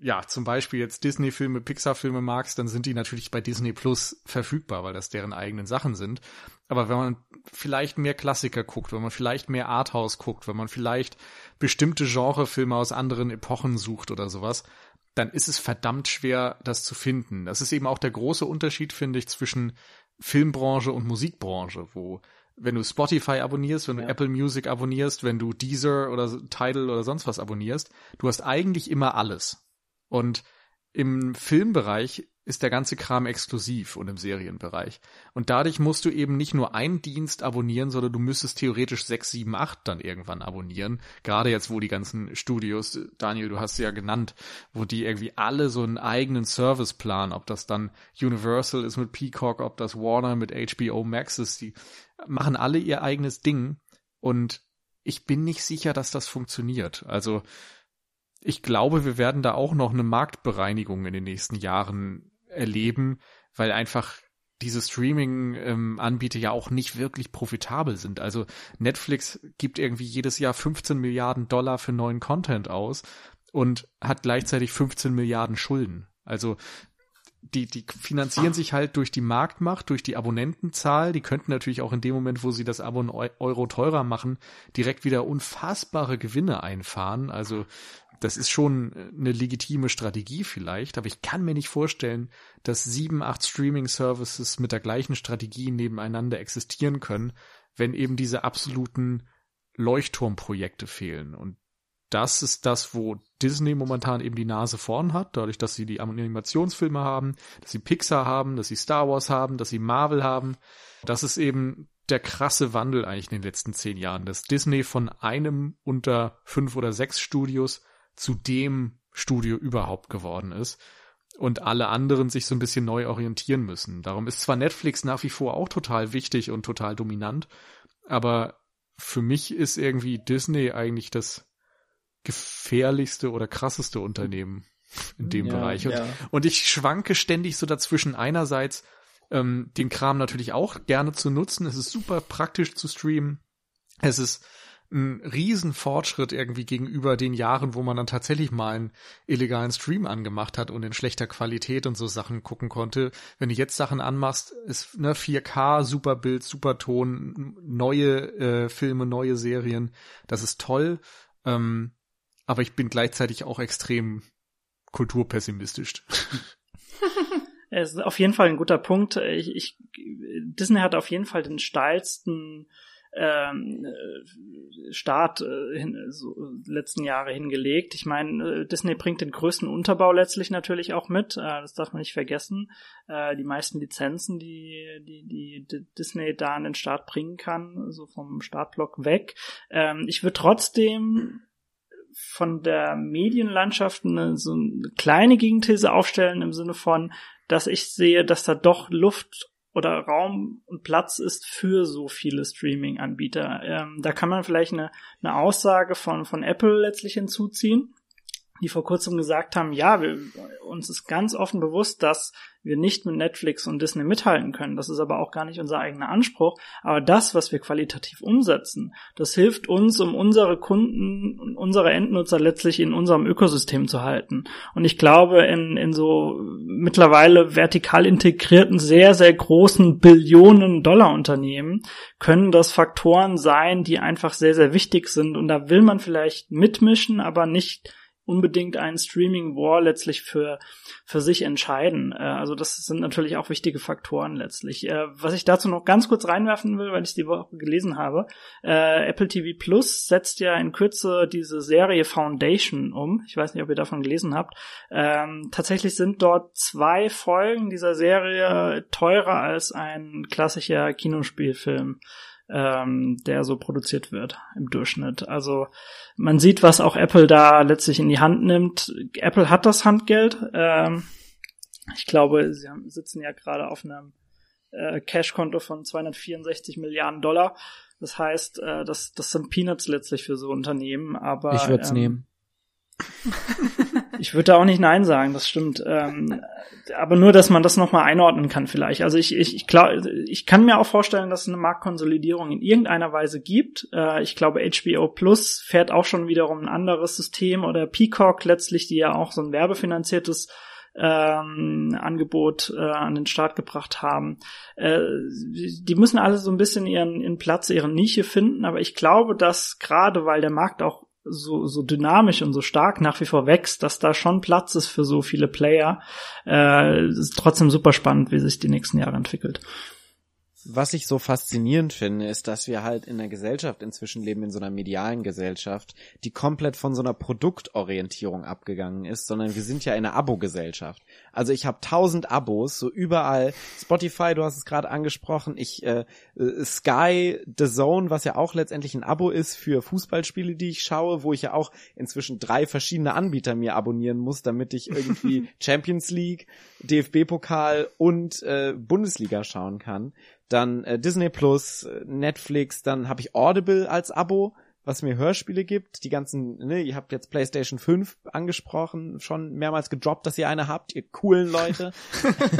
ja zum Beispiel jetzt Disney-Filme, Pixar-Filme magst, dann sind die natürlich bei Disney Plus verfügbar, weil das deren eigenen Sachen sind. Aber wenn man vielleicht mehr Klassiker guckt, wenn man vielleicht mehr Arthouse guckt, wenn man vielleicht bestimmte Genrefilme aus anderen Epochen sucht oder sowas, dann ist es verdammt schwer, das zu finden. Das ist eben auch der große Unterschied, finde ich, zwischen Filmbranche und Musikbranche, wo wenn du Spotify abonnierst, wenn du ja. Apple Music abonnierst, wenn du Deezer oder Tidal oder sonst was abonnierst, du hast eigentlich immer alles. Und im Filmbereich ist der ganze Kram exklusiv und im Serienbereich. Und dadurch musst du eben nicht nur einen Dienst abonnieren, sondern du müsstest theoretisch sechs, sieben, acht dann irgendwann abonnieren. Gerade jetzt, wo die ganzen Studios, Daniel, du hast sie ja genannt, wo die irgendwie alle so einen eigenen Service planen, ob das dann Universal ist mit Peacock, ob das Warner mit HBO Max ist, die machen alle ihr eigenes Ding und ich bin nicht sicher, dass das funktioniert. Also ich glaube, wir werden da auch noch eine Marktbereinigung in den nächsten Jahren erleben, weil einfach diese Streaming-Anbieter ja auch nicht wirklich profitabel sind. Also Netflix gibt irgendwie jedes Jahr 15 Milliarden Dollar für neuen Content aus und hat gleichzeitig 15 Milliarden Schulden. Also die, die finanzieren sich halt durch die Marktmacht, durch die Abonnentenzahl. Die könnten natürlich auch in dem Moment, wo sie das Abo Euro teurer machen, direkt wieder unfassbare Gewinne einfahren. Also das ist schon eine legitime Strategie vielleicht, aber ich kann mir nicht vorstellen, dass sieben, acht Streaming-Services mit der gleichen Strategie nebeneinander existieren können, wenn eben diese absoluten Leuchtturmprojekte fehlen. Und das ist das, wo Disney momentan eben die Nase vorn hat, dadurch, dass sie die Animationsfilme haben, dass sie Pixar haben, dass sie Star Wars haben, dass sie Marvel haben. Das ist eben der krasse Wandel eigentlich in den letzten zehn Jahren, dass Disney von einem unter fünf oder sechs Studios zu dem Studio überhaupt geworden ist und alle anderen sich so ein bisschen neu orientieren müssen. Darum ist zwar Netflix nach wie vor auch total wichtig und total dominant, aber für mich ist irgendwie Disney eigentlich das gefährlichste oder krasseste Unternehmen in dem ja, Bereich. Und, ja. und ich schwanke ständig so dazwischen einerseits ähm, den Kram natürlich auch gerne zu nutzen. Es ist super praktisch zu streamen. Es ist ein Riesenfortschritt irgendwie gegenüber den Jahren, wo man dann tatsächlich mal einen illegalen Stream angemacht hat und in schlechter Qualität und so Sachen gucken konnte. Wenn du jetzt Sachen anmachst, ist ne 4K, super Bild, super Ton, neue äh, Filme, neue Serien, das ist toll. Ähm, aber ich bin gleichzeitig auch extrem kulturpessimistisch. Es ist auf jeden Fall ein guter Punkt. Ich, ich, Disney hat auf jeden Fall den steilsten ähm, Start äh, hin, so, letzten Jahre hingelegt. Ich meine, äh, Disney bringt den größten Unterbau letztlich natürlich auch mit. Äh, das darf man nicht vergessen. Äh, die meisten Lizenzen, die, die, die Disney da an den Start bringen kann, so vom Startblock weg. Ähm, ich würde trotzdem von der Medienlandschaft eine, so eine kleine Gegenthese aufstellen im Sinne von, dass ich sehe, dass da doch Luft oder Raum und Platz ist für so viele Streaming-Anbieter. Ähm, da kann man vielleicht eine, eine Aussage von, von Apple letztlich hinzuziehen die vor kurzem gesagt haben, ja, wir, uns ist ganz offen bewusst, dass wir nicht mit Netflix und Disney mithalten können. Das ist aber auch gar nicht unser eigener Anspruch. Aber das, was wir qualitativ umsetzen, das hilft uns, um unsere Kunden und unsere Endnutzer letztlich in unserem Ökosystem zu halten. Und ich glaube, in, in so mittlerweile vertikal integrierten, sehr, sehr großen Billionen-Dollar-Unternehmen können das Faktoren sein, die einfach sehr, sehr wichtig sind. Und da will man vielleicht mitmischen, aber nicht unbedingt einen Streaming War letztlich für für sich entscheiden. Äh, also das sind natürlich auch wichtige Faktoren letztlich. Äh, was ich dazu noch ganz kurz reinwerfen will, weil ich die Woche gelesen habe, äh, Apple TV Plus setzt ja in Kürze diese Serie Foundation um. Ich weiß nicht, ob ihr davon gelesen habt. Ähm, tatsächlich sind dort zwei Folgen dieser Serie teurer als ein klassischer Kinospielfilm ähm, der so produziert wird im Durchschnitt. Also man sieht, was auch Apple da letztlich in die Hand nimmt. Apple hat das Handgeld. Ähm, ich glaube, sie haben, sitzen ja gerade auf einem äh, Cash-Konto von 264 Milliarden Dollar. Das heißt, äh, das, das sind Peanuts letztlich für so Unternehmen, aber. Ich würde es ähm, nehmen. ich würde da auch nicht Nein sagen, das stimmt. Ähm, aber nur, dass man das nochmal einordnen kann vielleicht. Also ich, ich, ich, glaub, ich kann mir auch vorstellen, dass es eine Marktkonsolidierung in irgendeiner Weise gibt. Äh, ich glaube, HBO Plus fährt auch schon wiederum ein anderes System oder Peacock letztlich, die ja auch so ein werbefinanziertes ähm, Angebot äh, an den Start gebracht haben. Äh, die müssen alle so ein bisschen ihren, ihren Platz, ihre Nische finden, aber ich glaube, dass gerade weil der Markt auch so, so dynamisch und so stark nach wie vor wächst, dass da schon Platz ist für so viele Player. Äh, ist trotzdem super spannend, wie sich die nächsten Jahre entwickelt was ich so faszinierend finde, ist, dass wir halt in der Gesellschaft inzwischen leben, in so einer medialen Gesellschaft, die komplett von so einer Produktorientierung abgegangen ist, sondern wir sind ja in einer Abo-Gesellschaft. Also ich habe tausend Abos, so überall. Spotify, du hast es gerade angesprochen, ich äh, äh, Sky, The Zone, was ja auch letztendlich ein Abo ist für Fußballspiele, die ich schaue, wo ich ja auch inzwischen drei verschiedene Anbieter mir abonnieren muss, damit ich irgendwie Champions League, DFB-Pokal und äh, Bundesliga schauen kann dann äh, Disney Plus, äh, Netflix, dann habe ich Audible als Abo, was mir Hörspiele gibt. Die ganzen, ne, ihr habt jetzt PlayStation 5 angesprochen, schon mehrmals gedroppt, dass ihr eine habt, ihr coolen Leute.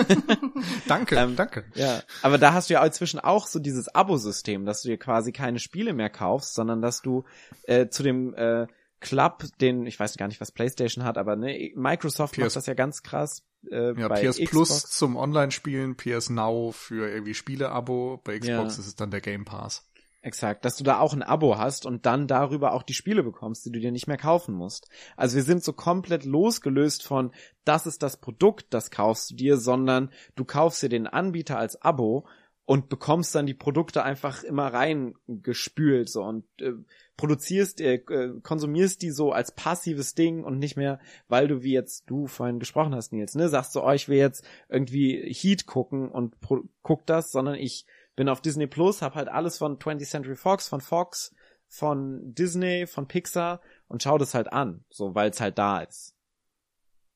danke, ähm, danke. Ja, aber da hast du ja inzwischen auch so dieses Abo-System, dass du dir quasi keine Spiele mehr kaufst, sondern dass du äh, zu dem äh, Club, den, ich weiß gar nicht, was PlayStation hat, aber ne, Microsoft PS macht das ja ganz krass. Äh, ja, PS Xbox. Plus zum Online-Spielen, PS Now für irgendwie Spiele-Abo, bei Xbox ja. ist es dann der Game Pass. Exakt, dass du da auch ein Abo hast und dann darüber auch die Spiele bekommst, die du dir nicht mehr kaufen musst. Also wir sind so komplett losgelöst von, das ist das Produkt, das kaufst du dir, sondern du kaufst dir den Anbieter als Abo und bekommst dann die Produkte einfach immer reingespült so und äh, produzierst, äh, konsumierst die so als passives Ding und nicht mehr, weil du wie jetzt du vorhin gesprochen hast, Nils, ne, sagst du, oh, ich will jetzt irgendwie Heat gucken und guck das, sondern ich bin auf Disney Plus, hab halt alles von 20th Century Fox, von Fox, von Disney, von Pixar und schau das halt an, so weil es halt da ist.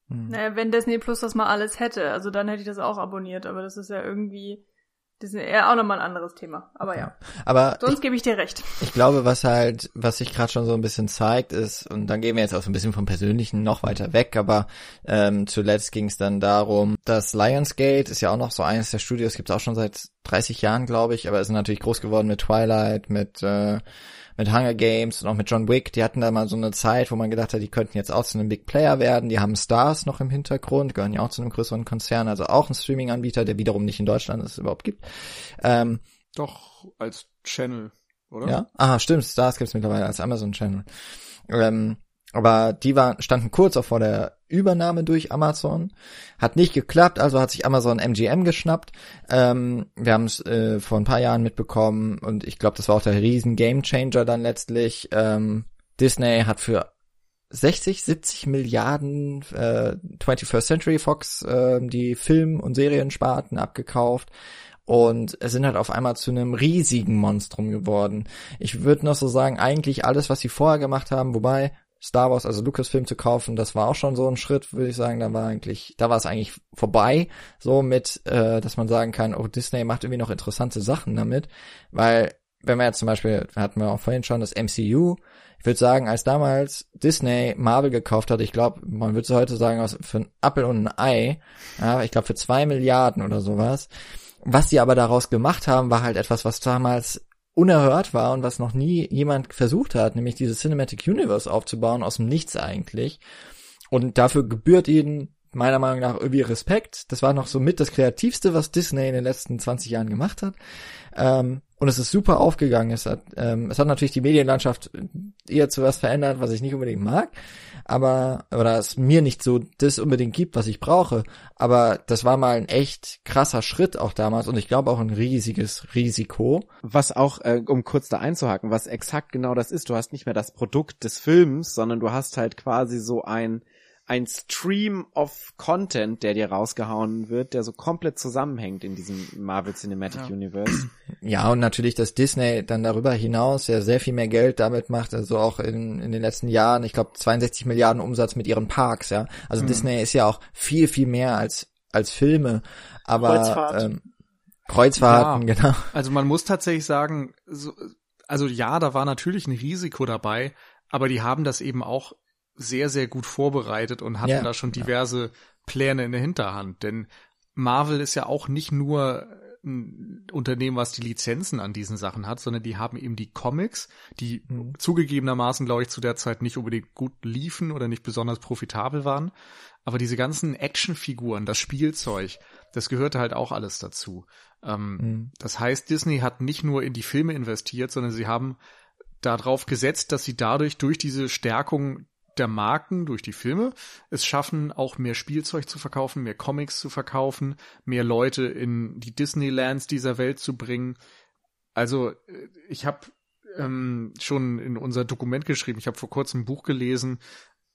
Hm. Naja, wenn Disney Plus das mal alles hätte, also dann hätte ich das auch abonniert, aber das ist ja irgendwie das ist eher auch nochmal ein anderes Thema. Aber ja. Aber sonst gebe ich dir recht. Ich glaube, was halt, was sich gerade schon so ein bisschen zeigt, ist, und dann gehen wir jetzt auch so ein bisschen vom Persönlichen noch weiter weg, aber ähm, zuletzt ging es dann darum, dass Lionsgate ist ja auch noch so eines der Studios, gibt es auch schon seit 30 Jahren, glaube ich, aber ist natürlich groß geworden mit Twilight, mit äh, mit Hunger Games und auch mit John Wick, die hatten da mal so eine Zeit, wo man gedacht hat, die könnten jetzt auch zu einem Big Player werden. Die haben Stars noch im Hintergrund, gehören ja auch zu einem größeren Konzern, also auch ein Streaming-Anbieter, der wiederum nicht in Deutschland es überhaupt gibt. Ähm, Doch, als Channel, oder? Ja, ah, stimmt, Stars gibt's mittlerweile als Amazon Channel. Ähm, aber die waren, standen kurz auch vor der Übernahme durch Amazon. Hat nicht geklappt, also hat sich Amazon MGM geschnappt. Ähm, wir haben es äh, vor ein paar Jahren mitbekommen und ich glaube, das war auch der riesen Gamechanger dann letztlich. Ähm, Disney hat für 60, 70 Milliarden äh, 21st Century Fox äh, die Film- und Seriensparten abgekauft und sind halt auf einmal zu einem riesigen Monstrum geworden. Ich würde noch so sagen, eigentlich alles, was sie vorher gemacht haben, wobei Star Wars, also Lucasfilm zu kaufen, das war auch schon so ein Schritt, würde ich sagen. Da war eigentlich, da war es eigentlich vorbei, so mit, äh, dass man sagen kann, oh, Disney macht irgendwie noch interessante Sachen damit, weil wenn wir jetzt zum Beispiel, hatten wir auch vorhin schon das MCU, ich würde sagen, als damals Disney Marvel gekauft hat, ich glaube, man würde heute sagen, für ein Apple und ein Ei, ja, ich glaube für zwei Milliarden oder sowas. Was sie aber daraus gemacht haben, war halt etwas, was damals unerhört war und was noch nie jemand versucht hat, nämlich dieses Cinematic Universe aufzubauen, aus dem Nichts eigentlich. Und dafür gebührt ihnen meiner Meinung nach irgendwie Respekt. Das war noch so mit das Kreativste, was Disney in den letzten 20 Jahren gemacht hat. Ähm, und es ist super aufgegangen. Es hat, ähm, es hat natürlich die Medienlandschaft eher zu was verändert, was ich nicht unbedingt mag, aber oder es mir nicht so das unbedingt gibt, was ich brauche. Aber das war mal ein echt krasser Schritt auch damals und ich glaube auch ein riesiges Risiko. Was auch, äh, um kurz da einzuhaken, was exakt genau das ist. Du hast nicht mehr das Produkt des Films, sondern du hast halt quasi so ein ein Stream of Content, der dir rausgehauen wird, der so komplett zusammenhängt in diesem Marvel Cinematic ja. Universe. Ja, und natürlich, dass Disney dann darüber hinaus ja sehr viel mehr Geld damit macht, also auch in, in den letzten Jahren, ich glaube 62 Milliarden Umsatz mit ihren Parks, ja. Also mhm. Disney ist ja auch viel, viel mehr als, als Filme, aber Kreuzfahrt. ähm, Kreuzfahrten, ja, genau. Also man muss tatsächlich sagen, so, also ja, da war natürlich ein Risiko dabei, aber die haben das eben auch sehr, sehr gut vorbereitet und hatten ja. da schon diverse Pläne in der Hinterhand. Denn Marvel ist ja auch nicht nur ein Unternehmen, was die Lizenzen an diesen Sachen hat, sondern die haben eben die Comics, die mhm. zugegebenermaßen, glaube ich, zu der Zeit nicht unbedingt gut liefen oder nicht besonders profitabel waren. Aber diese ganzen Actionfiguren, das Spielzeug, das gehörte halt auch alles dazu. Ähm, mhm. Das heißt, Disney hat nicht nur in die Filme investiert, sondern sie haben darauf gesetzt, dass sie dadurch durch diese Stärkung der Marken durch die Filme es schaffen, auch mehr Spielzeug zu verkaufen, mehr Comics zu verkaufen, mehr Leute in die Disneylands dieser Welt zu bringen. Also äh, ich habe ähm, schon in unser Dokument geschrieben, ich habe vor kurzem ein Buch gelesen,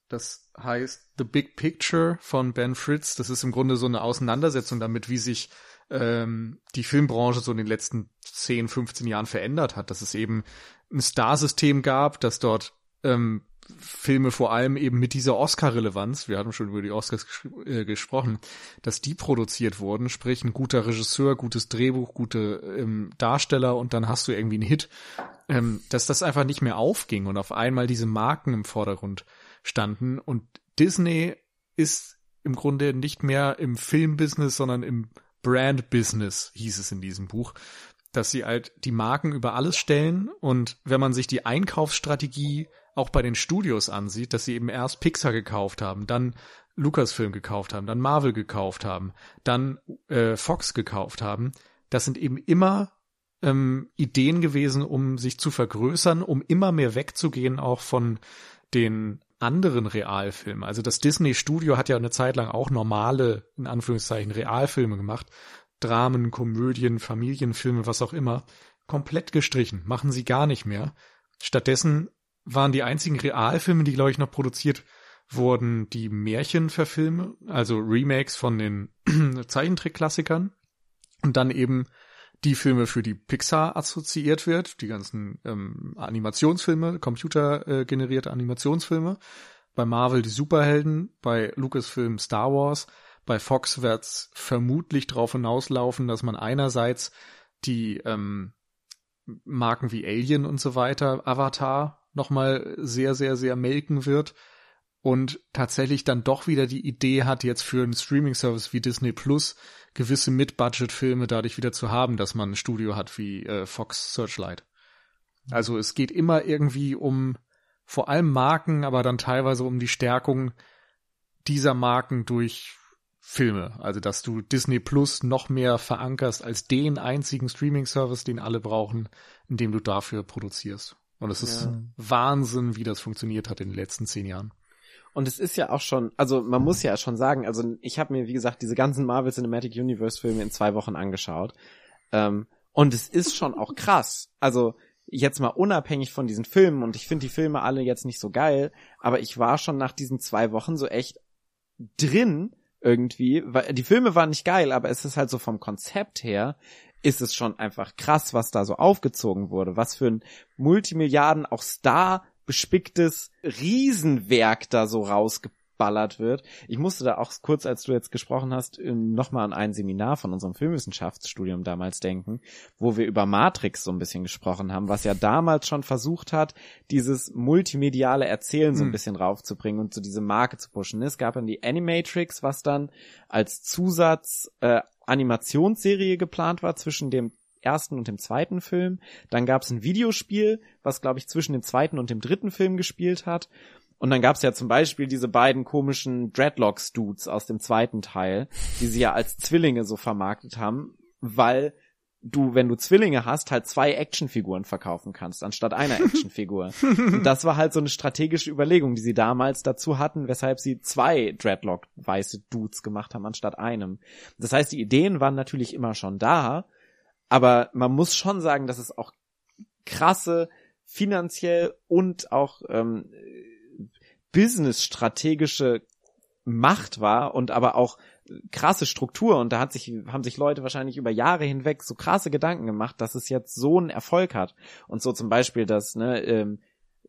das heißt The Big Picture von Ben Fritz. Das ist im Grunde so eine Auseinandersetzung damit, wie sich ähm, die Filmbranche so in den letzten 10, 15 Jahren verändert hat. Dass es eben ein Star-System gab, dass dort ähm, Filme vor allem eben mit dieser Oscar-Relevanz, wir hatten schon über die Oscars äh, gesprochen, dass die produziert wurden, sprich ein guter Regisseur, gutes Drehbuch, gute ähm, Darsteller und dann hast du irgendwie einen Hit, ähm, dass das einfach nicht mehr aufging und auf einmal diese Marken im Vordergrund standen und Disney ist im Grunde nicht mehr im Filmbusiness, sondern im Brand-Business, hieß es in diesem Buch dass sie halt die Marken über alles stellen und wenn man sich die Einkaufsstrategie auch bei den Studios ansieht, dass sie eben erst Pixar gekauft haben, dann Lucasfilm gekauft haben, dann Marvel gekauft haben, dann äh, Fox gekauft haben, das sind eben immer ähm, Ideen gewesen, um sich zu vergrößern, um immer mehr wegzugehen auch von den anderen Realfilmen. Also das Disney Studio hat ja eine Zeit lang auch normale, in Anführungszeichen, Realfilme gemacht. Dramen, Komödien, Familienfilme, was auch immer. Komplett gestrichen. Machen sie gar nicht mehr. Stattdessen waren die einzigen Realfilme, die, glaube ich, noch produziert wurden, die Märchenverfilme, also Remakes von den Zeichentrick-Klassikern und dann eben die Filme, für die Pixar assoziiert wird, die ganzen ähm, Animationsfilme, computergenerierte äh, Animationsfilme. Bei Marvel die Superhelden, bei Lucasfilm Star Wars, bei Fox wird's vermutlich darauf hinauslaufen, dass man einerseits die ähm, Marken wie Alien und so weiter, Avatar nochmal sehr, sehr, sehr melken wird und tatsächlich dann doch wieder die Idee hat, jetzt für einen Streaming-Service wie Disney Plus gewisse Mid-Budget-Filme dadurch wieder zu haben, dass man ein Studio hat wie äh, Fox Searchlight. Also es geht immer irgendwie um vor allem Marken, aber dann teilweise um die Stärkung dieser Marken durch Filme. Also dass du Disney Plus noch mehr verankerst als den einzigen Streaming-Service, den alle brauchen, indem du dafür produzierst. Und es ist ja. Wahnsinn, wie das funktioniert hat in den letzten zehn Jahren. Und es ist ja auch schon, also man muss ja schon sagen, also ich habe mir, wie gesagt, diese ganzen Marvel Cinematic Universe Filme in zwei Wochen angeschaut. Ähm, und es ist schon auch krass. Also jetzt mal unabhängig von diesen Filmen, und ich finde die Filme alle jetzt nicht so geil, aber ich war schon nach diesen zwei Wochen so echt drin irgendwie, weil die Filme waren nicht geil, aber es ist halt so vom Konzept her, ist es schon einfach krass, was da so aufgezogen wurde, was für ein Multimilliarden, auch Star bespicktes Riesenwerk da so rausgeballert wird. Ich musste da auch kurz, als du jetzt gesprochen hast, nochmal an ein Seminar von unserem Filmwissenschaftsstudium damals denken, wo wir über Matrix so ein bisschen gesprochen haben, was ja damals schon versucht hat, dieses multimediale Erzählen so ein hm. bisschen raufzubringen und so diese Marke zu pushen. Es gab dann die Animatrix, was dann als Zusatz äh, Animationsserie geplant war zwischen dem ersten und dem zweiten Film. Dann gab es ein Videospiel, was glaube ich zwischen dem zweiten und dem dritten Film gespielt hat. Und dann gab es ja zum Beispiel diese beiden komischen Dreadlocks-Dudes aus dem zweiten Teil, die sie ja als Zwillinge so vermarktet haben, weil du, wenn du Zwillinge hast, halt zwei Actionfiguren verkaufen kannst, anstatt einer Actionfigur. Und das war halt so eine strategische Überlegung, die sie damals dazu hatten, weshalb sie zwei Dreadlock-weiße Dudes gemacht haben, anstatt einem. Das heißt, die Ideen waren natürlich immer schon da, aber man muss schon sagen, dass es auch krasse finanziell und auch ähm, business-strategische Macht war und aber auch krasse Struktur und da hat sich, haben sich Leute wahrscheinlich über Jahre hinweg so krasse Gedanken gemacht, dass es jetzt so einen Erfolg hat. Und so zum Beispiel, dass ne, ähm,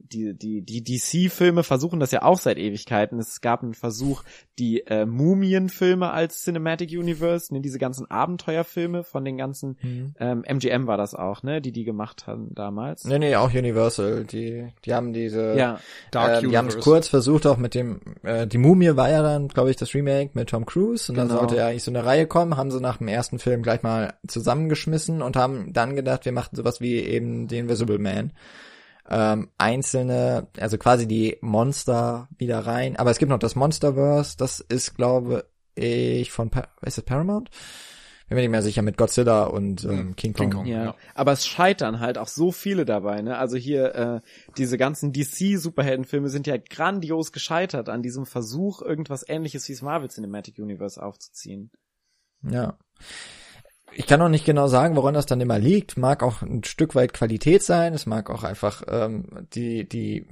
die, die, die DC-Filme versuchen das ja auch seit Ewigkeiten. Es gab einen Versuch, die äh, Mumien-Filme als Cinematic Universe, ne, diese ganzen Abenteuerfilme von den ganzen, mhm. ähm, MGM war das auch, ne, die die gemacht haben damals. Nee, nee, auch Universal. Die, die haben diese, ja. Dark äh, die haben es kurz versucht, auch mit dem, äh, die Mumie war ja dann, glaube ich, das Remake mit Tom Cruise und genau. dann sollte ja eigentlich so eine Reihe kommen, haben sie nach dem ersten Film gleich mal zusammengeschmissen und haben dann gedacht, wir machen sowas wie eben den Invisible Man ähm, einzelne, also quasi die Monster wieder rein. Aber es gibt noch das Monsterverse, das ist, glaube ich, von, pa ist das Paramount? Bin mir nicht mehr sicher, mit Godzilla und ähm, hm, King Kong. King Kong ja. ja. Aber es scheitern halt auch so viele dabei, ne? Also hier, äh, diese ganzen DC-Superheldenfilme sind ja grandios gescheitert an diesem Versuch, irgendwas ähnliches wie das Marvel Cinematic Universe aufzuziehen. Ja ich kann auch nicht genau sagen, woran das dann immer liegt. Mag auch ein Stück weit Qualität sein. Es mag auch einfach ähm, die die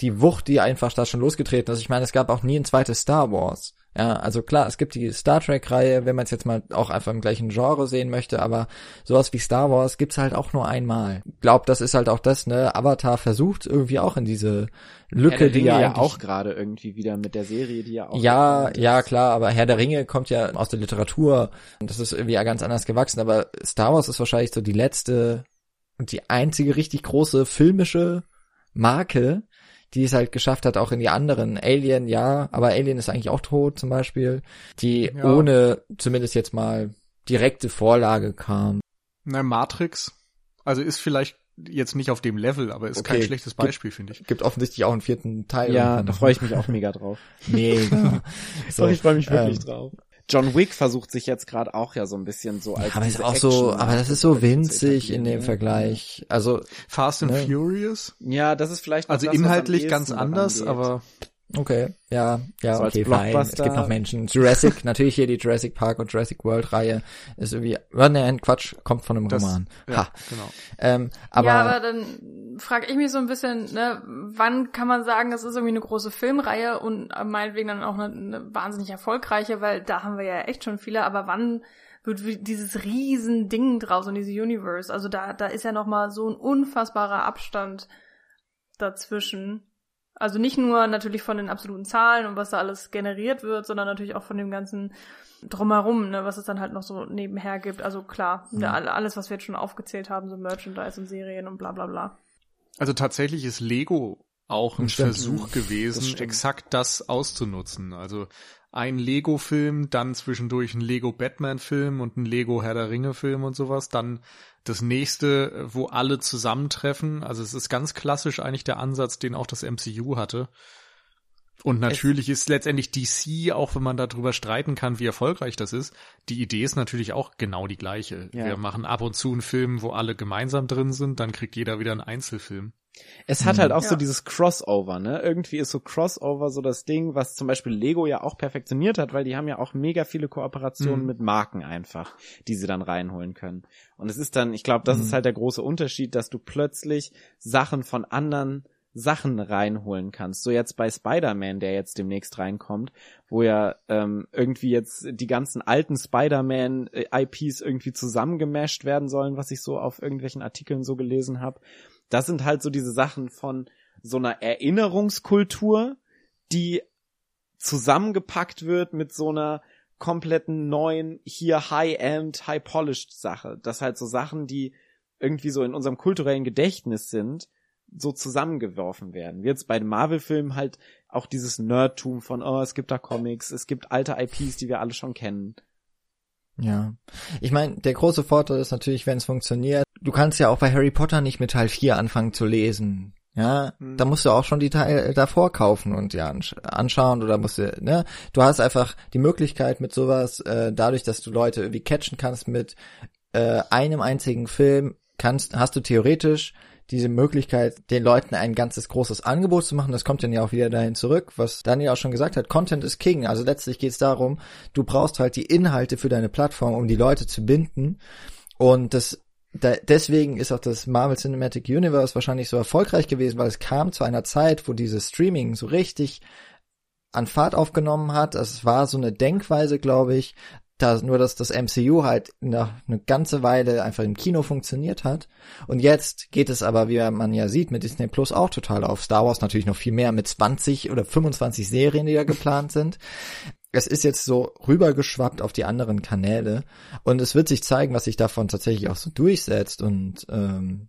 die Wucht, die einfach da schon losgetreten ist. Ich meine, es gab auch nie ein zweites Star Wars. Ja, also klar, es gibt die Star Trek-Reihe, wenn man es jetzt mal auch einfach im gleichen Genre sehen möchte, aber sowas wie Star Wars gibt's halt auch nur einmal. Glaub, das ist halt auch das, ne? Avatar versucht irgendwie auch in diese Lücke, ja, die ja, ja auch gerade irgendwie wieder mit der Serie, die ja auch. Ja, ja, klar, aber Herr der Ringe kommt ja aus der Literatur und das ist irgendwie ja ganz anders gewachsen, aber Star Wars ist wahrscheinlich so die letzte und die einzige richtig große filmische Marke, die es halt geschafft hat, auch in die anderen. Alien, ja, aber Alien ist eigentlich auch tot zum Beispiel, die ja. ohne zumindest jetzt mal direkte Vorlage kam. Na, Matrix, also ist vielleicht jetzt nicht auf dem Level, aber ist okay. kein schlechtes Beispiel, finde ich. Gibt offensichtlich auch einen vierten Teil. Ja, da freue ich mich auch mega drauf. Mega. so, ich freue mich wirklich ähm, drauf. John Wick versucht sich jetzt gerade auch ja so ein bisschen so als ja, aber ist auch so, aber das ist so winzig in dem Vergleich. Also Fast and ne? Furious? Ja, das ist vielleicht also das, inhaltlich ganz anders, aber Okay, ja, ja, so okay, fein. Es gibt noch Menschen. Jurassic, natürlich hier die Jurassic Park und Jurassic World Reihe ist irgendwie, oh, nee, Quatsch, kommt von einem das, Roman. Ja, ha. genau. Ähm, aber, ja, aber dann frage ich mich so ein bisschen, ne, wann kann man sagen, das ist irgendwie eine große Filmreihe und meinetwegen dann auch eine, eine wahnsinnig erfolgreiche, weil da haben wir ja echt schon viele, aber wann wird dieses riesen Ding draus und diese Universe, also da, da ist ja noch mal so ein unfassbarer Abstand dazwischen also nicht nur natürlich von den absoluten Zahlen und was da alles generiert wird, sondern natürlich auch von dem ganzen drumherum, ne, was es dann halt noch so nebenher gibt. Also klar, mhm. alles, was wir jetzt schon aufgezählt haben, so Merchandise und Serien und bla bla bla. Also tatsächlich ist Lego auch ein Stimmt. Versuch gewesen, das exakt das auszunutzen. Also ein Lego-Film, dann zwischendurch ein Lego Batman-Film und ein Lego Herr der Ringe-Film und sowas, dann das nächste, wo alle zusammentreffen. Also es ist ganz klassisch eigentlich der Ansatz, den auch das MCU hatte. Und natürlich es ist letztendlich DC, auch wenn man darüber streiten kann, wie erfolgreich das ist, die Idee ist natürlich auch genau die gleiche. Ja. Wir machen ab und zu einen Film, wo alle gemeinsam drin sind, dann kriegt jeder wieder einen Einzelfilm. Es hat halt auch ja. so dieses Crossover, ne? Irgendwie ist so Crossover so das Ding, was zum Beispiel Lego ja auch perfektioniert hat, weil die haben ja auch mega viele Kooperationen mhm. mit Marken einfach, die sie dann reinholen können. Und es ist dann, ich glaube, das mhm. ist halt der große Unterschied, dass du plötzlich Sachen von anderen Sachen reinholen kannst. So jetzt bei Spider-Man, der jetzt demnächst reinkommt, wo ja ähm, irgendwie jetzt die ganzen alten Spider-Man-IPs irgendwie zusammengemasht werden sollen, was ich so auf irgendwelchen Artikeln so gelesen habe. Das sind halt so diese Sachen von so einer Erinnerungskultur, die zusammengepackt wird mit so einer kompletten neuen, hier High-End, High-Polished Sache. Das halt so Sachen, die irgendwie so in unserem kulturellen Gedächtnis sind, so zusammengeworfen werden. Wie jetzt bei den Marvel-Filmen halt auch dieses Nerdtum von, oh, es gibt da Comics, es gibt alte IPs, die wir alle schon kennen. Ja. Ich meine, der große Vorteil ist natürlich, wenn es funktioniert, du kannst ja auch bei Harry Potter nicht mit Teil 4 anfangen zu lesen. Ja, mhm. da musst du auch schon die Teile davor kaufen und ja anschauen oder musst du, ne? Du hast einfach die Möglichkeit mit sowas, äh, dadurch, dass du Leute irgendwie catchen kannst mit äh, einem einzigen Film, kannst, hast du theoretisch diese Möglichkeit, den Leuten ein ganzes großes Angebot zu machen. Das kommt dann ja auch wieder dahin zurück, was Daniel auch schon gesagt hat. Content ist King. Also letztlich geht es darum, du brauchst halt die Inhalte für deine Plattform, um die Leute zu binden. Und das da, deswegen ist auch das Marvel Cinematic Universe wahrscheinlich so erfolgreich gewesen, weil es kam zu einer Zeit, wo dieses Streaming so richtig an Fahrt aufgenommen hat. Es war so eine Denkweise, glaube ich, da nur, dass das MCU halt nach eine ganze Weile einfach im Kino funktioniert hat. Und jetzt geht es aber, wie man ja sieht, mit Disney Plus auch total auf. Star Wars natürlich noch viel mehr mit 20 oder 25 Serien, die da geplant sind. Es ist jetzt so rübergeschwappt auf die anderen Kanäle und es wird sich zeigen, was sich davon tatsächlich auch so durchsetzt und ähm,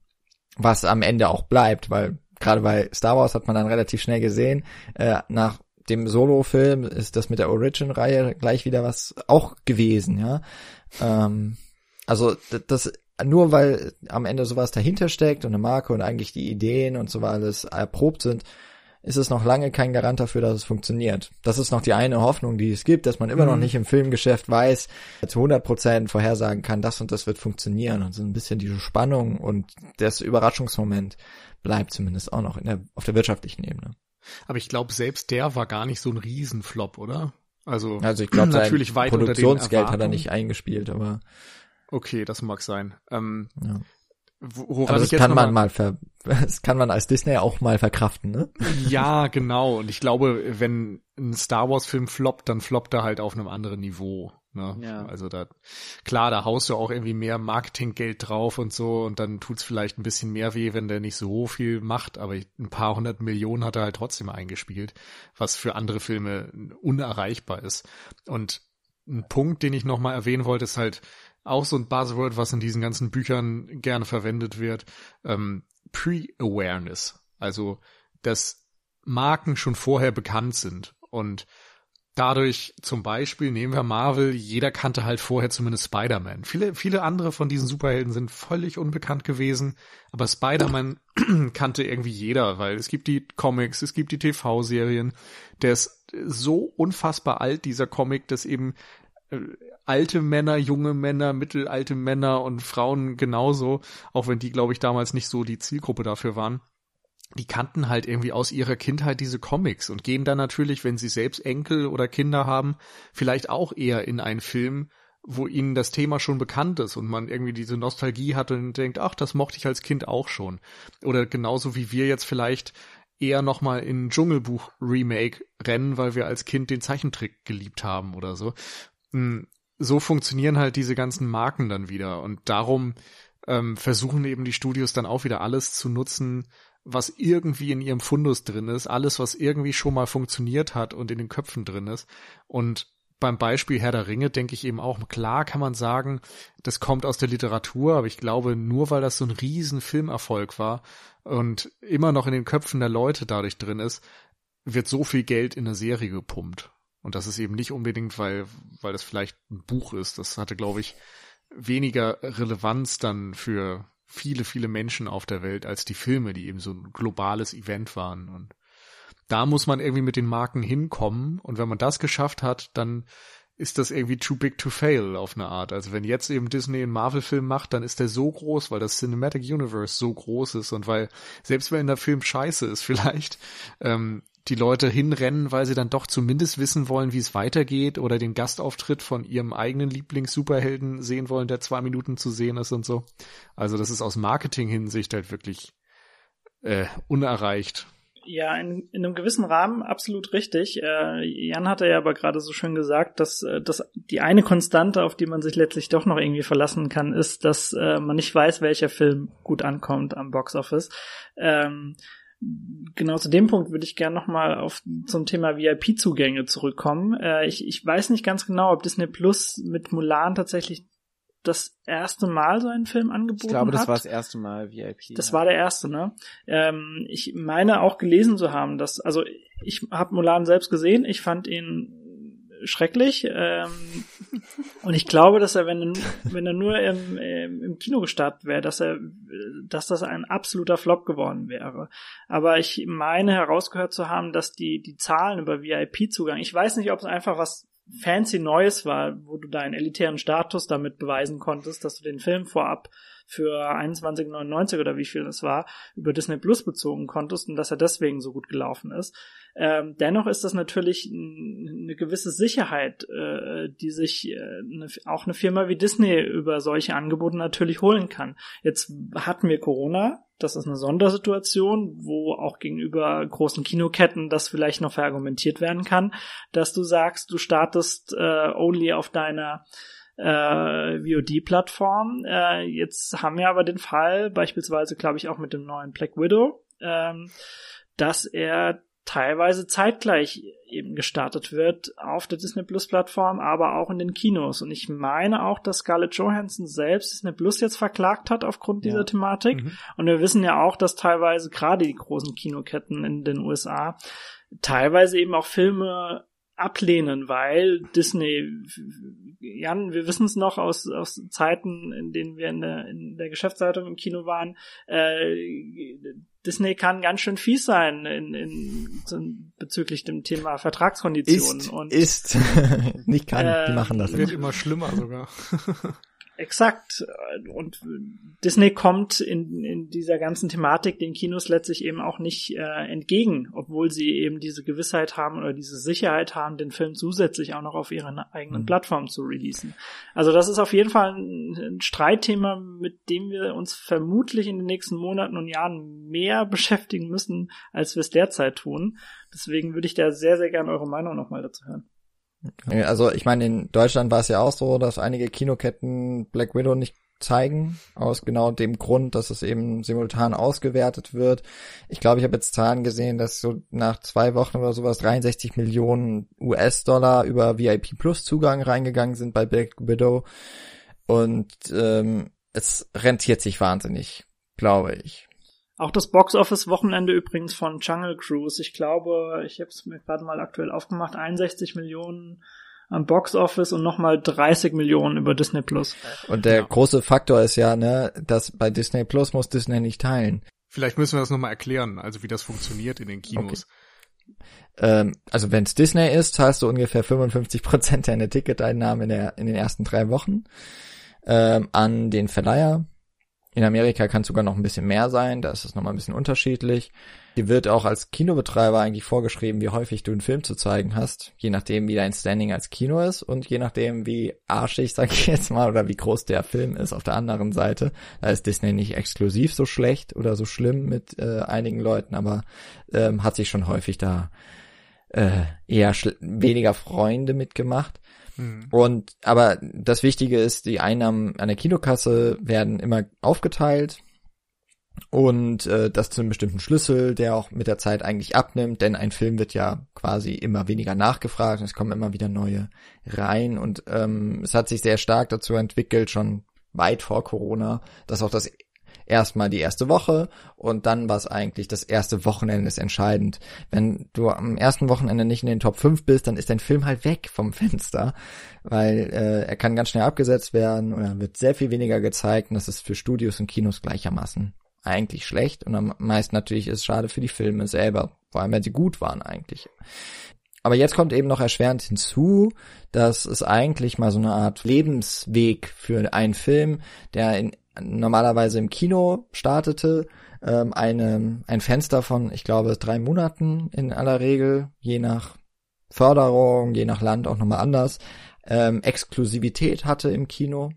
was am Ende auch bleibt, weil gerade bei Star Wars hat man dann relativ schnell gesehen, äh, nach dem Solo-Film ist das mit der Origin-Reihe gleich wieder was auch gewesen, ja. Ähm, also das nur weil am Ende sowas dahinter steckt und eine Marke und eigentlich die Ideen und so alles erprobt sind, ist es noch lange kein Garant dafür, dass es funktioniert. Das ist noch die eine Hoffnung, die es gibt, dass man immer mhm. noch nicht im Filmgeschäft weiß, zu 100 Prozent vorhersagen kann, das und das wird funktionieren. Und so ein bisschen diese Spannung und das Überraschungsmoment bleibt zumindest auch noch der, auf der wirtschaftlichen Ebene. Aber ich glaube, selbst der war gar nicht so ein Riesenflop, oder? Also, also ich glaube, natürlich weit Produktionsgeld hat er nicht eingespielt, aber okay, das mag sein. Ähm, ja. Woran aber das kann man mal, ver das kann man als Disney auch mal verkraften, ne? Ja, genau. Und ich glaube, wenn ein Star Wars Film floppt, dann floppt er halt auf einem anderen Niveau. Ne? Ja. Also da, klar, da haust du auch irgendwie mehr Marketinggeld drauf und so und dann tut's vielleicht ein bisschen mehr weh, wenn der nicht so viel macht, aber ein paar hundert Millionen hat er halt trotzdem eingespielt, was für andere Filme unerreichbar ist. Und ein Punkt, den ich nochmal erwähnen wollte, ist halt auch so ein Buzzword, was in diesen ganzen Büchern gerne verwendet wird, ähm, Pre-Awareness. Also, dass Marken schon vorher bekannt sind und dadurch zum Beispiel nehmen wir Marvel, jeder kannte halt vorher zumindest Spider-Man. Viele, viele andere von diesen Superhelden sind völlig unbekannt gewesen, aber Spider-Man kannte irgendwie jeder, weil es gibt die Comics, es gibt die TV-Serien. Der ist so unfassbar alt, dieser Comic, dass eben äh, alte Männer, junge Männer, mittelalte Männer und Frauen genauso, auch wenn die, glaube ich, damals nicht so die Zielgruppe dafür waren, die kannten halt irgendwie aus ihrer Kindheit diese Comics und gehen dann natürlich, wenn sie selbst Enkel oder Kinder haben, vielleicht auch eher in einen Film, wo ihnen das Thema schon bekannt ist und man irgendwie diese Nostalgie hat und denkt, ach, das mochte ich als Kind auch schon. Oder genauso wie wir jetzt vielleicht eher nochmal in Dschungelbuch Remake rennen, weil wir als Kind den Zeichentrick geliebt haben oder so. Hm, so funktionieren halt diese ganzen Marken dann wieder und darum ähm, versuchen eben die Studios dann auch wieder alles zu nutzen, was irgendwie in ihrem Fundus drin ist, alles, was irgendwie schon mal funktioniert hat und in den Köpfen drin ist. Und beim Beispiel Herr der Ringe denke ich eben auch, klar kann man sagen, das kommt aus der Literatur, aber ich glaube, nur weil das so ein riesen Filmerfolg war und immer noch in den Köpfen der Leute dadurch drin ist, wird so viel Geld in eine Serie gepumpt. Und das ist eben nicht unbedingt, weil, weil das vielleicht ein Buch ist. Das hatte, glaube ich, weniger Relevanz dann für viele, viele Menschen auf der Welt als die Filme, die eben so ein globales Event waren. Und da muss man irgendwie mit den Marken hinkommen. Und wenn man das geschafft hat, dann ist das irgendwie too big to fail auf eine Art. Also wenn jetzt eben Disney einen Marvel-Film macht, dann ist der so groß, weil das Cinematic Universe so groß ist und weil, selbst wenn der Film scheiße ist vielleicht, ähm, die Leute hinrennen, weil sie dann doch zumindest wissen wollen, wie es weitergeht oder den Gastauftritt von ihrem eigenen Lieblings-Superhelden sehen wollen, der zwei Minuten zu sehen ist und so. Also das ist aus Marketing-Hinsicht halt wirklich äh, unerreicht. Ja, in, in einem gewissen Rahmen absolut richtig. Äh, Jan hatte ja aber gerade so schön gesagt, dass, äh, dass die eine Konstante, auf die man sich letztlich doch noch irgendwie verlassen kann, ist, dass äh, man nicht weiß, welcher Film gut ankommt am Boxoffice. Ähm, genau zu dem Punkt würde ich gerne nochmal auf zum Thema VIP-Zugänge zurückkommen. Äh, ich, ich weiß nicht ganz genau, ob Disney Plus mit Mulan tatsächlich das erste Mal so einen Film angeboten hat. Ich glaube, das hat. war das erste Mal VIP. Das ja. war der erste, ne? Ähm, ich meine auch gelesen zu haben, dass, also ich habe Mulan selbst gesehen, ich fand ihn schrecklich ähm, und ich glaube, dass er, wenn er, wenn er nur im, im Kino gestartet wäre, dass er, dass das ein absoluter Flop geworden wäre. Aber ich meine herausgehört zu haben, dass die die Zahlen über VIP-Zugang, ich weiß nicht, ob es einfach was fancy Neues war, wo du deinen elitären Status damit beweisen konntest, dass du den Film vorab für 21,99 oder wie viel es war, über Disney Plus bezogen konntest und dass er deswegen so gut gelaufen ist. Ähm, dennoch ist das natürlich eine gewisse Sicherheit, äh, die sich äh, eine, auch eine Firma wie Disney über solche Angebote natürlich holen kann. Jetzt hatten wir Corona, das ist eine Sondersituation, wo auch gegenüber großen Kinoketten das vielleicht noch verargumentiert werden kann, dass du sagst, du startest äh, only auf deiner äh, VOD-Plattform. Äh, jetzt haben wir aber den Fall, beispielsweise glaube ich auch mit dem neuen Black Widow, ähm, dass er teilweise zeitgleich eben gestartet wird auf der Disney Plus Plattform, aber auch in den Kinos. Und ich meine auch, dass Scarlett Johansson selbst Disney Plus jetzt verklagt hat aufgrund dieser ja. Thematik. Mhm. Und wir wissen ja auch, dass teilweise gerade die großen Kinoketten in den USA teilweise eben auch Filme ablehnen, weil Disney, Jan, wir wissen es noch aus, aus Zeiten, in denen wir in der, in der Geschäftsleitung im Kino waren, äh, Disney kann ganz schön fies sein in, in, bezüglich dem Thema Vertragskonditionen. Ist, und, ist. nicht kann, äh, die machen das. Wird immer schlimmer sogar. Exakt. Und Disney kommt in, in dieser ganzen Thematik den Kinos letztlich eben auch nicht äh, entgegen, obwohl sie eben diese Gewissheit haben oder diese Sicherheit haben, den Film zusätzlich auch noch auf ihren eigenen mhm. Plattformen zu releasen. Also das ist auf jeden Fall ein, ein Streitthema, mit dem wir uns vermutlich in den nächsten Monaten und Jahren mehr beschäftigen müssen, als wir es derzeit tun. Deswegen würde ich da sehr, sehr gerne eure Meinung nochmal dazu hören. Also ich meine, in Deutschland war es ja auch so, dass einige Kinoketten Black Widow nicht zeigen, aus genau dem Grund, dass es eben simultan ausgewertet wird. Ich glaube, ich habe jetzt Zahlen gesehen, dass so nach zwei Wochen oder sowas 63 Millionen US-Dollar über VIP Plus Zugang reingegangen sind bei Black Widow. Und ähm, es rentiert sich wahnsinnig, glaube ich. Auch das Box-Office-Wochenende übrigens von Jungle Cruise. Ich glaube, ich habe es mir gerade mal aktuell aufgemacht, 61 Millionen am Box-Office und nochmal 30 Millionen über Disney Plus. Und der ja. große Faktor ist ja, ne, dass bei Disney Plus muss Disney nicht teilen. Vielleicht müssen wir das nochmal erklären, also wie das funktioniert in den Kinos. Okay. Ähm, also wenn es Disney ist, zahlst du ungefähr 55 Prozent deiner Ticketeinnahmen in, der, in den ersten drei Wochen ähm, an den Verleiher in Amerika kann es sogar noch ein bisschen mehr sein, da ist es nochmal ein bisschen unterschiedlich. Dir wird auch als Kinobetreiber eigentlich vorgeschrieben, wie häufig du einen Film zu zeigen hast, je nachdem, wie dein Standing als Kino ist und je nachdem, wie arschig, sag ich jetzt mal, oder wie groß der Film ist auf der anderen Seite. Da ist Disney nicht exklusiv so schlecht oder so schlimm mit äh, einigen Leuten, aber ähm, hat sich schon häufig da äh, eher weniger Freunde mitgemacht. Mhm. Und aber das Wichtige ist, die Einnahmen an der Kinokasse werden immer aufgeteilt. Und äh, das zu einem bestimmten Schlüssel, der auch mit der Zeit eigentlich abnimmt, denn ein Film wird ja quasi immer weniger nachgefragt. Und es kommen immer wieder neue rein. Und ähm, es hat sich sehr stark dazu entwickelt, schon weit vor Corona, dass auch das erstmal die erste Woche und dann war es eigentlich das erste Wochenende ist entscheidend. Wenn du am ersten Wochenende nicht in den Top 5 bist, dann ist dein Film halt weg vom Fenster, weil äh, er kann ganz schnell abgesetzt werden oder wird sehr viel weniger gezeigt und das ist für Studios und Kinos gleichermaßen eigentlich schlecht und am meisten natürlich ist es schade für die Filme selber, vor allem wenn sie gut waren eigentlich. aber jetzt kommt eben noch erschwerend hinzu, dass es eigentlich mal so eine Art Lebensweg für einen Film, der in, normalerweise im Kino startete, ähm, eine, ein Fenster von, ich glaube, drei Monaten in aller Regel, je nach Förderung, je nach Land auch nochmal anders, ähm, Exklusivität hatte im Kino.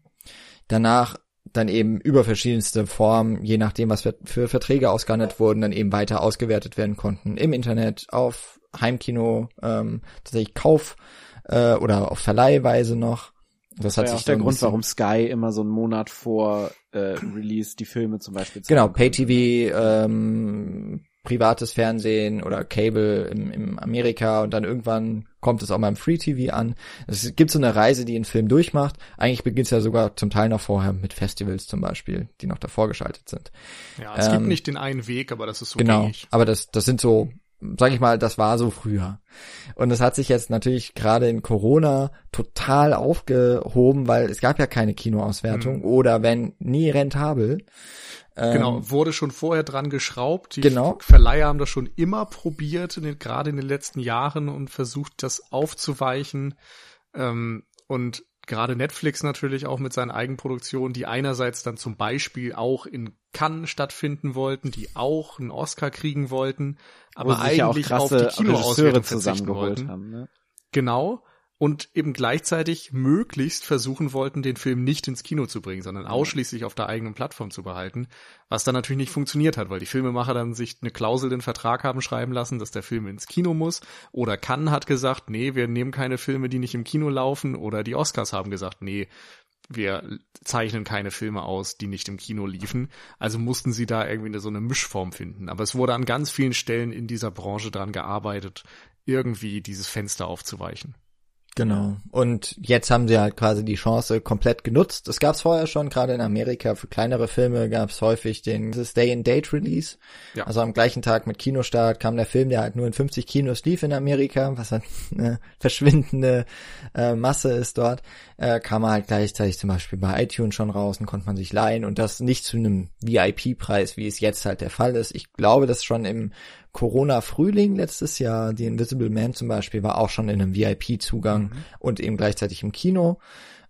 Danach dann eben über verschiedenste Formen, je nachdem, was für, für Verträge ausgehandelt wurden, dann eben weiter ausgewertet werden konnten. Im Internet, auf Heimkino, ähm, tatsächlich Kauf äh, oder auf Verleihweise noch. Das, das hat sich auch der Grund, warum Sky immer so einen Monat vor äh, Release die Filme zum Beispiel Genau, Pay-TV, ähm, privates Fernsehen oder Cable im, im Amerika und dann irgendwann kommt es auch mal im Free TV an. Es gibt so eine Reise, die ein Film durchmacht. Eigentlich beginnt es ja sogar zum Teil noch vorher mit Festivals zum Beispiel, die noch davor geschaltet sind. Ja, es ähm, gibt nicht den einen Weg, aber das ist so Genau, gängig. aber das, das sind so, sag ich mal, das war so früher. Und es hat sich jetzt natürlich gerade in Corona total aufgehoben, weil es gab ja keine Kinoauswertung mhm. oder wenn nie rentabel. Genau, ähm, wurde schon vorher dran geschraubt. Die genau. Verleiher haben das schon immer probiert, in den, gerade in den letzten Jahren und versucht, das aufzuweichen. Ähm, und gerade Netflix natürlich auch mit seinen Eigenproduktionen, die einerseits dann zum Beispiel auch in Cannes stattfinden wollten, die auch einen Oscar kriegen wollten, aber eigentlich ja auf die Kinoauswertung zusammengeholt haben. Ne? Genau und eben gleichzeitig möglichst versuchen wollten, den Film nicht ins Kino zu bringen, sondern ausschließlich auf der eigenen Plattform zu behalten, was dann natürlich nicht funktioniert hat, weil die Filmemacher dann sich eine Klausel in den Vertrag haben schreiben lassen, dass der Film ins Kino muss, oder Cannes hat gesagt, nee, wir nehmen keine Filme, die nicht im Kino laufen, oder die Oscars haben gesagt, nee, wir zeichnen keine Filme aus, die nicht im Kino liefen. Also mussten sie da irgendwie eine, so eine Mischform finden. Aber es wurde an ganz vielen Stellen in dieser Branche dran gearbeitet, irgendwie dieses Fenster aufzuweichen. Genau. Und jetzt haben sie halt quasi die Chance komplett genutzt. Das gab es vorher schon, gerade in Amerika. Für kleinere Filme gab es häufig den Day-and-Date-Release. Ja. Also am gleichen Tag mit Kinostart kam der Film, der halt nur in 50 Kinos lief in Amerika, was halt eine verschwindende äh, Masse ist dort. Äh, kam er halt gleichzeitig zum Beispiel bei iTunes schon raus und konnte man sich leihen. Und das nicht zu einem VIP-Preis, wie es jetzt halt der Fall ist. Ich glaube, dass schon im Corona-Frühling letztes Jahr, die Invisible Man zum Beispiel, war auch schon in einem VIP-Zugang mhm. und eben gleichzeitig im Kino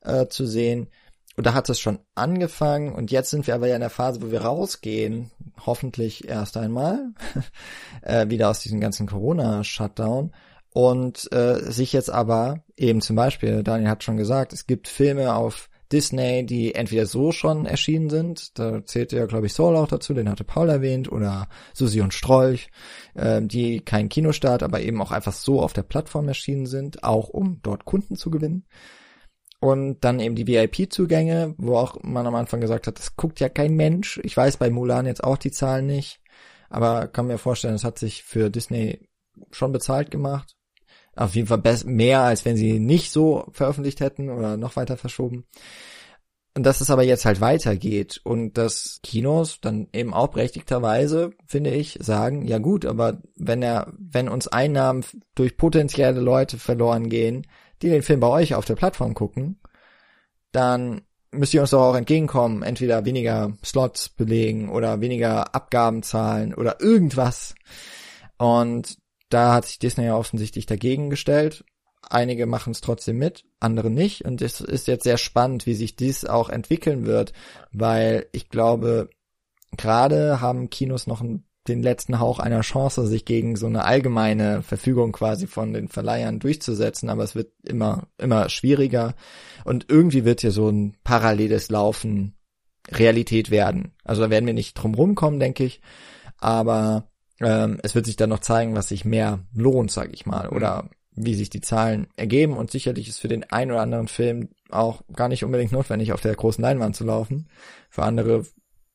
äh, zu sehen. Und da hat es schon angefangen und jetzt sind wir aber ja in der Phase, wo wir rausgehen, hoffentlich erst einmal, äh, wieder aus diesem ganzen Corona-Shutdown und äh, sich jetzt aber eben zum Beispiel, Daniel hat schon gesagt, es gibt Filme auf Disney, die entweder so schon erschienen sind, da zählte ja, glaube ich, Soul auch dazu, den hatte Paul erwähnt, oder Susi und Strolch, äh, die keinen Kinostart, aber eben auch einfach so auf der Plattform erschienen sind, auch um dort Kunden zu gewinnen. Und dann eben die VIP-Zugänge, wo auch man am Anfang gesagt hat, das guckt ja kein Mensch. Ich weiß bei Mulan jetzt auch die Zahlen nicht, aber kann mir vorstellen, es hat sich für Disney schon bezahlt gemacht auf jeden Fall mehr, als wenn sie nicht so veröffentlicht hätten oder noch weiter verschoben. Und dass es aber jetzt halt weitergeht und dass Kinos dann eben auch berechtigterweise, finde ich, sagen, ja gut, aber wenn er, wenn uns Einnahmen durch potenzielle Leute verloren gehen, die den Film bei euch auf der Plattform gucken, dann müsst ihr uns doch auch entgegenkommen, entweder weniger Slots belegen oder weniger Abgaben zahlen oder irgendwas. Und da hat sich Disney ja offensichtlich dagegen gestellt. Einige machen es trotzdem mit, andere nicht. Und es ist jetzt sehr spannend, wie sich dies auch entwickeln wird, weil ich glaube, gerade haben Kinos noch den letzten Hauch einer Chance, sich gegen so eine allgemeine Verfügung quasi von den Verleihern durchzusetzen, aber es wird immer, immer schwieriger und irgendwie wird hier so ein paralleles Laufen Realität werden. Also da werden wir nicht drum rumkommen, denke ich, aber ähm, es wird sich dann noch zeigen, was sich mehr lohnt, sag ich mal, oder mhm. wie sich die Zahlen ergeben. Und sicherlich ist für den einen oder anderen Film auch gar nicht unbedingt notwendig, auf der großen Leinwand zu laufen. Für andere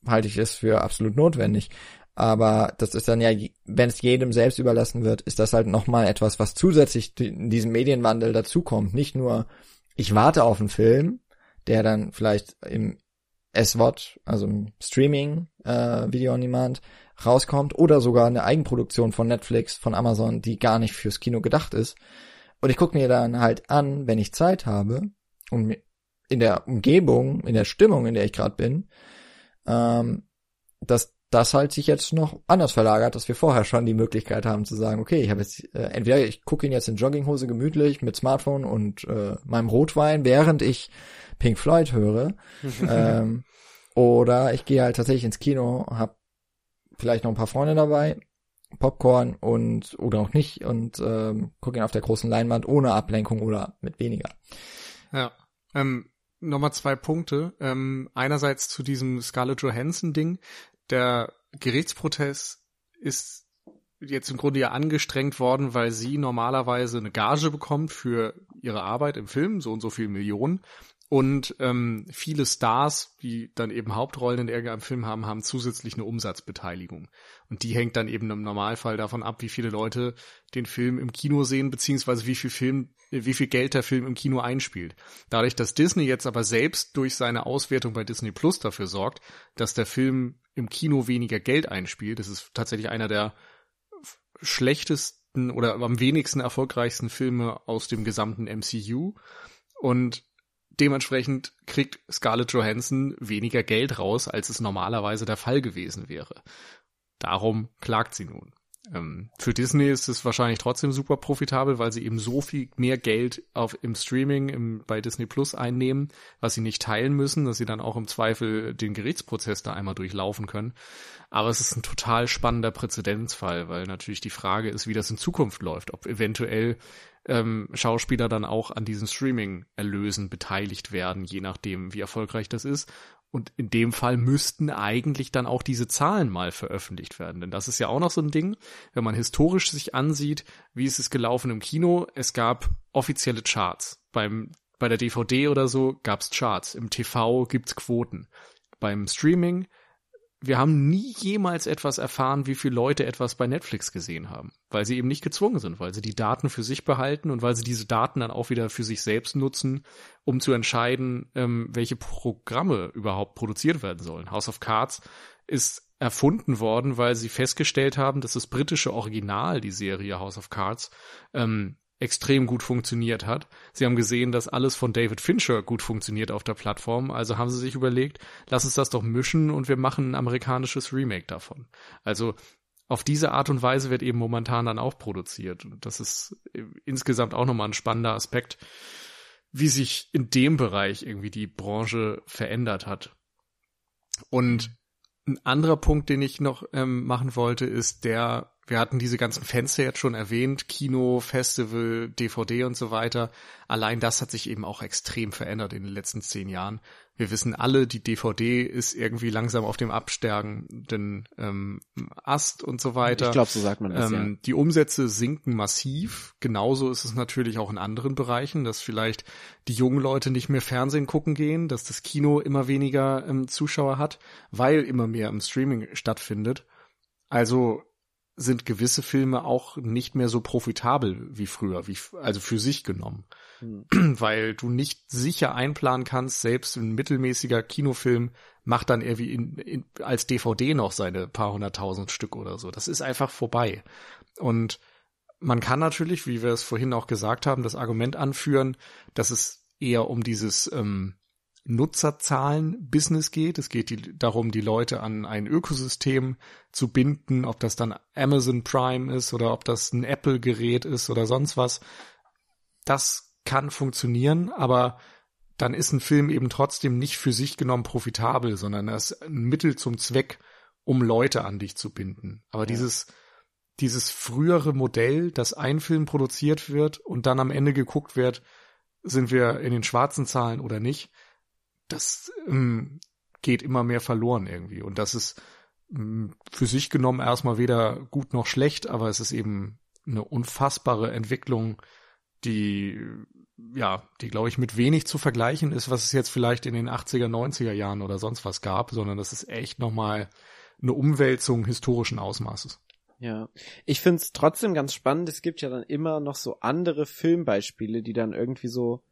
halte ich es für absolut notwendig. Aber das ist dann ja, wenn es jedem selbst überlassen wird, ist das halt nochmal etwas, was zusätzlich in diesem Medienwandel dazukommt. Nicht nur, ich warte auf einen Film, der dann vielleicht im SWOT, also im Streaming, äh, Video on Demand, rauskommt oder sogar eine Eigenproduktion von Netflix, von Amazon, die gar nicht fürs Kino gedacht ist. Und ich gucke mir dann halt an, wenn ich Zeit habe und in der Umgebung, in der Stimmung, in der ich gerade bin, ähm, dass das halt sich jetzt noch anders verlagert, dass wir vorher schon die Möglichkeit haben zu sagen, okay, ich habe jetzt äh, entweder ich gucke ihn jetzt in Jogginghose gemütlich mit Smartphone und äh, meinem Rotwein, während ich Pink Floyd höre, ähm, oder ich gehe halt tatsächlich ins Kino, hab vielleicht noch ein paar Freunde dabei, Popcorn und oder auch nicht und ähm, gucke ihn auf der großen Leinwand ohne Ablenkung oder mit weniger. Ja. Ähm, Nochmal zwei Punkte. Ähm, einerseits zu diesem Scarlett Johansson Ding. Der Gerichtsprozess ist jetzt im Grunde ja angestrengt worden, weil sie normalerweise eine Gage bekommt für ihre Arbeit im Film, so und so viel Millionen. Und ähm, viele Stars, die dann eben Hauptrollen in irgendeinem Film haben, haben zusätzlich eine Umsatzbeteiligung. Und die hängt dann eben im Normalfall davon ab, wie viele Leute den Film im Kino sehen, beziehungsweise wie viel Film, wie viel Geld der Film im Kino einspielt. Dadurch, dass Disney jetzt aber selbst durch seine Auswertung bei Disney Plus dafür sorgt, dass der Film im Kino weniger Geld einspielt, das ist tatsächlich einer der schlechtesten oder am wenigsten erfolgreichsten Filme aus dem gesamten MCU. Und dementsprechend kriegt Scarlett Johansson weniger Geld raus, als es normalerweise der Fall gewesen wäre. Darum klagt sie nun. Ähm, für Disney ist es wahrscheinlich trotzdem super profitabel, weil sie eben so viel mehr Geld auf, im Streaming im, bei Disney Plus einnehmen, was sie nicht teilen müssen, dass sie dann auch im Zweifel den Gerichtsprozess da einmal durchlaufen können. Aber es ist ein total spannender Präzedenzfall, weil natürlich die Frage ist, wie das in Zukunft läuft, ob eventuell ähm, Schauspieler dann auch an diesen Streaming-Erlösen beteiligt werden, je nachdem, wie erfolgreich das ist. Und in dem Fall müssten eigentlich dann auch diese Zahlen mal veröffentlicht werden. Denn das ist ja auch noch so ein Ding, wenn man historisch sich ansieht, wie ist es gelaufen im Kino. Es gab offizielle Charts. Beim, bei der DVD oder so gab es Charts. Im TV gibt's Quoten. Beim Streaming wir haben nie jemals etwas erfahren, wie viele Leute etwas bei Netflix gesehen haben, weil sie eben nicht gezwungen sind, weil sie die Daten für sich behalten und weil sie diese Daten dann auch wieder für sich selbst nutzen, um zu entscheiden, ähm, welche Programme überhaupt produziert werden sollen. House of Cards ist erfunden worden, weil sie festgestellt haben, dass das britische Original, die Serie House of Cards, ähm, extrem gut funktioniert hat. Sie haben gesehen, dass alles von David Fincher gut funktioniert auf der Plattform, also haben sie sich überlegt, lass uns das doch mischen und wir machen ein amerikanisches Remake davon. Also auf diese Art und Weise wird eben momentan dann auch produziert. Und das ist insgesamt auch nochmal ein spannender Aspekt, wie sich in dem Bereich irgendwie die Branche verändert hat. Und ein anderer Punkt, den ich noch ähm, machen wollte, ist der wir hatten diese ganzen Fenster jetzt schon erwähnt, Kino, Festival, DVD und so weiter. Allein das hat sich eben auch extrem verändert in den letzten zehn Jahren. Wir wissen alle, die DVD ist irgendwie langsam auf dem absteigenden ähm, Ast und so weiter. Ich glaube, so sagt man das. Ähm, ja. Die Umsätze sinken massiv. Genauso ist es natürlich auch in anderen Bereichen, dass vielleicht die jungen Leute nicht mehr Fernsehen gucken gehen, dass das Kino immer weniger ähm, Zuschauer hat, weil immer mehr im Streaming stattfindet. Also sind gewisse Filme auch nicht mehr so profitabel wie früher, wie, also für sich genommen. Mhm. Weil du nicht sicher einplanen kannst, selbst ein mittelmäßiger Kinofilm macht dann irgendwie in, in, als DVD noch seine paar hunderttausend Stück oder so. Das ist einfach vorbei. Und man kann natürlich, wie wir es vorhin auch gesagt haben, das Argument anführen, dass es eher um dieses ähm, Nutzerzahlen-Business geht. Es geht die, darum, die Leute an ein Ökosystem zu binden, ob das dann Amazon Prime ist oder ob das ein Apple-Gerät ist oder sonst was. Das kann funktionieren, aber dann ist ein Film eben trotzdem nicht für sich genommen profitabel, sondern er ist ein Mittel zum Zweck, um Leute an dich zu binden. Aber ja. dieses, dieses frühere Modell, dass ein Film produziert wird und dann am Ende geguckt wird, sind wir in den schwarzen Zahlen oder nicht, das ähm, geht immer mehr verloren irgendwie. Und das ist ähm, für sich genommen erstmal weder gut noch schlecht, aber es ist eben eine unfassbare Entwicklung, die ja, die glaube ich mit wenig zu vergleichen ist, was es jetzt vielleicht in den 80er, 90er Jahren oder sonst was gab, sondern das ist echt nochmal eine Umwälzung historischen Ausmaßes. Ja, ich find's trotzdem ganz spannend. Es gibt ja dann immer noch so andere Filmbeispiele, die dann irgendwie so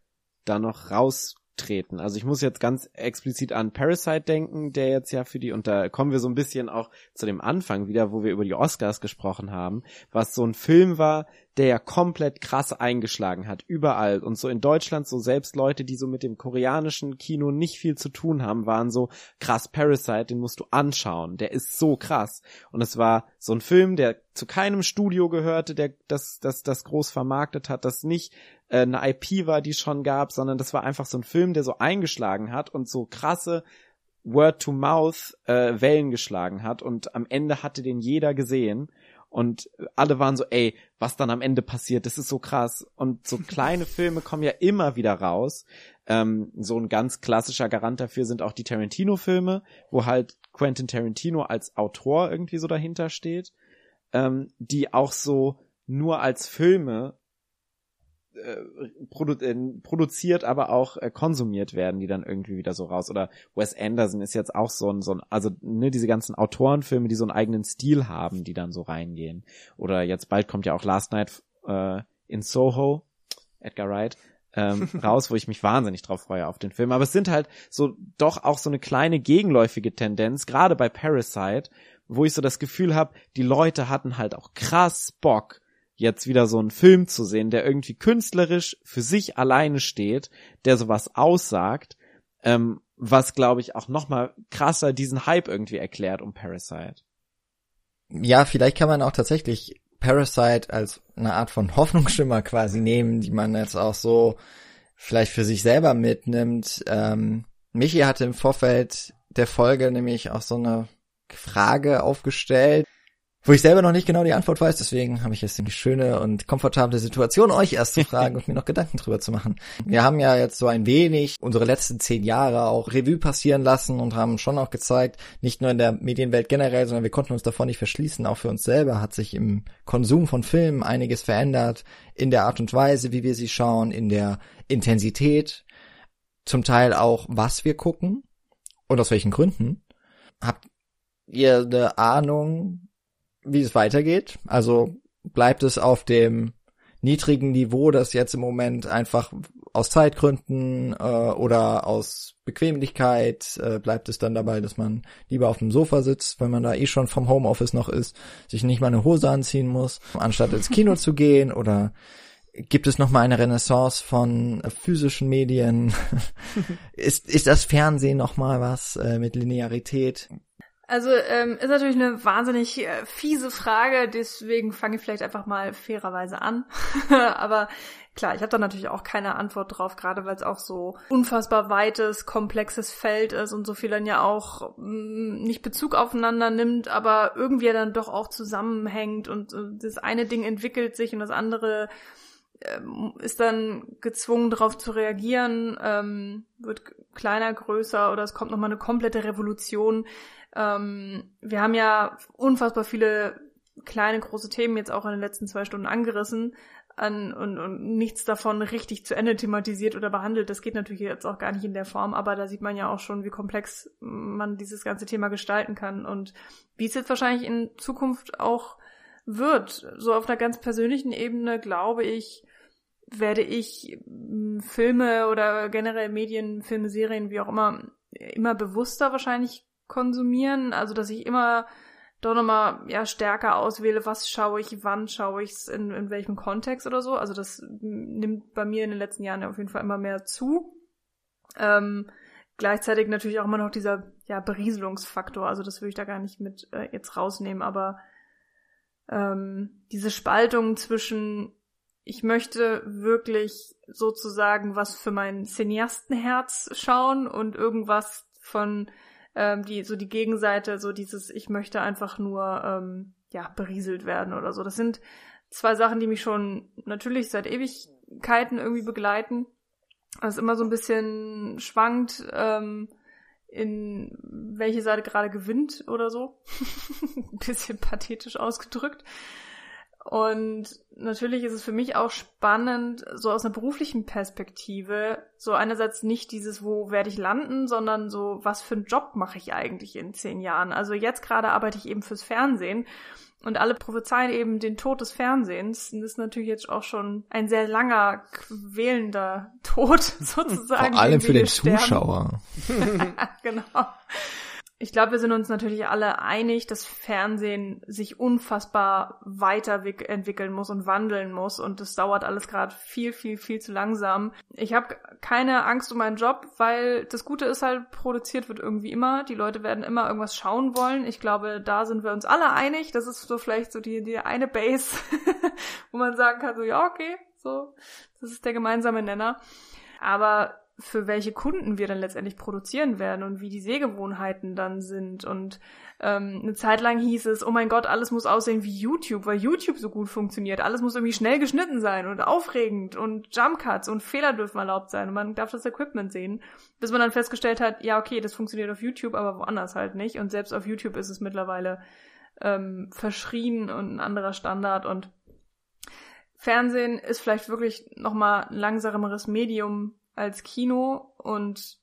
da noch raus treten. Also ich muss jetzt ganz explizit an Parasite denken, der jetzt ja für die, und da kommen wir so ein bisschen auch zu dem Anfang wieder, wo wir über die Oscars gesprochen haben, was so ein Film war, der ja komplett krass eingeschlagen hat, überall. Und so in Deutschland, so selbst Leute, die so mit dem koreanischen Kino nicht viel zu tun haben, waren so, krass, Parasite, den musst du anschauen, der ist so krass. Und es war so ein Film, der zu keinem Studio gehörte, der das, das, das groß vermarktet hat, das nicht äh, eine IP war, die es schon gab, sondern das war einfach so ein Film, der so eingeschlagen hat und so krasse Word-to-Mouth äh, Wellen geschlagen hat und am Ende hatte den jeder gesehen und alle waren so, ey, was dann am Ende passiert, das ist so krass. Und so kleine Filme kommen ja immer wieder raus. Ähm, so ein ganz klassischer Garant dafür sind auch die Tarantino-Filme, wo halt Quentin Tarantino als Autor irgendwie so dahinter steht, ähm, die auch so nur als Filme produ äh, produziert, aber auch äh, konsumiert werden, die dann irgendwie wieder so raus. Oder Wes Anderson ist jetzt auch so ein, so ein, also ne, diese ganzen Autorenfilme, die so einen eigenen Stil haben, die dann so reingehen. Oder jetzt bald kommt ja auch Last Night äh, in Soho, Edgar Wright, ähm, raus, wo ich mich wahnsinnig drauf freue auf den Film. Aber es sind halt so doch auch so eine kleine gegenläufige Tendenz, gerade bei Parasite, wo ich so das Gefühl habe, die Leute hatten halt auch krass Bock, jetzt wieder so einen Film zu sehen, der irgendwie künstlerisch für sich alleine steht, der sowas aussagt, ähm, was glaube ich auch nochmal krasser diesen Hype irgendwie erklärt um Parasite. Ja, vielleicht kann man auch tatsächlich Parasite als eine Art von Hoffnungsschimmer quasi nehmen, die man jetzt auch so vielleicht für sich selber mitnimmt. Ähm, Michi hatte im Vorfeld der Folge nämlich auch so eine Frage aufgestellt, wo ich selber noch nicht genau die Antwort weiß, deswegen habe ich jetzt die schöne und komfortable Situation, euch erst zu fragen und mir noch Gedanken drüber zu machen. Wir haben ja jetzt so ein wenig unsere letzten zehn Jahre auch Revue passieren lassen und haben schon auch gezeigt, nicht nur in der Medienwelt generell, sondern wir konnten uns davon nicht verschließen, auch für uns selber hat sich im Konsum von Filmen einiges verändert, in der Art und Weise, wie wir sie schauen, in der Intensität, zum Teil auch, was wir gucken und aus welchen Gründen. Habt ihr eine Ahnung, wie es weitergeht. Also bleibt es auf dem niedrigen Niveau, das jetzt im Moment einfach aus Zeitgründen äh, oder aus Bequemlichkeit äh, bleibt es dann dabei, dass man lieber auf dem Sofa sitzt, wenn man da eh schon vom Homeoffice noch ist, sich nicht mal eine Hose anziehen muss, anstatt ins Kino zu gehen oder gibt es noch mal eine Renaissance von physischen Medien? ist ist das Fernsehen noch mal was äh, mit Linearität? Also ähm, ist natürlich eine wahnsinnig äh, fiese Frage, deswegen fange ich vielleicht einfach mal fairerweise an. Aber klar, ich habe da natürlich auch keine Antwort drauf, gerade weil es auch so unfassbar weites, komplexes Feld ist und so viel dann ja auch mh, mm, nicht Bezug aufeinander nimmt, aber irgendwie dann doch auch zusammenhängt und äh, das eine Ding entwickelt sich und das andere ähm, ist dann gezwungen darauf zu reagieren, ähm, wird kleiner, größer oder es kommt nochmal eine komplette Revolution. Ähm, wir haben ja unfassbar viele kleine, große Themen jetzt auch in den letzten zwei Stunden angerissen an, und, und nichts davon richtig zu Ende thematisiert oder behandelt. Das geht natürlich jetzt auch gar nicht in der Form, aber da sieht man ja auch schon, wie komplex man dieses ganze Thema gestalten kann und wie es jetzt wahrscheinlich in Zukunft auch wird. So auf einer ganz persönlichen Ebene glaube ich, werde ich Filme oder generell Medien, Filme, Serien, wie auch immer, immer bewusster wahrscheinlich konsumieren. Also, dass ich immer doch nochmal ja, stärker auswähle, was schaue ich, wann schaue ich es, in, in welchem Kontext oder so. Also das nimmt bei mir in den letzten Jahren auf jeden Fall immer mehr zu. Ähm, gleichzeitig natürlich auch immer noch dieser ja, Berieselungsfaktor. Also das würde ich da gar nicht mit äh, jetzt rausnehmen, aber ähm, diese Spaltung zwischen ich möchte wirklich sozusagen was für mein Cineastenherz schauen und irgendwas von ähm, die so die Gegenseite, so dieses, ich möchte einfach nur ähm, ja berieselt werden oder so. Das sind zwei Sachen, die mich schon natürlich seit Ewigkeiten irgendwie begleiten. Also immer so ein bisschen schwankt, ähm, in welche Seite gerade gewinnt oder so. ein bisschen pathetisch ausgedrückt. Und natürlich ist es für mich auch spannend, so aus einer beruflichen Perspektive, so einerseits nicht dieses, wo werde ich landen, sondern so, was für einen Job mache ich eigentlich in zehn Jahren. Also jetzt gerade arbeite ich eben fürs Fernsehen und alle prophezeien eben den Tod des Fernsehens. Und das ist natürlich jetzt auch schon ein sehr langer, quälender Tod sozusagen. Vor allem für den Zuschauer. genau. Ich glaube, wir sind uns natürlich alle einig, dass Fernsehen sich unfassbar weiterentwickeln muss und wandeln muss und das dauert alles gerade viel, viel, viel zu langsam. Ich habe keine Angst um meinen Job, weil das Gute ist halt, produziert wird irgendwie immer. Die Leute werden immer irgendwas schauen wollen. Ich glaube, da sind wir uns alle einig. Das ist so vielleicht so die, die eine Base, wo man sagen kann, so ja, okay, so, das ist der gemeinsame Nenner. Aber für welche Kunden wir dann letztendlich produzieren werden und wie die Sehgewohnheiten dann sind. Und ähm, eine Zeit lang hieß es, oh mein Gott, alles muss aussehen wie YouTube, weil YouTube so gut funktioniert. Alles muss irgendwie schnell geschnitten sein und aufregend und Jumpcuts und Fehler dürfen erlaubt sein und man darf das Equipment sehen. Bis man dann festgestellt hat, ja, okay, das funktioniert auf YouTube, aber woanders halt nicht. Und selbst auf YouTube ist es mittlerweile ähm, verschrien und ein anderer Standard und Fernsehen ist vielleicht wirklich nochmal ein langsameres Medium als Kino und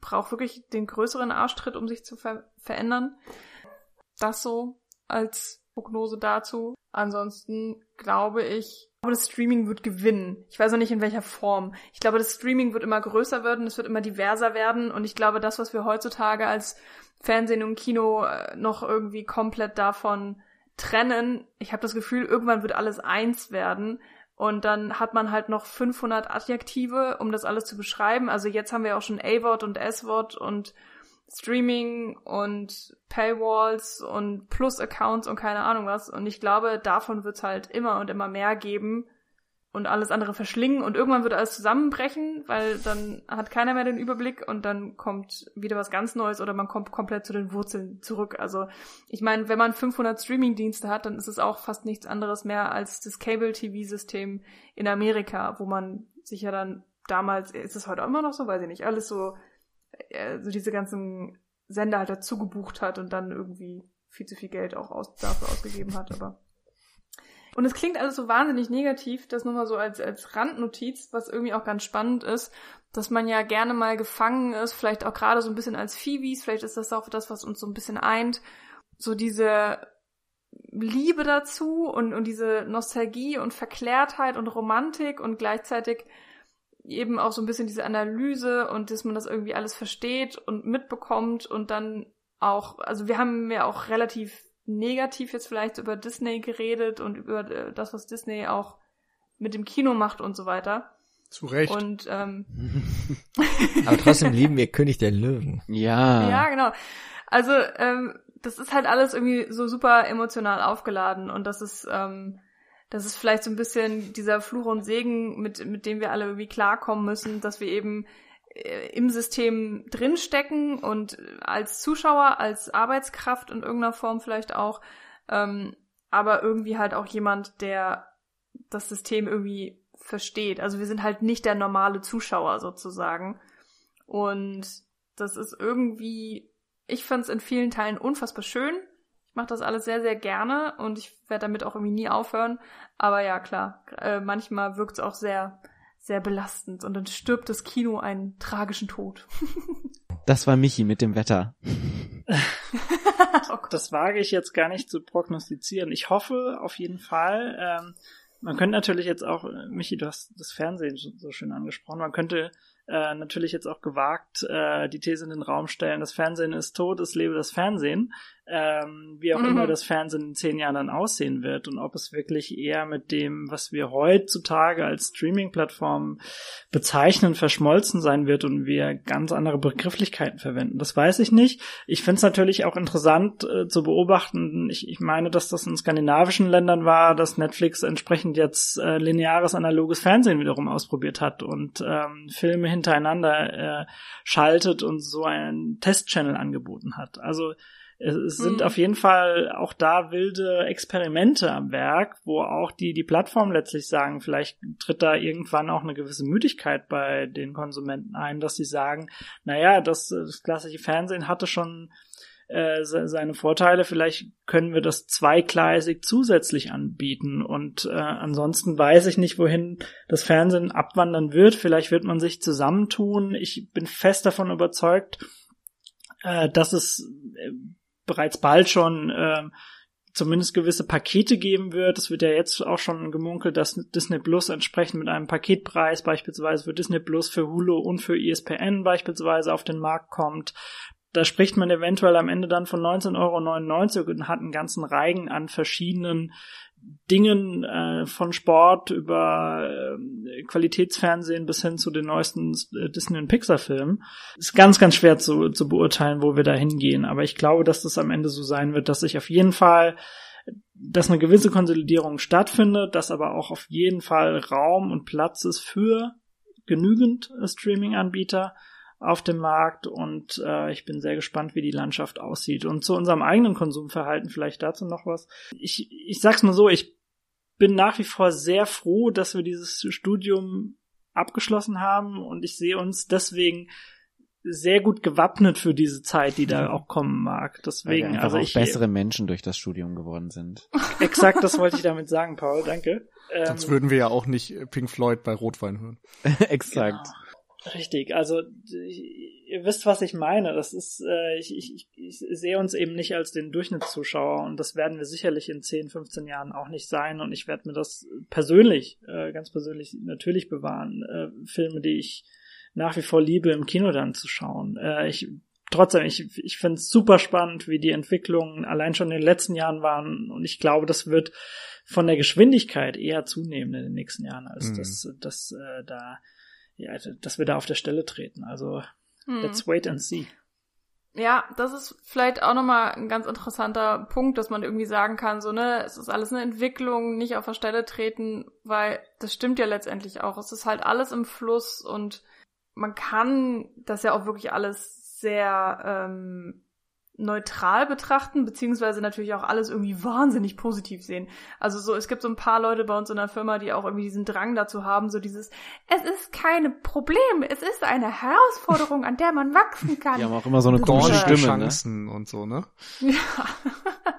braucht wirklich den größeren Arschtritt, um sich zu ver verändern. Das so als Prognose dazu. Ansonsten glaube ich, das Streaming wird gewinnen. Ich weiß noch nicht in welcher Form. Ich glaube, das Streaming wird immer größer werden, es wird immer diverser werden und ich glaube, das, was wir heutzutage als Fernsehen und Kino äh, noch irgendwie komplett davon trennen, ich habe das Gefühl, irgendwann wird alles eins werden und dann hat man halt noch 500 Adjektive, um das alles zu beschreiben. Also jetzt haben wir auch schon A-Wort und S-Wort und Streaming und Paywalls und Plus-Accounts und keine Ahnung was. Und ich glaube, davon wird es halt immer und immer mehr geben und alles andere verschlingen und irgendwann wird alles zusammenbrechen, weil dann hat keiner mehr den Überblick und dann kommt wieder was ganz Neues oder man kommt komplett zu den Wurzeln zurück. Also ich meine, wenn man 500 Streaming-Dienste hat, dann ist es auch fast nichts anderes mehr als das Cable-TV-System in Amerika, wo man sich ja dann damals, ist es heute auch immer noch so, weiß ich nicht, alles so, äh, so diese ganzen Sender halt dazu gebucht hat und dann irgendwie viel zu viel Geld auch aus, dafür ausgegeben hat, aber und es klingt alles so wahnsinnig negativ, das nur mal so als, als Randnotiz, was irgendwie auch ganz spannend ist, dass man ja gerne mal gefangen ist, vielleicht auch gerade so ein bisschen als Phoebes, vielleicht ist das auch das, was uns so ein bisschen eint, so diese Liebe dazu und, und diese Nostalgie und Verklärtheit und Romantik und gleichzeitig eben auch so ein bisschen diese Analyse und dass man das irgendwie alles versteht und mitbekommt und dann auch, also wir haben ja auch relativ negativ jetzt vielleicht über Disney geredet und über äh, das, was Disney auch mit dem Kino macht und so weiter. Zu Recht. Und ähm, aber trotzdem lieben wir König der Löwen. Ja. Ja, genau. Also ähm, das ist halt alles irgendwie so super emotional aufgeladen und das ist ähm, das ist vielleicht so ein bisschen dieser Fluch und Segen, mit mit dem wir alle irgendwie klarkommen müssen, dass wir eben im System drinstecken und als Zuschauer, als Arbeitskraft in irgendeiner Form vielleicht auch, ähm, aber irgendwie halt auch jemand, der das System irgendwie versteht. Also wir sind halt nicht der normale Zuschauer sozusagen. Und das ist irgendwie, ich fand es in vielen Teilen unfassbar schön. Ich mache das alles sehr, sehr gerne und ich werde damit auch irgendwie nie aufhören. Aber ja, klar, äh, manchmal wirkt es auch sehr sehr belastend und dann stirbt das Kino einen tragischen Tod. das war Michi mit dem Wetter. oh das wage ich jetzt gar nicht zu prognostizieren. Ich hoffe auf jeden Fall. Ähm, man könnte natürlich jetzt auch, äh, Michi, du hast das Fernsehen so schön angesprochen, man könnte äh, natürlich jetzt auch gewagt äh, die These in den Raum stellen, das Fernsehen ist tot, es lebe das Fernsehen ähm, wie auch mhm. immer das Fernsehen in zehn Jahren dann aussehen wird und ob es wirklich eher mit dem, was wir heutzutage als Streaming-Plattform bezeichnen, verschmolzen sein wird und wir ganz andere Begrifflichkeiten verwenden. Das weiß ich nicht. Ich finde es natürlich auch interessant äh, zu beobachten. Ich, ich meine, dass das in skandinavischen Ländern war, dass Netflix entsprechend jetzt äh, lineares analoges Fernsehen wiederum ausprobiert hat und ähm, Filme hintereinander äh, schaltet und so einen Testchannel angeboten hat. Also es sind mhm. auf jeden Fall auch da wilde Experimente am Werk, wo auch die, die Plattform letztlich sagen, vielleicht tritt da irgendwann auch eine gewisse Müdigkeit bei den Konsumenten ein, dass sie sagen, naja, das, das klassische Fernsehen hatte schon äh, seine Vorteile. Vielleicht können wir das zweigleisig zusätzlich anbieten. Und äh, ansonsten weiß ich nicht, wohin das Fernsehen abwandern wird. Vielleicht wird man sich zusammentun. Ich bin fest davon überzeugt, äh, dass es äh, bereits bald schon äh, zumindest gewisse Pakete geben wird. Es wird ja jetzt auch schon gemunkelt, dass Disney Plus entsprechend mit einem Paketpreis beispielsweise für Disney Plus, für Hulu und für ESPN beispielsweise auf den Markt kommt. Da spricht man eventuell am Ende dann von 19,99 Euro und hat einen ganzen Reigen an verschiedenen Dingen äh, von Sport über äh, Qualitätsfernsehen bis hin zu den neuesten äh, Disney und Pixar Filmen. Ist ganz, ganz schwer zu, zu beurteilen, wo wir da hingehen. Aber ich glaube, dass das am Ende so sein wird, dass sich auf jeden Fall dass eine gewisse Konsolidierung stattfindet, dass aber auch auf jeden Fall Raum und Platz ist für genügend Streaming-Anbieter auf dem Markt und äh, ich bin sehr gespannt, wie die Landschaft aussieht. Und zu unserem eigenen Konsumverhalten vielleicht dazu noch was. Ich, ich sag's mal so, ich bin nach wie vor sehr froh, dass wir dieses Studium abgeschlossen haben und ich sehe uns deswegen sehr gut gewappnet für diese Zeit, die da auch kommen mag. Deswegen, also ich bessere Menschen durch das Studium geworden sind. Exakt, das wollte ich damit sagen, Paul. Danke. Sonst ähm, würden wir ja auch nicht Pink Floyd bei Rotwein hören. Exakt. Genau. Richtig, also ihr wisst, was ich meine. Das ist, äh, ich, ich, ich sehe uns eben nicht als den Durchschnittszuschauer und das werden wir sicherlich in 10, 15 Jahren auch nicht sein und ich werde mir das persönlich, äh, ganz persönlich natürlich bewahren, äh, Filme, die ich nach wie vor liebe, im Kino dann zu schauen. Äh, ich trotzdem, ich, ich finde es super spannend, wie die Entwicklungen allein schon in den letzten Jahren waren und ich glaube, das wird von der Geschwindigkeit eher zunehmen in den nächsten Jahren, als mhm. dass, dass äh, da ja, also, dass wir da auf der Stelle treten. Also hm. let's wait and see. Ja, das ist vielleicht auch nochmal ein ganz interessanter Punkt, dass man irgendwie sagen kann, so, ne, es ist alles eine Entwicklung, nicht auf der Stelle treten, weil das stimmt ja letztendlich auch. Es ist halt alles im Fluss und man kann das ja auch wirklich alles sehr ähm, neutral betrachten, beziehungsweise natürlich auch alles irgendwie wahnsinnig positiv sehen. Also so, es gibt so ein paar Leute bei uns in der Firma, die auch irgendwie diesen Drang dazu haben, so dieses, es ist keine Problem, es ist eine Herausforderung, an der man wachsen kann. Die haben auch immer so eine komische Stimme, ne? Chancen ne? und so, ne? Ja.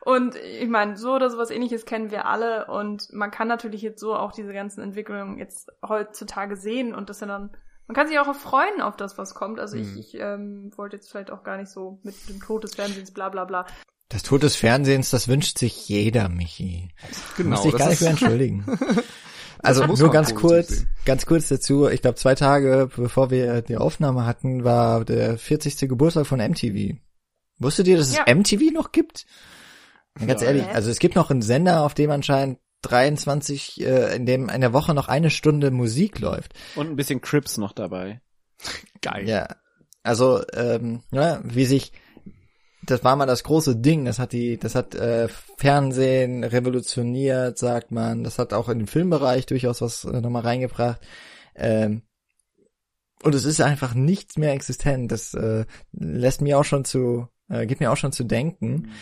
Und ich meine, so oder sowas ähnliches kennen wir alle und man kann natürlich jetzt so auch diese ganzen Entwicklungen jetzt heutzutage sehen und das sind dann man kann sich auch freuen auf das, was kommt. Also mhm. ich, ich ähm, wollte jetzt vielleicht auch gar nicht so mit dem Tod des Fernsehens bla bla bla. Das Tod des Fernsehens, das wünscht sich jeder, Michi. Genau. Muss ich gar nicht mehr entschuldigen. also nur ganz kurz, sehen. ganz kurz dazu. Ich glaube, zwei Tage bevor wir die Aufnahme hatten, war der 40. Geburtstag von MTV. Wusstet ihr, dass es ja. MTV noch gibt? Ganz ja, ehrlich, also es gibt noch einen Sender, auf dem anscheinend 23, äh, in dem in der Woche noch eine Stunde Musik läuft. Und ein bisschen Crips noch dabei. Geil. Ja. Also, ähm, ja, wie sich, das war mal das große Ding, das hat die, das hat äh, Fernsehen revolutioniert, sagt man. Das hat auch in den Filmbereich durchaus was äh, nochmal reingebracht. Ähm, und es ist einfach nichts mehr existent. Das äh, lässt mir auch schon zu, äh, gibt mir auch schon zu denken.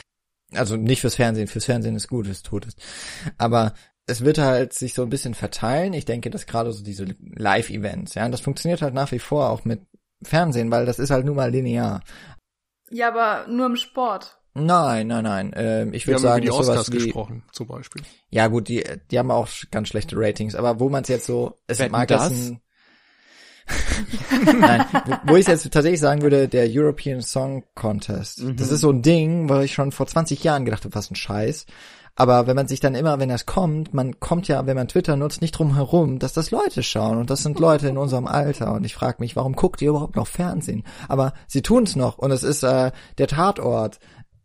Also nicht fürs Fernsehen, fürs Fernsehen ist gut, es tot ist. Aber es wird halt sich so ein bisschen verteilen. Ich denke, dass gerade so diese Live-Events, ja, das funktioniert halt nach wie vor auch mit Fernsehen, weil das ist halt nun mal linear. Ja, aber nur im Sport. Nein, nein, nein. Ähm, ich würde sagen, über die Oscars wie, gesprochen, zum Beispiel. Ja, gut, die, die haben auch ganz schlechte Ratings. Aber wo man es jetzt so, es Wetten mag das? Ein, Nein, wo, ich jetzt tatsächlich sagen würde, der European Song Contest. Mhm. Das ist so ein Ding, wo ich schon vor 20 Jahren gedacht habe, was ein Scheiß. Aber wenn man sich dann immer, wenn das kommt, man kommt ja, wenn man Twitter nutzt, nicht drum herum, dass das Leute schauen. Und das sind Leute in unserem Alter. Und ich frage mich, warum guckt ihr überhaupt noch Fernsehen? Aber sie tun es noch. Und es ist äh, der Tatort.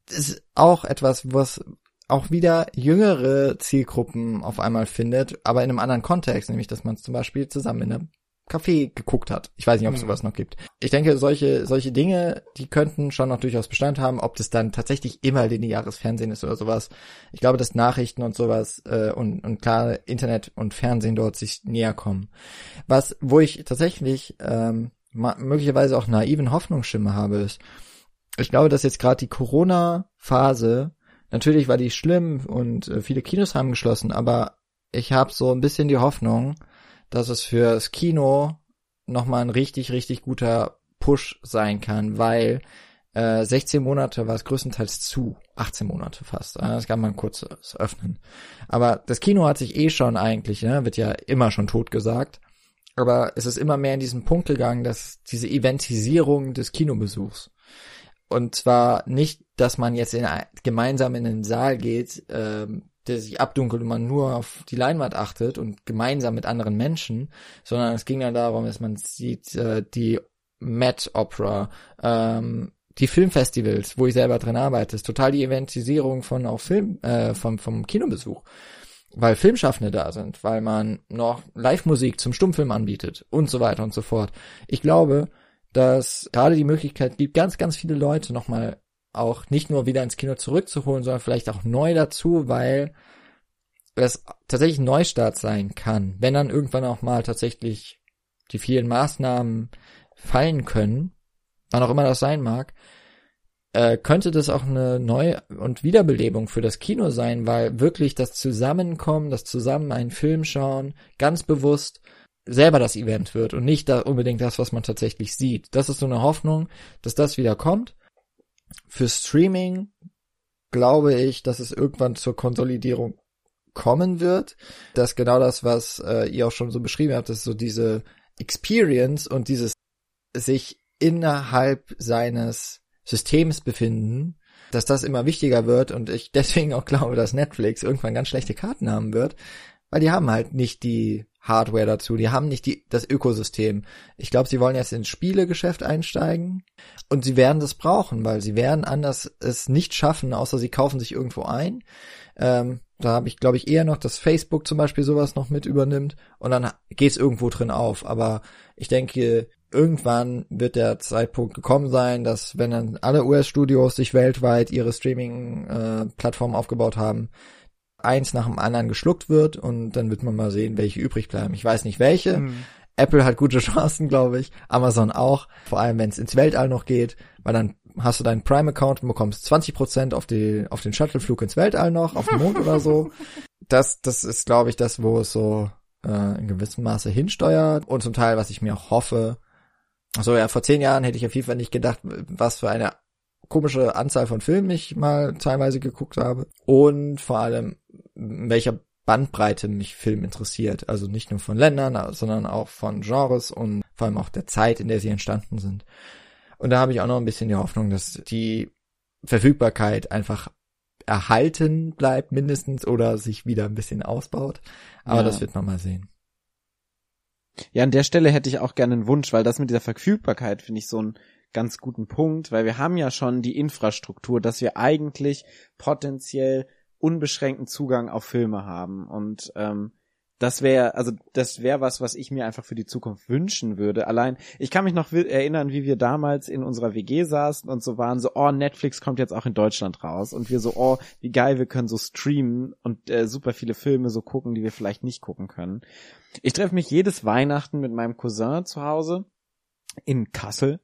Das ist auch etwas, was auch wieder jüngere Zielgruppen auf einmal findet, aber in einem anderen Kontext, nämlich dass man es zum Beispiel zusammen in einer Café geguckt hat. Ich weiß nicht, ob es mhm. sowas noch gibt. Ich denke, solche, solche Dinge, die könnten schon noch durchaus Bestand haben, ob das dann tatsächlich immer lineares Fernsehen ist oder sowas. Ich glaube, dass Nachrichten und sowas äh, und, und klar Internet und Fernsehen dort sich näher kommen. Was, wo ich tatsächlich ähm, möglicherweise auch naiven Hoffnungsschimmer habe, ist, ich glaube, dass jetzt gerade die Corona-Phase, natürlich war die schlimm und äh, viele Kinos haben geschlossen, aber ich habe so ein bisschen die Hoffnung, dass es fürs Kino nochmal ein richtig, richtig guter Push sein kann, weil Äh, 16 Monate war es größtenteils zu, 18 Monate fast. Äh, das kann man kurz öffnen. Aber das Kino hat sich eh schon eigentlich, ne, wird ja immer schon tot gesagt. Aber es ist immer mehr in diesen Punkt gegangen, dass diese Eventisierung des Kinobesuchs. Und zwar nicht, dass man jetzt in, gemeinsam in den Saal geht, ähm, der sich abdunkelt und man nur auf die Leinwand achtet und gemeinsam mit anderen Menschen, sondern es ging dann darum, dass man sieht äh, die Met Opera, ähm, die Filmfestivals, wo ich selber drin arbeite, ist total die Eventisierung von auch Film, äh, vom, vom Kinobesuch. Weil Filmschaffende da sind, weil man noch Live-Musik zum Stummfilm anbietet und so weiter und so fort. Ich glaube, dass gerade die Möglichkeit gibt, ganz, ganz viele Leute nochmal auch nicht nur wieder ins Kino zurückzuholen, sondern vielleicht auch neu dazu, weil es tatsächlich ein Neustart sein kann, wenn dann irgendwann auch mal tatsächlich die vielen Maßnahmen fallen können, wann auch immer das sein mag, äh, könnte das auch eine Neu- und Wiederbelebung für das Kino sein, weil wirklich das Zusammenkommen, das Zusammen einen Film schauen, ganz bewusst selber das Event wird und nicht da unbedingt das, was man tatsächlich sieht. Das ist so eine Hoffnung, dass das wieder kommt. Für Streaming glaube ich, dass es irgendwann zur Konsolidierung kommen wird. dass genau das, was äh, ihr auch schon so beschrieben habt, ist so diese Experience und dieses sich innerhalb seines Systems befinden, dass das immer wichtiger wird und ich deswegen auch glaube, dass Netflix irgendwann ganz schlechte Karten haben wird, weil die haben halt nicht die Hardware dazu, die haben nicht die, das Ökosystem. Ich glaube, sie wollen jetzt ins Spielegeschäft einsteigen und sie werden das brauchen, weil sie werden anders es nicht schaffen, außer sie kaufen sich irgendwo ein. Ähm, da habe ich, glaube ich, eher noch, dass Facebook zum Beispiel sowas noch mit übernimmt und dann geht es irgendwo drin auf. Aber ich denke, irgendwann wird der Zeitpunkt gekommen sein, dass wenn dann alle US-Studios sich weltweit ihre Streaming-Plattformen äh, aufgebaut haben, eins nach dem anderen geschluckt wird und dann wird man mal sehen, welche übrig bleiben. Ich weiß nicht welche. Mhm. Apple hat gute Chancen, glaube ich. Amazon auch. Vor allem, wenn es ins Weltall noch geht, weil dann hast du deinen Prime-Account und bekommst 20% auf, die, auf den Shuttleflug ins Weltall noch, auf den Mond oder so. Das, das ist, glaube ich, das, wo es so äh, in gewissem Maße hinsteuert. Und zum Teil, was ich mir auch hoffe, so ja, vor zehn Jahren hätte ich auf jeden Fall nicht gedacht, was für eine komische Anzahl von Filmen ich mal teilweise geguckt habe. Und vor allem, welcher Bandbreite mich Film interessiert. Also nicht nur von Ländern, sondern auch von Genres und vor allem auch der Zeit, in der sie entstanden sind. Und da habe ich auch noch ein bisschen die Hoffnung, dass die Verfügbarkeit einfach erhalten bleibt mindestens oder sich wieder ein bisschen ausbaut. Aber ja. das wird man mal sehen. Ja, an der Stelle hätte ich auch gerne einen Wunsch, weil das mit dieser Verfügbarkeit finde ich so einen ganz guten Punkt, weil wir haben ja schon die Infrastruktur, dass wir eigentlich potenziell unbeschränkten Zugang auf Filme haben und ähm, das wäre, also das wäre was, was ich mir einfach für die Zukunft wünschen würde. Allein, ich kann mich noch erinnern, wie wir damals in unserer WG saßen und so waren so, oh, Netflix kommt jetzt auch in Deutschland raus und wir so, oh, wie geil, wir können so streamen und äh, super viele Filme so gucken, die wir vielleicht nicht gucken können. Ich treffe mich jedes Weihnachten mit meinem Cousin zu Hause in Kassel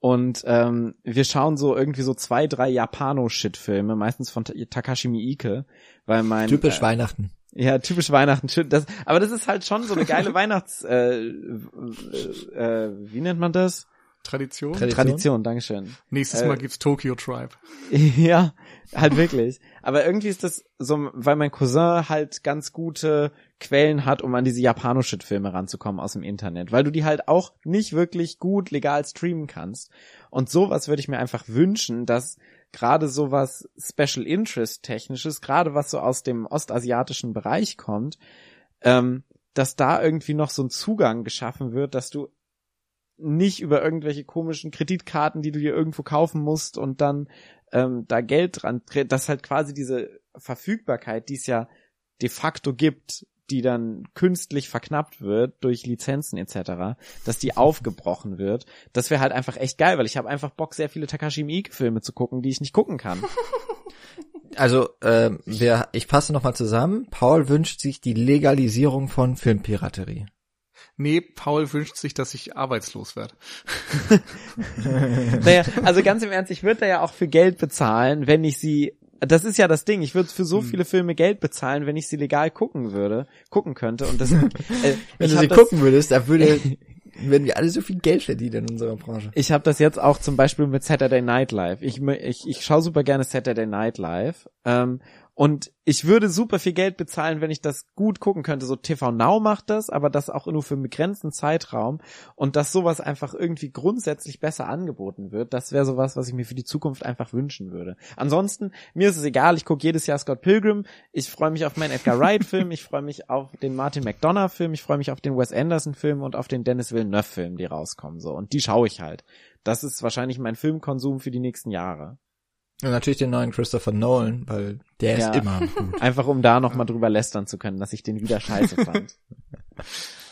und ähm, wir schauen so irgendwie so zwei, drei Japano-Shit-Filme, meistens von Takashi Miike, weil mein typisch äh, Weihnachten. Ja, typisch Weihnachten. Schön, das, aber das ist halt schon so eine geile Weihnachts, äh, äh, wie nennt man das? Tradition? Tradition, Tradition Dankeschön. Nächstes Mal äh, gibt's Tokyo Tribe. ja, halt wirklich. Aber irgendwie ist das so, weil mein Cousin halt ganz gute Quellen hat, um an diese Japanoshit-Filme ranzukommen aus dem Internet, weil du die halt auch nicht wirklich gut legal streamen kannst. Und sowas würde ich mir einfach wünschen, dass gerade sowas Special Interest technisches, gerade was so aus dem ostasiatischen Bereich kommt, ähm, dass da irgendwie noch so ein Zugang geschaffen wird, dass du nicht über irgendwelche komischen Kreditkarten, die du dir irgendwo kaufen musst und dann ähm, da Geld dran, dass halt quasi diese Verfügbarkeit, die es ja de facto gibt, die dann künstlich verknappt wird durch Lizenzen etc., dass die aufgebrochen wird. Das wäre halt einfach echt geil, weil ich habe einfach Bock, sehr viele Takashi Miike Filme zu gucken, die ich nicht gucken kann. Also, äh, wir, ich fasse nochmal zusammen. Paul wünscht sich die Legalisierung von Filmpiraterie. Nee, Paul wünscht sich, dass ich arbeitslos werde. naja, also ganz im Ernst, ich würde da ja auch für Geld bezahlen, wenn ich sie das ist ja das Ding. Ich würde für so hm. viele Filme Geld bezahlen, wenn ich sie legal gucken würde, gucken könnte. Und das, äh, wenn du sie gucken würdest, da würde Wenn wir alle so viel Geld verdienen in unserer Branche. Ich habe das jetzt auch zum Beispiel mit Saturday Night Live. Ich, ich, ich schaue super gerne Saturday Night Live. Ähm, und ich würde super viel Geld bezahlen, wenn ich das gut gucken könnte. So TV Now macht das, aber das auch nur für einen begrenzten Zeitraum. Und dass sowas einfach irgendwie grundsätzlich besser angeboten wird, das wäre sowas, was ich mir für die Zukunft einfach wünschen würde. Ansonsten, mir ist es egal, ich gucke jedes Jahr Scott Pilgrim, ich freue mich auf meinen Edgar Wright-Film, ich freue mich auf den Martin McDonough-Film, ich freue mich auf den Wes Anderson-Film und auf den Dennis Villeneuve-Film, die rauskommen. so Und die schaue ich halt. Das ist wahrscheinlich mein Filmkonsum für die nächsten Jahre. Und natürlich den neuen Christopher Nolan, weil der ja. ist immer gut. Einfach um da nochmal drüber lästern zu können, dass ich den wieder scheiße fand.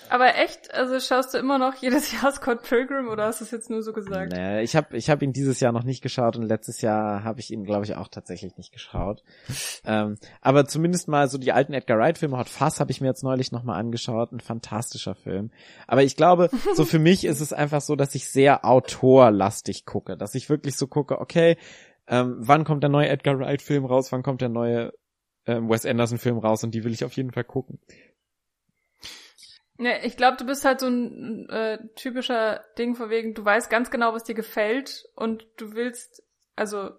Aber echt, also schaust du immer noch jedes Jahr Scott Pilgrim oder hast du es jetzt nur so gesagt? Naja, ich habe ich hab ihn dieses Jahr noch nicht geschaut und letztes Jahr habe ich ihn, glaube ich, auch tatsächlich nicht geschaut. ähm, aber zumindest mal so die alten Edgar Wright-Filme, Hot Fuss habe ich mir jetzt neulich nochmal angeschaut, ein fantastischer Film. Aber ich glaube, so für mich ist es einfach so, dass ich sehr autorlastig gucke, dass ich wirklich so gucke, okay, ähm, wann kommt der neue Edgar Wright Film raus, wann kommt der neue ähm, Wes Anderson Film raus und die will ich auf jeden Fall gucken. Ja, ich glaube, du bist halt so ein äh, typischer Ding von wegen, du weißt ganz genau, was dir gefällt und du willst, also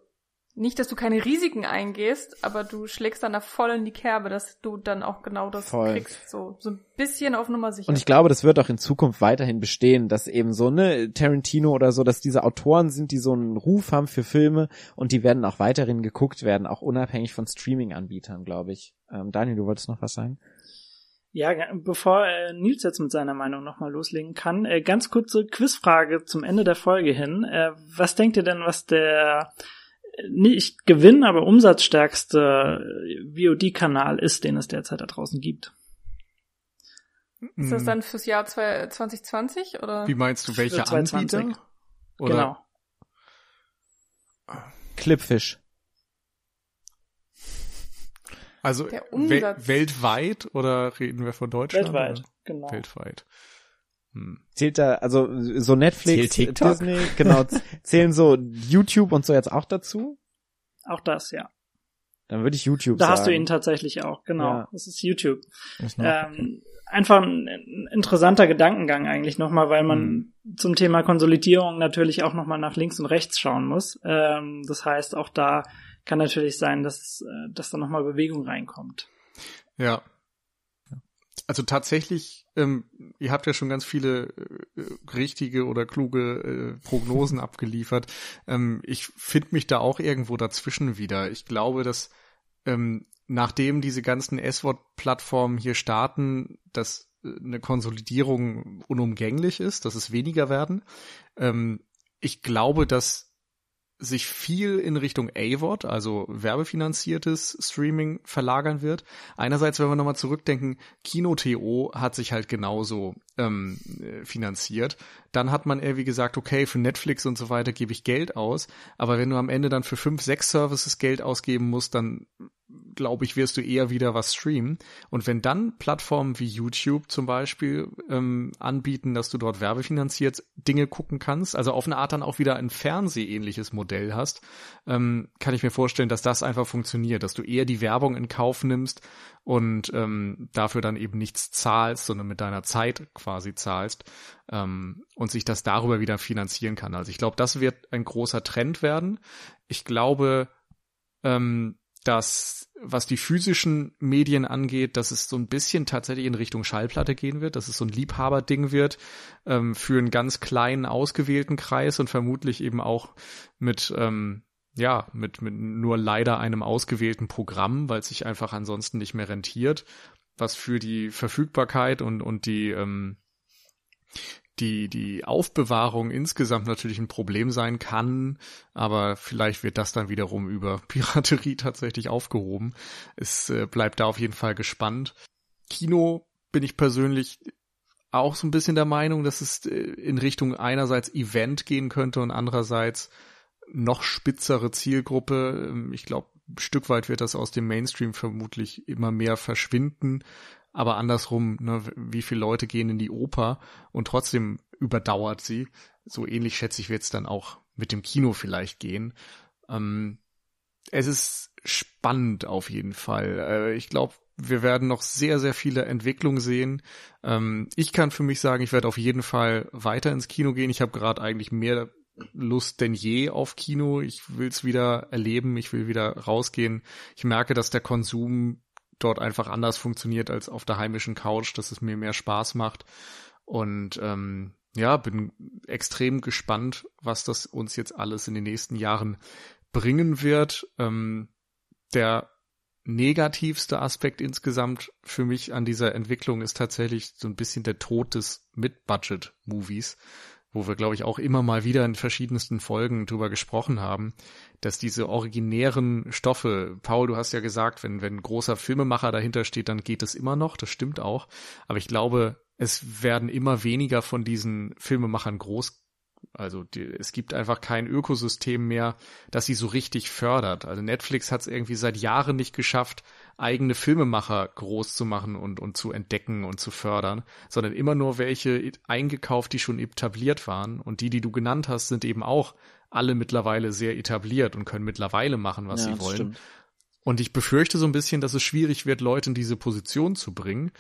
nicht, dass du keine Risiken eingehst, aber du schlägst dann da voll in die Kerbe, dass du dann auch genau das voll. kriegst. So, so ein bisschen auf Nummer sicher. Und ich glaube, das wird auch in Zukunft weiterhin bestehen, dass eben so, ne, Tarantino oder so, dass diese Autoren sind, die so einen Ruf haben für Filme und die werden auch weiterhin geguckt werden, auch unabhängig von Streaming-Anbietern, glaube ich. Ähm, Daniel, du wolltest noch was sagen? Ja, bevor äh, Nils jetzt mit seiner Meinung nochmal loslegen kann, äh, ganz kurze Quizfrage zum Ende der Folge hin. Äh, was denkt ihr denn, was der nicht Gewinn, aber umsatzstärkste VOD-Kanal ist, den es derzeit da draußen gibt. Ist das hm. dann fürs Jahr 2020 oder? Wie meinst du, welche Anbieter? Oder? Genau. Clipfish. Also we weltweit oder reden wir von Deutschland? Weltweit, oder? genau. Weltweit. Hm. Zählt da, also so Netflix, Disney, genau, zählen so YouTube und so jetzt auch dazu? Auch das, ja. Dann würde ich YouTube da sagen. Da hast du ihn tatsächlich auch, genau. Ja. Das ist YouTube. Ist ähm, einfach ein, ein, interessanter Gedankengang eigentlich nochmal, weil man mhm. zum Thema Konsolidierung natürlich auch nochmal nach links und rechts schauen muss. Ähm, das heißt, auch da kann natürlich sein, dass, äh, dass da nochmal Bewegung reinkommt. Ja, also tatsächlich, ähm, ihr habt ja schon ganz viele äh, richtige oder kluge äh, Prognosen abgeliefert. Ähm, ich finde mich da auch irgendwo dazwischen wieder. Ich glaube, dass ähm, nachdem diese ganzen S-Wort-Plattformen hier starten, dass äh, eine Konsolidierung unumgänglich ist, dass es weniger werden. Ähm, ich glaube, dass sich viel in Richtung AVOD, also werbefinanziertes Streaming, verlagern wird. Einerseits, wenn wir nochmal zurückdenken, Kino.to hat sich halt genauso ähm, finanziert. Dann hat man eher wie gesagt, okay, für Netflix und so weiter gebe ich Geld aus, aber wenn du am Ende dann für fünf, sechs Services Geld ausgeben musst, dann glaube ich, wirst du eher wieder was streamen. Und wenn dann Plattformen wie YouTube zum Beispiel ähm, anbieten, dass du dort werbefinanziert Dinge gucken kannst, also auf eine Art dann auch wieder ein Fernsehähnliches Modell hast, ähm, kann ich mir vorstellen, dass das einfach funktioniert, dass du eher die Werbung in Kauf nimmst und ähm, dafür dann eben nichts zahlst, sondern mit deiner Zeit quasi zahlst ähm, und sich das darüber wieder finanzieren kann. Also ich glaube, das wird ein großer Trend werden. Ich glaube, ähm, dass was die physischen Medien angeht, dass es so ein bisschen tatsächlich in Richtung Schallplatte gehen wird, dass es so ein Liebhaberding wird ähm, für einen ganz kleinen ausgewählten Kreis und vermutlich eben auch mit ähm, ja mit mit nur leider einem ausgewählten Programm, weil es sich einfach ansonsten nicht mehr rentiert, was für die Verfügbarkeit und und die ähm, die, die Aufbewahrung insgesamt natürlich ein Problem sein kann, aber vielleicht wird das dann wiederum über Piraterie tatsächlich aufgehoben. Es äh, bleibt da auf jeden Fall gespannt. Kino bin ich persönlich auch so ein bisschen der Meinung, dass es äh, in Richtung einerseits Event gehen könnte und andererseits noch spitzere Zielgruppe. Ähm, ich glaube, ein Stück weit wird das aus dem Mainstream vermutlich immer mehr verschwinden aber andersrum, ne, wie viele Leute gehen in die Oper und trotzdem überdauert sie. So ähnlich schätze ich, wird es dann auch mit dem Kino vielleicht gehen. Ähm, es ist spannend auf jeden Fall. Äh, ich glaube, wir werden noch sehr, sehr viele Entwicklungen sehen. Ähm, ich kann für mich sagen, ich werde auf jeden Fall weiter ins Kino gehen. Ich habe gerade eigentlich mehr Lust denn je auf Kino. Ich will es wieder erleben, ich will wieder rausgehen. Ich merke, dass der Konsum dort einfach anders funktioniert als auf der heimischen Couch, dass es mir mehr Spaß macht. Und ähm, ja, bin extrem gespannt, was das uns jetzt alles in den nächsten Jahren bringen wird. Ähm, der negativste Aspekt insgesamt für mich an dieser Entwicklung ist tatsächlich so ein bisschen der Tod des Mid-Budget-Movies wo wir, glaube ich, auch immer mal wieder in verschiedensten Folgen drüber gesprochen haben, dass diese originären Stoffe, Paul, du hast ja gesagt, wenn, wenn großer Filmemacher dahinter steht, dann geht es immer noch, das stimmt auch. Aber ich glaube, es werden immer weniger von diesen Filmemachern groß also die, es gibt einfach kein Ökosystem mehr, das sie so richtig fördert. Also Netflix hat es irgendwie seit Jahren nicht geschafft, eigene Filmemacher groß zu machen und, und zu entdecken und zu fördern, sondern immer nur welche eingekauft, die schon etabliert waren. Und die, die du genannt hast, sind eben auch alle mittlerweile sehr etabliert und können mittlerweile machen, was ja, sie wollen. Stimmt. Und ich befürchte so ein bisschen, dass es schwierig wird, Leute in diese Position zu bringen.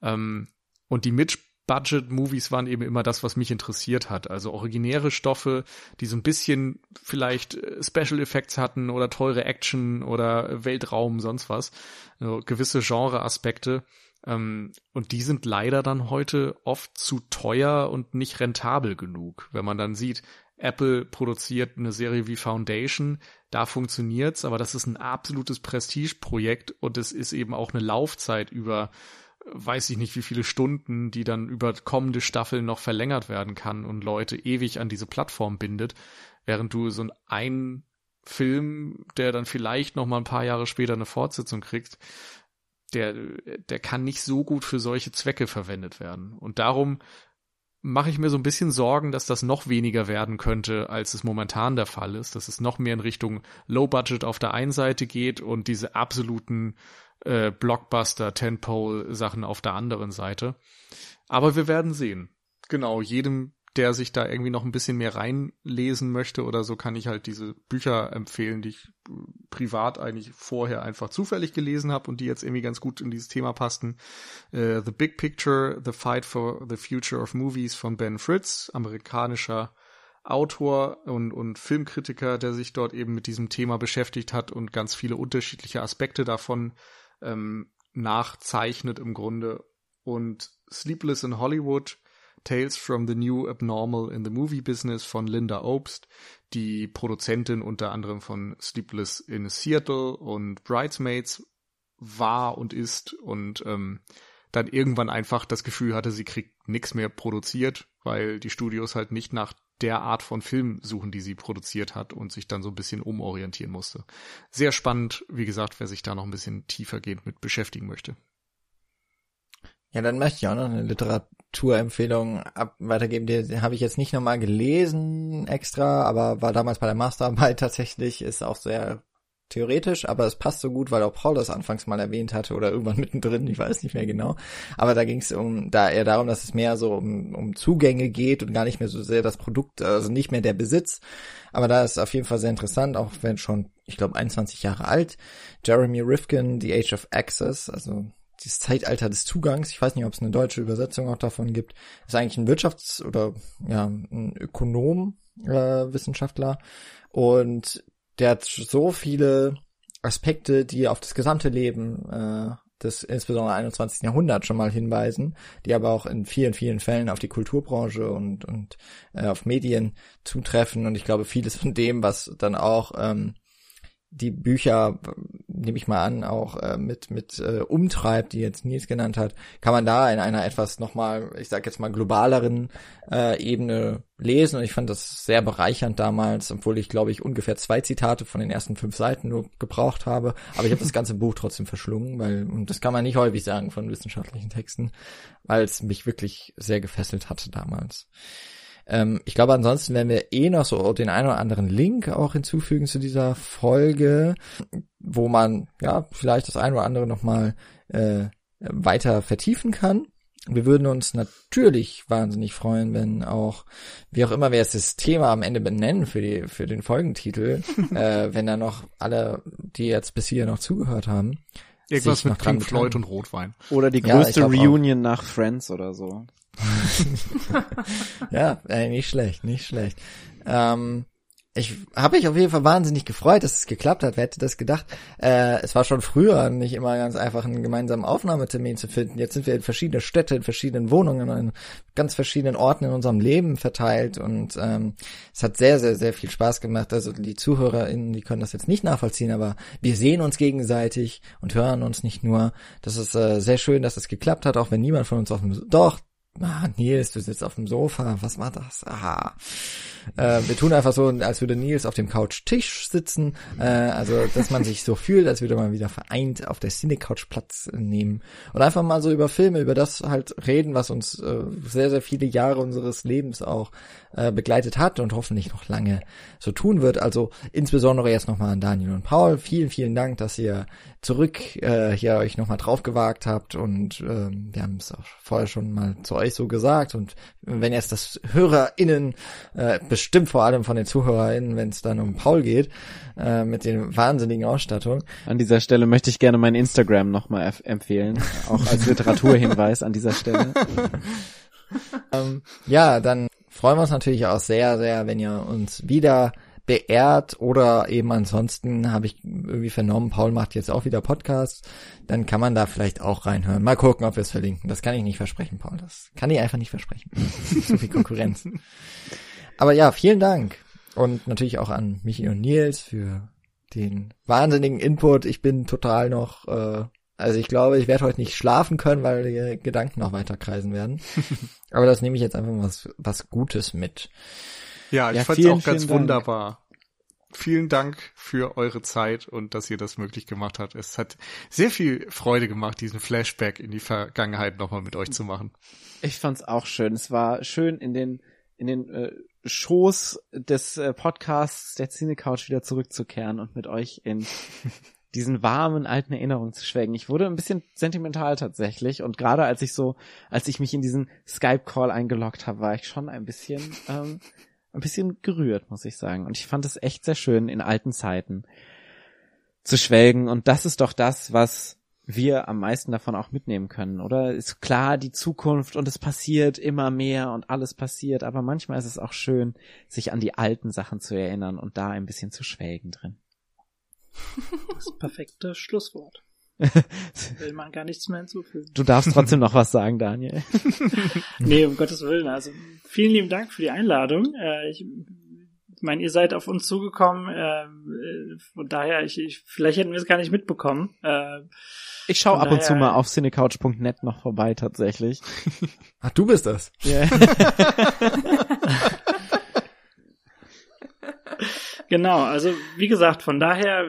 Ähm, und die Mitspieler Budget-Movies waren eben immer das, was mich interessiert hat. Also originäre Stoffe, die so ein bisschen vielleicht äh, Special Effects hatten oder teure Action oder Weltraum, sonst was. Also gewisse Genre-Aspekte. Ähm, und die sind leider dann heute oft zu teuer und nicht rentabel genug. Wenn man dann sieht, Apple produziert eine Serie wie Foundation, da funktioniert's, aber das ist ein absolutes Prestigeprojekt und es ist eben auch eine Laufzeit über weiß ich nicht, wie viele Stunden, die dann über kommende Staffeln noch verlängert werden kann und Leute ewig an diese Plattform bindet, während du so ein Film, der dann vielleicht noch mal ein paar Jahre später eine Fortsetzung kriegt, der, der kann nicht so gut für solche Zwecke verwendet werden. Und darum mache ich mir so ein bisschen Sorgen, dass das noch weniger werden könnte, als es momentan der Fall ist, dass es noch mehr in Richtung Low Budget auf der einen Seite geht und diese absoluten äh, Blockbuster, Tentpole-Sachen auf der anderen Seite. Aber wir werden sehen. Genau, jedem, der sich da irgendwie noch ein bisschen mehr reinlesen möchte oder so, kann ich halt diese Bücher empfehlen, die ich äh, privat eigentlich vorher einfach zufällig gelesen habe und die jetzt irgendwie ganz gut in dieses Thema passten. Uh, the Big Picture, The Fight for the Future of Movies von Ben Fritz, amerikanischer Autor und, und Filmkritiker, der sich dort eben mit diesem Thema beschäftigt hat und ganz viele unterschiedliche Aspekte davon ähm, nachzeichnet im Grunde. Und Sleepless in Hollywood, Tales from the New Abnormal in the Movie Business von Linda Obst, die Produzentin unter anderem von Sleepless in Seattle und Bridesmaids war und ist und ähm, dann irgendwann einfach das Gefühl hatte, sie kriegt nichts mehr produziert, weil die Studios halt nicht nach der Art von Film suchen, die sie produziert hat und sich dann so ein bisschen umorientieren musste. Sehr spannend, wie gesagt, wer sich da noch ein bisschen tiefergehend mit beschäftigen möchte. Ja, dann möchte ich auch noch eine Literaturempfehlung ab weitergeben. Die, die habe ich jetzt nicht nochmal gelesen extra, aber war damals bei der Masterarbeit tatsächlich, ist auch sehr theoretisch, aber es passt so gut, weil auch Paul das anfangs mal erwähnt hatte oder irgendwann mittendrin, ich weiß nicht mehr genau. Aber da ging es um da eher darum, dass es mehr so um, um Zugänge geht und gar nicht mehr so sehr das Produkt, also nicht mehr der Besitz. Aber da ist auf jeden Fall sehr interessant, auch wenn schon, ich glaube, 21 Jahre alt. Jeremy Rifkin, The Age of Access, also das Zeitalter des Zugangs. Ich weiß nicht, ob es eine deutsche Übersetzung auch davon gibt. ist eigentlich ein Wirtschafts- oder ja ein Ökonom, äh, Wissenschaftler und der hat so viele Aspekte, die auf das gesamte Leben äh, des insbesondere 21. Jahrhunderts schon mal hinweisen, die aber auch in vielen, vielen Fällen auf die Kulturbranche und, und äh, auf Medien zutreffen. Und ich glaube, vieles von dem, was dann auch ähm, die Bücher, nehme ich mal an, auch äh, mit mit äh, umtreibt, die jetzt Nils genannt hat, kann man da in einer etwas nochmal, ich sag jetzt mal globaleren äh, Ebene lesen. Und ich fand das sehr bereichernd damals, obwohl ich glaube ich ungefähr zwei Zitate von den ersten fünf Seiten nur gebraucht habe. Aber ich habe das ganze Buch trotzdem verschlungen, weil und das kann man nicht häufig sagen von wissenschaftlichen Texten, weil es mich wirklich sehr gefesselt hatte damals. Ähm, ich glaube, ansonsten werden wir eh noch so den einen oder anderen Link auch hinzufügen zu dieser Folge, wo man ja vielleicht das eine oder andere nochmal äh, weiter vertiefen kann. Wir würden uns natürlich wahnsinnig freuen, wenn auch, wie auch immer wir jetzt das Thema am Ende benennen für die, für den Folgentitel, äh, wenn da noch alle, die jetzt bis hier noch zugehört haben, Irgendwas mit Pink Floyd und Rotwein. Oder die größte ja, Reunion auch. nach Friends oder so. ja, ey, nicht schlecht, nicht schlecht. Ähm, ich habe mich auf jeden Fall wahnsinnig gefreut, dass es geklappt hat. Wer hätte das gedacht? Äh, es war schon früher nicht immer ganz einfach, einen gemeinsamen Aufnahmetermin zu finden. Jetzt sind wir in verschiedene Städte, in verschiedenen Wohnungen, in ganz verschiedenen Orten in unserem Leben verteilt und ähm, es hat sehr, sehr, sehr viel Spaß gemacht. Also die ZuhörerInnen, die können das jetzt nicht nachvollziehen, aber wir sehen uns gegenseitig und hören uns nicht nur. Das ist äh, sehr schön, dass es geklappt hat, auch wenn niemand von uns auf dem Doch, Ah, Nils, du sitzt auf dem Sofa. Was war das? Aha. Äh, wir tun einfach so, als würde Nils auf dem Couch-Tisch sitzen. Äh, also, dass man sich so fühlt, als würde man wieder vereint auf der Cine-Couch Platz nehmen. Und einfach mal so über Filme, über das halt reden, was uns äh, sehr, sehr viele Jahre unseres Lebens auch äh, begleitet hat und hoffentlich noch lange so tun wird. Also insbesondere jetzt nochmal an Daniel und Paul. Vielen, vielen Dank, dass ihr zurück äh, hier euch nochmal drauf gewagt habt und äh, wir haben es auch vorher schon mal zu euch so gesagt und wenn jetzt das HörerInnen, äh, bestimmt vor allem von den ZuhörerInnen, wenn es dann um Paul geht, äh, mit den wahnsinnigen Ausstattung. An dieser Stelle möchte ich gerne mein Instagram nochmal empfehlen, auch als Literaturhinweis an dieser Stelle. ähm, ja, dann freuen wir uns natürlich auch sehr, sehr, wenn ihr uns wieder beehrt oder eben ansonsten habe ich irgendwie vernommen, Paul macht jetzt auch wieder Podcasts, dann kann man da vielleicht auch reinhören. Mal gucken, ob wir es verlinken. Das kann ich nicht versprechen, Paul. Das kann ich einfach nicht versprechen. Zu viel Konkurrenz. Aber ja, vielen Dank. Und natürlich auch an Michi und Nils für den wahnsinnigen Input. Ich bin total noch, äh, also ich glaube, ich werde heute nicht schlafen können, weil die Gedanken noch weiter kreisen werden. Aber das nehme ich jetzt einfach was, was Gutes mit. Ja, ich ja, fand es auch ganz wunderbar. Vielen Dank für eure Zeit und dass ihr das möglich gemacht habt. Es hat sehr viel Freude gemacht, diesen Flashback in die Vergangenheit nochmal mit euch zu machen. Ich fand's auch schön. Es war schön in den in den äh, Schoß des äh, Podcasts der Cine Couch wieder zurückzukehren und mit euch in diesen warmen alten Erinnerungen zu schwelgen. Ich wurde ein bisschen sentimental tatsächlich und gerade als ich so, als ich mich in diesen Skype Call eingeloggt habe, war ich schon ein bisschen ähm, ein bisschen gerührt, muss ich sagen. Und ich fand es echt sehr schön, in alten Zeiten zu schwelgen. Und das ist doch das, was wir am meisten davon auch mitnehmen können, oder? Ist klar die Zukunft und es passiert immer mehr und alles passiert, aber manchmal ist es auch schön, sich an die alten Sachen zu erinnern und da ein bisschen zu schwelgen drin. Das perfekte Schlusswort. Will man gar nichts mehr hinzufügen. Du darfst trotzdem noch was sagen, Daniel. nee, um Gottes Willen. Also vielen lieben Dank für die Einladung. Äh, ich meine, ihr seid auf uns zugekommen. Äh, von daher, ich, ich, vielleicht hätten wir es gar nicht mitbekommen. Äh, ich schaue ab und zu mal auf cinecouch.net noch vorbei, tatsächlich. Ach, du bist das. Yeah. genau, also wie gesagt, von daher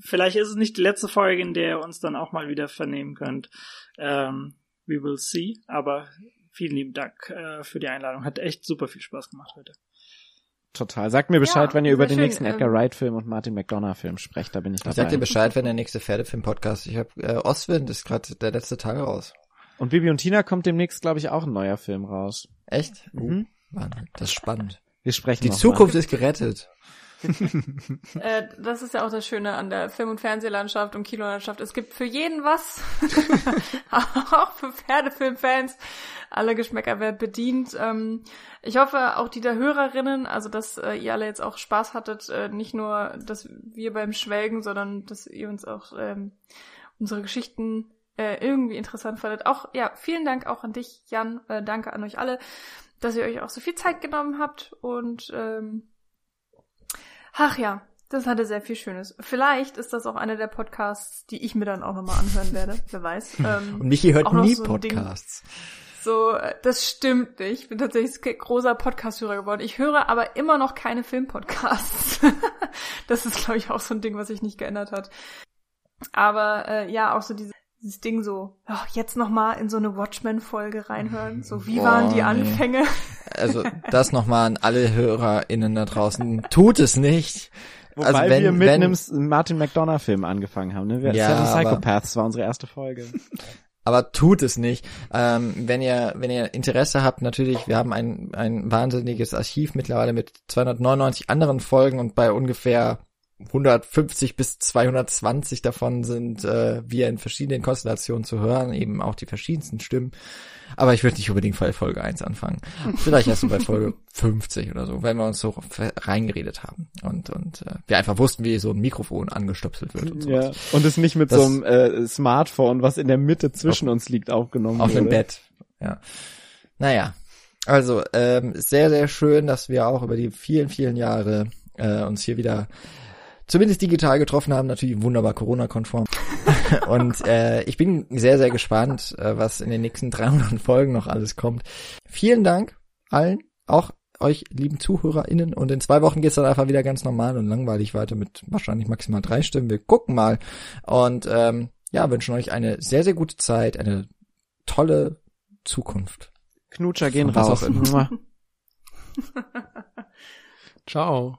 vielleicht ist es nicht die letzte Folge, in der ihr uns dann auch mal wieder vernehmen könnt. Ähm, we will see. Aber vielen lieben Dank äh, für die Einladung. Hat echt super viel Spaß gemacht heute. Total. Sagt mir Bescheid, ja, wenn ihr über den schön, nächsten Edgar ähm, Wright Film und Martin McDonough Film sprecht. Da bin ich dabei. Sagt ihr Bescheid, wenn der nächste Pferdefilm Podcast. Ich habe äh, Ostwind ist gerade der letzte Tag raus. Und Bibi und Tina kommt demnächst, glaube ich, auch ein neuer Film raus. Echt? Mhm. Mann, das ist spannend. Wir sprechen. Die Zukunft mal. ist gerettet. äh, das ist ja auch das Schöne an der Film- und Fernsehlandschaft und Kinolandschaft. Es gibt für jeden was. auch für Pferdefilmfans. Alle Geschmäcker werden bedient. Ähm, ich hoffe auch die der Hörerinnen, also dass äh, ihr alle jetzt auch Spaß hattet, äh, nicht nur, dass wir beim Schwelgen, sondern dass ihr uns auch ähm, unsere Geschichten äh, irgendwie interessant fandet. Auch, ja, vielen Dank auch an dich, Jan. Äh, danke an euch alle, dass ihr euch auch so viel Zeit genommen habt und ähm, Ach ja, das hatte sehr viel Schönes. Vielleicht ist das auch einer der Podcasts, die ich mir dann auch nochmal anhören werde. Wer weiß. Ähm, Und Michi hört nie so Podcasts. So, äh, das stimmt nicht. Ich bin tatsächlich großer Podcast-Hörer geworden. Ich höre aber immer noch keine Filmpodcasts. das ist, glaube ich, auch so ein Ding, was sich nicht geändert hat. Aber äh, ja, auch so diese dieses Ding so, oh, jetzt noch mal in so eine Watchmen-Folge reinhören. So, wie Boah, waren die Anfänge? Nee. Also das noch mal an alle HörerInnen da draußen. Tut es nicht. Wobei also wenn, wir mit wenn, einem Martin McDonough-Film angefangen haben. Ne? Wir, ja, Seven Psychopaths war unsere erste Folge. aber tut es nicht. Ähm, wenn ihr wenn ihr Interesse habt, natürlich, wir haben ein ein wahnsinniges Archiv mittlerweile mit 299 anderen Folgen und bei ungefähr 150 bis 220 davon sind äh, wir in verschiedenen Konstellationen zu hören, eben auch die verschiedensten Stimmen. Aber ich würde nicht unbedingt bei Folge 1 anfangen. Vielleicht erst bei Folge 50 oder so, wenn wir uns so reingeredet haben und und äh, wir einfach wussten, wie so ein Mikrofon angestöpselt wird und so. Ja, und es nicht mit das, so einem äh, Smartphone, was in der Mitte zwischen auf, uns liegt, aufgenommen Auf dem Bett, ja. Naja, also ähm, sehr, sehr schön, dass wir auch über die vielen, vielen Jahre äh, uns hier wieder zumindest digital getroffen haben, natürlich wunderbar Corona-konform. und äh, ich bin sehr, sehr gespannt, äh, was in den nächsten 300 Folgen noch alles kommt. Vielen Dank allen, auch euch lieben ZuhörerInnen und in zwei Wochen geht's dann einfach wieder ganz normal und langweilig weiter mit wahrscheinlich maximal drei Stimmen. Wir gucken mal und ähm, ja, wünschen euch eine sehr, sehr gute Zeit, eine tolle Zukunft. Knutscher gehen raus. Ciao.